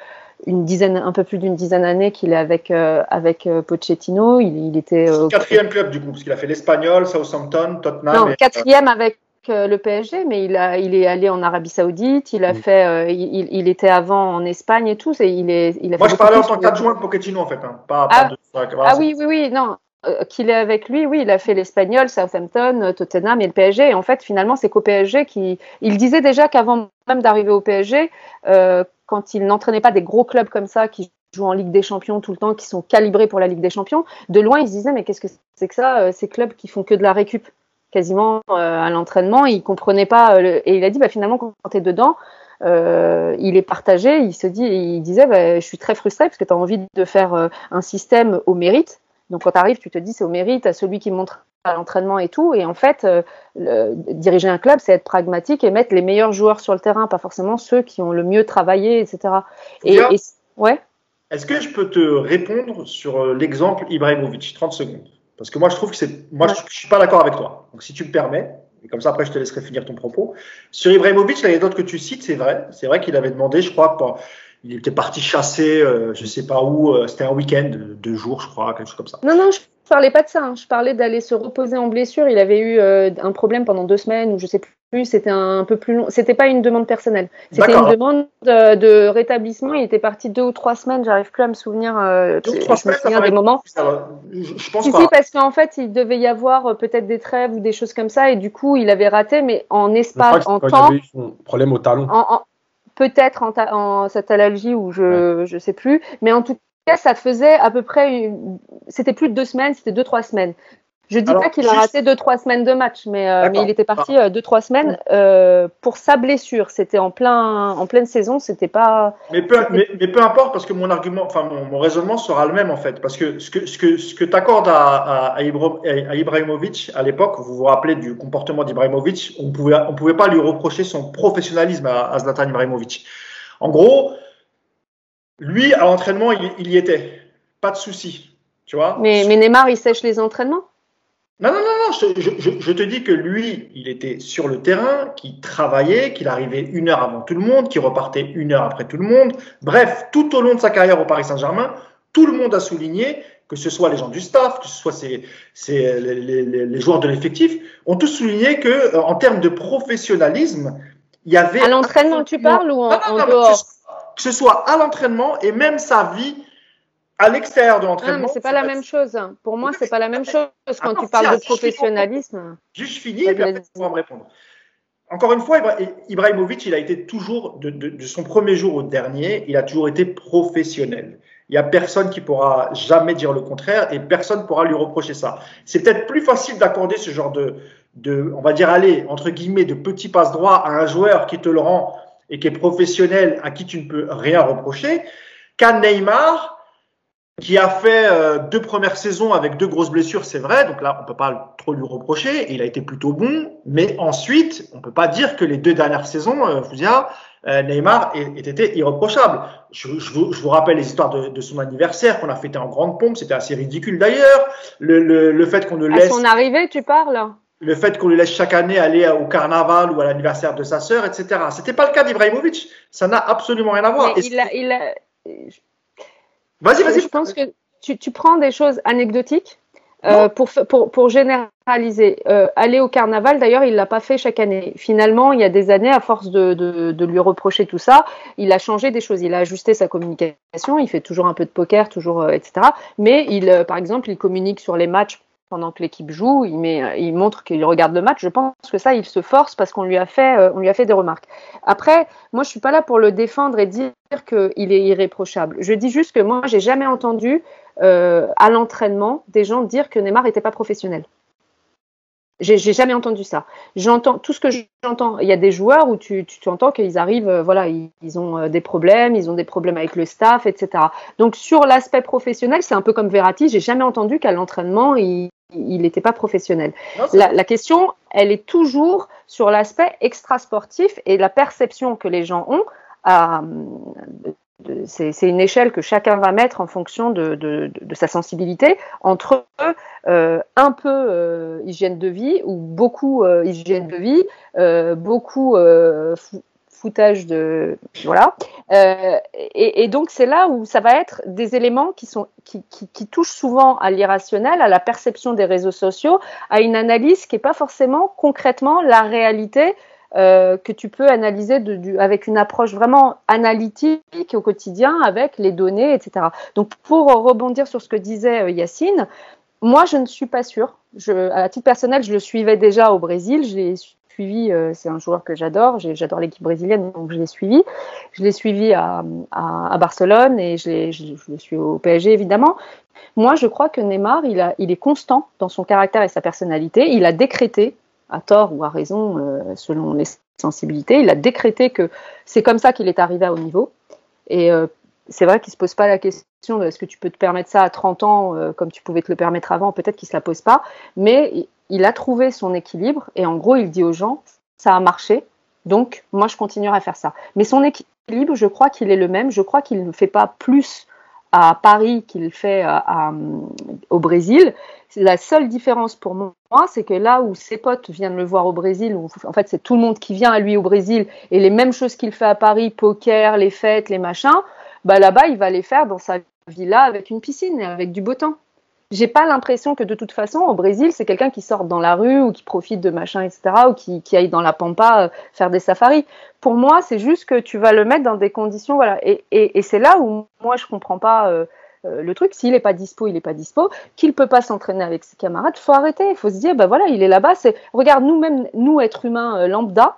une dizaine, un peu plus d'une dizaine d'années qu'il est avec, avec Pochettino. Il, il était. quatrième club du coup, parce qu'il a fait l'Espagnol, Southampton, Tottenham. Non, quatrième avec le PSG, mais il, a, il est allé en Arabie Saoudite, il a fait, euh, il, il, était avant en Espagne et tout. Et il est, il a Moi, je parlais en tant qu'adjoint de Pochettino, en fait. Hein, pas, ah, ah oui, oui, oui, non. Euh, qu'il est avec lui, oui, il a fait l'Espagnol, Southampton, euh, Tottenham et le PSG. Et en fait, finalement, c'est qu'au PSG qui. Il disait déjà qu'avant même d'arriver au PSG, euh, quand il n'entraînait pas des gros clubs comme ça qui jouent en Ligue des Champions tout le temps, qui sont calibrés pour la Ligue des Champions, de loin, il se disait mais qu'est-ce que c'est que ça, ces clubs qui font que de la récup? Quasiment euh, à l'entraînement. Il comprenait pas euh, et il a dit bah finalement quand tu es dedans, euh, il est partagé. Il se dit, il disait, bah, je suis très frustré parce que tu as envie de faire un système au mérite. Donc quand tu arrives, tu te dis c'est au mérite, à celui qui montre à l'entraînement et tout. Et en fait, diriger un club, c'est être pragmatique et mettre les meilleurs joueurs sur le terrain, pas forcément ceux qui ont le mieux travaillé, etc. Et, et ouais. Est-ce que je peux te répondre sur l'exemple Ibrahimovic? 30 secondes. Parce que moi, je trouve que c'est. Moi, je, ne suis pas d'accord avec toi. Donc, si tu me permets, et comme ça, après, je te laisserai finir ton propos. Sur Ibrahimovic, l'anecdote que tu cites, c'est vrai. C'est vrai qu'il avait demandé, je crois, il était parti chasser, euh, je sais pas où, euh, c'était un week-end, deux jours, je crois, quelque chose comme ça. Non, non, je parlais pas de ça. Hein. Je parlais d'aller se reposer en blessure. Il avait eu euh, un problème pendant deux semaines ou je sais plus. C'était un peu plus long. C'était pas une demande personnelle. C'était une demande de, rétablissement. Il était parti deux ou trois semaines. J'arrive plus à me souvenir. Euh, deux trois je me souviens des moments. je, pense si. Si, parce qu'en fait, il devait y avoir euh, peut-être des trêves ou des choses comme ça, et du coup, il avait raté, mais en espace, en temps. Il avait eu son problème au talon. peut-être en, en, cette allergie ou je ne sais plus, mais en tout ça faisait à peu près, c'était plus de deux semaines, c'était deux, trois semaines. Je dis pas qu'il a raté deux trois semaines de match, mais, euh, mais il était parti euh, deux trois semaines euh, pour sa blessure. C'était en plein en pleine saison, c'était pas. Mais peu, mais, peu importe parce que mon argument, enfin mon, raisonnement sera le même en fait, parce que ce que ce que ce que t'accordes à, à, Ibrahimovic à l'époque, vous vous rappelez du comportement d'Ibrahimovic, on pouvait on pouvait pas lui reprocher son professionnalisme à, à Zlatan Ibrahimovic. En gros, lui, à l'entraînement, il, y était. Pas de souci. Tu vois? Mais, mais Neymar, il sèche les entraînements? Non, non, non, non, je, te dis que lui, il était sur le terrain, qu'il travaillait, qu'il arrivait une heure avant tout le monde, qu'il repartait une heure après tout le monde. Bref, tout au long de sa carrière au Paris Saint-Germain, tout le monde a souligné, que ce soit les gens du staff, que ce soit les, joueurs de l'effectif, ont tous souligné que euh, en termes de professionnalisme, il y avait. À l'entraînement, tu parles ou en, dehors que ce soit à l'entraînement et même sa vie à l'extérieur de l'entraînement. Non, mais c'est pas la même chose. Pour moi, c'est pas la même chose quand tu parles de professionnalisme. Juste fini et puis après, tu me répondre. Encore une fois, Ibrahimovic, il a été toujours, de, son premier jour au dernier, il a toujours été professionnel. Il n'y a personne qui pourra jamais dire le contraire et personne ne pourra lui reprocher ça. C'est peut-être plus facile d'accorder ce genre de, de, on va dire, aller, entre guillemets, de petits passe droits à un joueur qui te le rend et qui est professionnel, à qui tu ne peux rien reprocher, qu'à Neymar, qui a fait euh, deux premières saisons avec deux grosses blessures, c'est vrai, donc là, on peut pas trop lui reprocher, il a été plutôt bon, mais ensuite, on peut pas dire que les deux dernières saisons, euh, Fouzia, euh, Neymar ait, été irreprochable. Je, vous, rappelle les histoires de, son anniversaire qu'on a fêté en grande pompe, c'était assez ridicule d'ailleurs. Le, fait qu'on ne laisse... À son arrivée, tu parles? Le fait qu'on lui laisse chaque année aller au carnaval ou à l'anniversaire de sa sœur, etc. C'était pas le cas d'Ibrahimovic. Ça n'a absolument rien à voir. il a, il a... Vas-y, vas-y. Je pense que tu, tu, prends des choses anecdotiques euh, pour, pour, pour, généraliser. Euh, aller au carnaval, d'ailleurs, il l'a pas fait chaque année. Finalement, il y a des années, à force de, de, de, lui reprocher tout ça, il a changé des choses. Il a ajusté sa communication. Il fait toujours un peu de poker, toujours, euh, etc. Mais il, euh, par exemple, il communique sur les matchs pendant que l'équipe joue, il, met, il montre qu'il regarde le match. Je pense que ça, il se force parce qu'on lui a fait, euh, des remarques. Après, moi, je suis pas là pour le défendre et dire qu'il est irréprochable. Je dis juste que moi, j'ai jamais entendu euh, à l'entraînement des gens dire que Neymar n'était pas professionnel. J'ai jamais entendu ça. J'entends tout ce que j'entends. Il y a des joueurs où tu, entends qu'ils arrivent, euh, voilà, ils, ont euh, des problèmes, ils ont des problèmes avec le staff, etc. Donc sur l'aspect professionnel, c'est un peu comme Verratti. J'ai jamais entendu qu'à l'entraînement il n'était pas professionnel. la, la, question, elle est toujours sur l'aspect extrasportif et la perception que les gens ont à, c'est une échelle que chacun va mettre en fonction de, sa sensibilité entre euh, un peu euh, hygiène de vie ou beaucoup euh, hygiène de vie, beaucoup de voilà. Et, donc c'est là où ça va être des éléments qui sont qui, touchent souvent à l'irrationnel, à la perception des réseaux sociaux, à une analyse qui n'est pas forcément concrètement la réalité euh, que tu peux analyser avec une approche vraiment analytique au quotidien avec les données, etc. Donc pour rebondir sur ce que disait euh, Yacine, moi je ne suis pas sûre. Je, à titre personnel, je le suivais déjà au Brésil. Suivi, euh, c'est un joueur que j'adore. J'adore l'équipe brésilienne, donc je l'ai suivi. Je l'ai suivi à, à, Barcelone et je, le suis au PSG évidemment. Moi, je crois que Neymar, il est constant dans son caractère et sa personnalité. Il a décrété à tort ou à raison, euh, selon les sensibilités. Il a décrété que c'est comme ça qu'il est arrivé à haut niveau. Et euh, c'est vrai qu'il ne se pose pas la question de est-ce que tu peux te permettre ça à 30 ans euh, comme tu pouvais te le permettre avant. Peut-être qu'il ne se la pose pas. Mais il a trouvé son équilibre et en gros, il dit aux gens ça a marché. Donc, moi, je continuerai à faire ça. Mais son équilibre, je crois qu'il est le même. Je crois qu'il ne fait pas plus à Paris qu'il fait au Brésil. La seule différence pour moi, c'est que là où ses potes viennent le voir au Brésil, en fait c'est tout le monde qui vient à lui au Brésil et les mêmes choses qu'il fait à Paris, poker, les fêtes, les machins, bah là-bas il va les faire dans sa villa avec une piscine et avec du beau temps. j'ai pas l'impression que de toute façon au Brésil c'est quelqu'un qui sort dans la rue ou qui profite de machin etc ou qui, qui aille dans la pampa euh, faire des safaris. Pour moi c'est juste que tu vas le mettre dans des conditions voilà. Et, et, c'est là où moi je comprends pas euh, euh, le truc. S'il est pas dispo il est pas dispo. Qu'il peut pas s'entraîner avec ses camarades faut arrêter. Il faut se dire bah voilà il est là-bas. Regarde nous même nous êtres humains lambda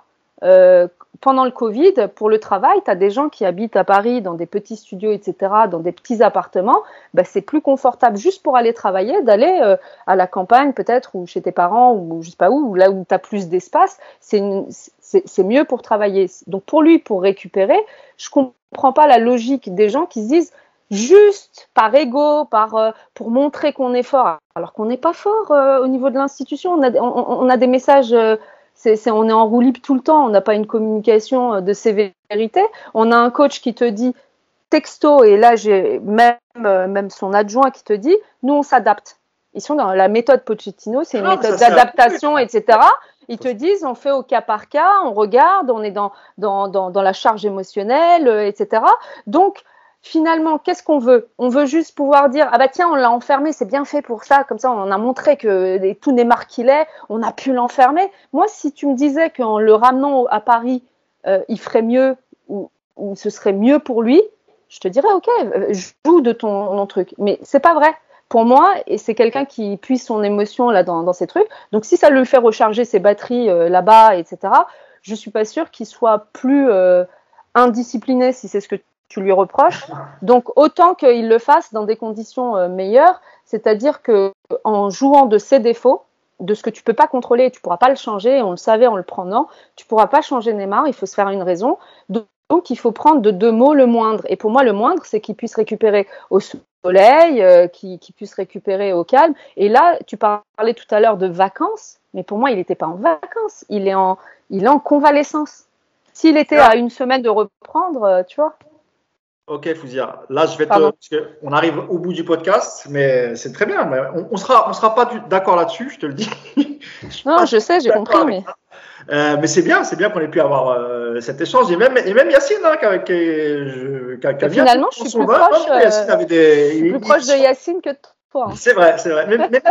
pendant le Covid, pour le travail, tu as des gens qui habitent à Paris dans des petits studios, etc., dans des petits appartements. Bah, c'est plus confortable juste pour aller travailler, d'aller euh, à la campagne peut-être, ou chez tes parents, ou je sais pas où, là où tu as plus d'espace. C'est mieux pour travailler. Donc pour lui, pour récupérer, je comprends pas la logique des gens qui se disent juste par ego, par, euh, pour montrer qu'on est fort, alors qu'on n'est pas fort euh, au niveau de l'institution. On, a des messages on est en roue libre tout le temps, on n'a pas une communication euh, de sévérité. On a un coach qui te dit texto, et là j'ai même, euh, même son adjoint qui te dit, nous on s'adapte. Ils sont dans la méthode Pochettino, c'est une ah, méthode d'adaptation, etc. Ils te disent, on fait au cas par cas, on regarde, on est dans, dans, dans, dans la charge émotionnelle, euh, etc. Donc, finalement, qu'est-ce qu'on veut? On veut juste pouvoir dire ah bah tiens, on l'a enfermé, c'est bien fait pour ça, comme ça on a montré que tout Neymar qu'il est, on a pu l'enfermer. Moi, si tu me disais qu'en le ramenant à Paris, euh, il ferait mieux ou, ce serait mieux pour lui, je te dirais ok, euh, joue de ton, truc. Mais c'est pas vrai. Pour moi, et c'est quelqu'un qui puise son émotion là dans, dans ces trucs. Donc si ça lui fait recharger ses batteries euh, là-bas, etc. Je suis pas sûre qu'il soit plus indiscipliné si c'est ce que tu lui reproches. Donc autant qu'il le fasse dans des conditions euh, meilleures, c'est-à-dire que en jouant de ses défauts, de ce que tu peux pas contrôler, tu pourras pas le changer, on le savait en le prenant, tu pourras pas changer Neymar, il faut se faire une raison. Donc il faut prendre de deux mots le moindre. Et pour moi, le moindre, c'est qu'il puisse récupérer au soleil, euh, qu'il puisse récupérer au calme. Et là, tu parlais tout à l'heure de vacances, mais pour moi, il n'était pas en vacances, il est en, il est en convalescence. S'il était à une semaine de reprendre, euh, tu vois. Ok, Fouzia. Là, je vais te. Parce que on arrive au bout du podcast, mais c'est très bien. Mais on, on sera, on sera pas d'accord là-dessus, je te le dis. [LAUGHS] non, je sais, j'ai compris, mais. Euh, mais c'est bien, c'est bien qu'on ait pu avoir euh, cet échange. Et même, et même Yacine, hein, qui, je, qui, qui Finalement, je suis plus, proche, euh, avait des, je suis plus proche de Yacine que de toi. C'est vrai, c'est vrai. Mais, [LAUGHS] mais,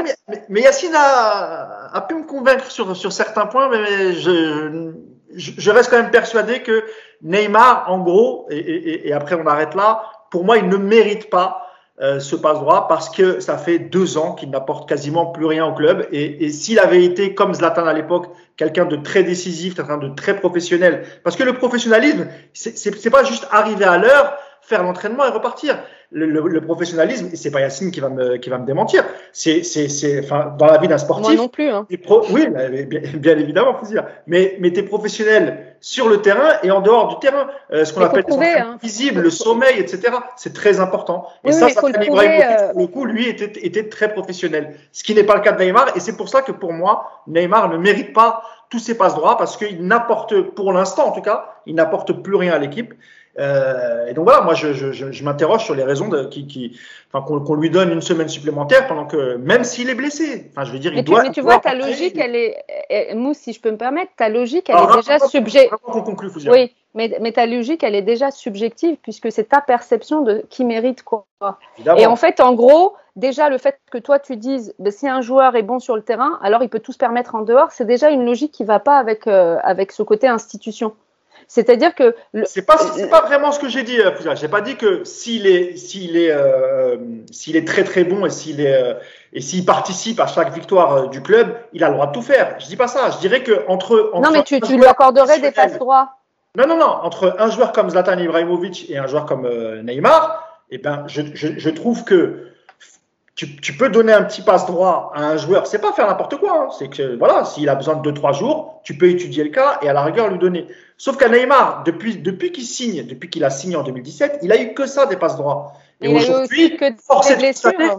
mais, Yacine a, a, pu me convaincre sur, sur certains points, mais je, je reste quand même persuadé que Neymar, en gros, et, après on arrête là, pour moi, il ne mérite pas euh, ce passe-droit parce que ça fait deux ans qu'il n'apporte quasiment plus rien au club. Et, s'il avait été comme Zlatan à l'époque, quelqu'un de très décisif, quelqu'un de très professionnel, parce que le professionnalisme, c'est pas juste arriver à l'heure, faire l'entraînement et repartir le, le, le professionnalisme, c'est pas Yacine qui va me, qui va me démentir. C'est, c'est, c'est, enfin, dans la vie d'un sportif. Moi non plus. Hein. oui, bien, bien, évidemment, faut dire. Mais, mais t'es professionnel sur le terrain et en dehors du terrain. Euh, ce qu'on appelle hein. visible, le sommeil, etc. C'est très important. Et ça, ça fait euh... le coup, lui, était, était très professionnel. Ce qui n'est pas le cas de Neymar. Et c'est pour ça que pour moi, Neymar ne mérite pas tous ses passes droits parce qu'il n'apporte, pour l'instant en tout cas, il n'apporte plus rien à l'équipe. Euh, et donc voilà, moi je, je, je, m'interroge sur les raisons de, qui, qui, enfin, qu'on, lui donne une semaine supplémentaire pendant que, même s'il est blessé, enfin je veux dire, il mais doit. Tu, mais tu vois, ta logique, elle est, Mousse, si je peux me permettre, ta logique, elle est déjà subjective. Oui, mais, mais ta logique, elle est déjà subjective puisque c'est ta perception de qui mérite quoi. Et en fait, en gros, déjà le fait que toi tu dises, ben, si un joueur est bon sur le terrain, alors il peut tout se permettre en dehors, c'est déjà une logique qui va pas avec euh, avec ce côté institution. C'est-à-dire que c'est pas c'est pas vraiment ce que j'ai dit. Euh, j'ai pas dit que s'il est s'il est euh, s'il est très très bon et s'il est euh, et s'il participe à chaque victoire du club, il a le droit de tout faire. Je dis pas ça. Je dirais que entre, non mais tu, tu lui accorderais des passes droits. Non non non entre un joueur comme Zlatan Ibrahimovic et un joueur comme Neymar, eh ben je, je, je trouve que tu, tu, peux donner un petit passe droit à un joueur, c'est pas faire n'importe quoi, hein. c'est que voilà, s'il a besoin de 2-3 jours, tu peux étudier le cas et à la rigueur lui donner. Sauf qu'à Neymar, depuis, depuis qu'il signe, depuis qu'il a signé en 2017, il a eu que ça des passes droits. Et aujourd'hui, force est de constater,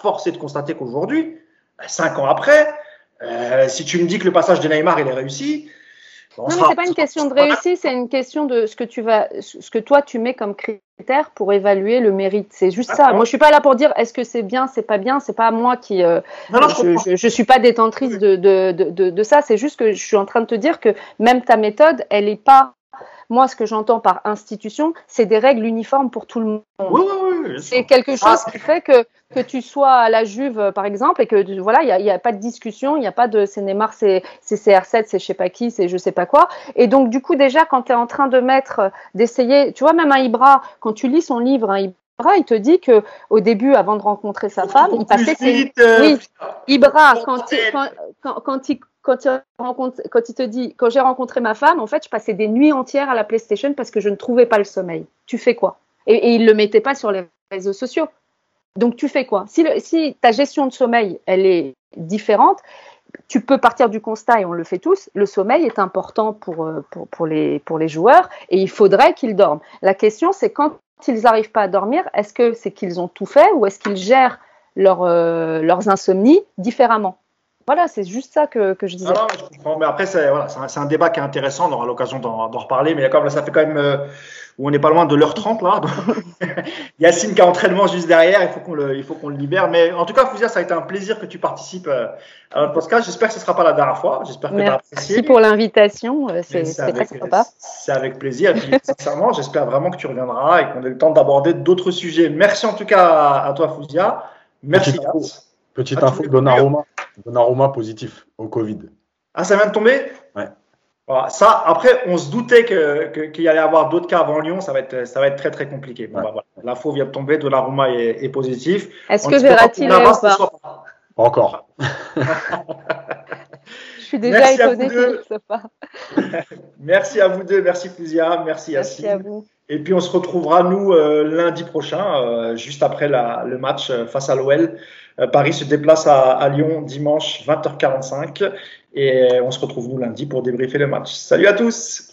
force est de constater qu'aujourd'hui, 5 bah, ans après, euh, si tu me dis que le passage de Neymar il est réussi, non, mais c'est pas une question de réussite, c'est une question de ce que tu vas, ce que toi tu mets comme critère pour évaluer le mérite. C'est juste ça. Moi, je suis pas là pour dire est-ce que c'est bien, c'est pas bien. C'est pas moi qui. Euh, je, je, suis pas détentrice de, de, de, de ça. C'est juste que je suis en train de te dire que même ta méthode, elle est pas moi, ce que j'entends par institution, c'est des règles uniformes pour tout le monde. Oui, oui, c'est quelque chose qui fait que que tu sois à la Juve, par exemple, et que voilà, il n'y a, a, pas de discussion, il n'y a pas de c'est Neymar, c'est CR7, c'est je sais pas qui, c'est je sais pas quoi. Et donc, du coup, déjà, quand tu es en train de mettre, d'essayer, tu vois, même un Ibra, quand tu lis son livre, un Ibra, il te dit que au début, avant de rencontrer sa femme, il passait ses... Euh, oui, Ibra, quand il, quand, quand, il, quand, il rencontre, quand il te dit, quand j'ai rencontré ma femme, en fait, je passais des nuits entières à la PlayStation parce que je ne trouvais pas le sommeil. Tu fais quoi? Et, et il le mettait pas sur les réseaux sociaux. Donc tu fais quoi? Si, ta gestion de sommeil, elle est différente, tu peux partir du constat, et on le fait tous, le sommeil est important pour, euh, les, joueurs et il faudrait qu'ils dorment. La question, c'est quand ils n'arrivent pas à dormir, est-ce que c'est qu'ils ont tout fait ou est-ce qu'ils gèrent euh, leurs insomnies différemment? Voilà, c'est juste ça que, que je disais. Ah je comprends. Mais après, c'est voilà, un, un, débat qui est intéressant. On aura l'occasion d'en reparler. Mais comme ça fait quand même euh, où on n'est pas loin de l'heure 30 là. [LAUGHS] [LAUGHS] Yacine qui a entraînement juste derrière, il faut qu'on le, il faut qu'on le libère. Mais en tout cas, Fouzia, ça a été un plaisir que tu participes euh, à notre podcast. J'espère que ce ne sera pas la dernière fois. J'espère que tu as apprécié. Merci pour l'invitation, euh, c'est très sympa. C'est avec plaisir. Et puis, [LAUGHS] sincèrement, j'espère vraiment que tu reviendras et qu'on ait le temps d'aborder d'autres sujets. Merci en tout cas à toi, Fouzia. Merci. Petite info, petite info Donnarumma, Donnarumma positif au Covid. Ah, ça vient de tomber? Ouais. Ça, après, on se doutait qu'il que, y allait avoir d'autres cas avant Lyon. Ça va être, ça va être très, très compliqué. Bon, bah, voilà. L'info vient de tomber. Rouma est, est positif. Est-ce que verra-t-il ou pas encore. [LAUGHS] Je suis déjà merci étonné qu'il ne pas. [LAUGHS] merci à vous deux. Merci Fouzia. Merci, merci à vous. Et puis on se retrouvera nous euh, lundi prochain, euh, juste après la, le match euh, face à l'OL. Euh, Paris se déplace à, Lyon dimanche 20h45. Et on se retrouve nous lundi pour débriefer le match. Salut à tous.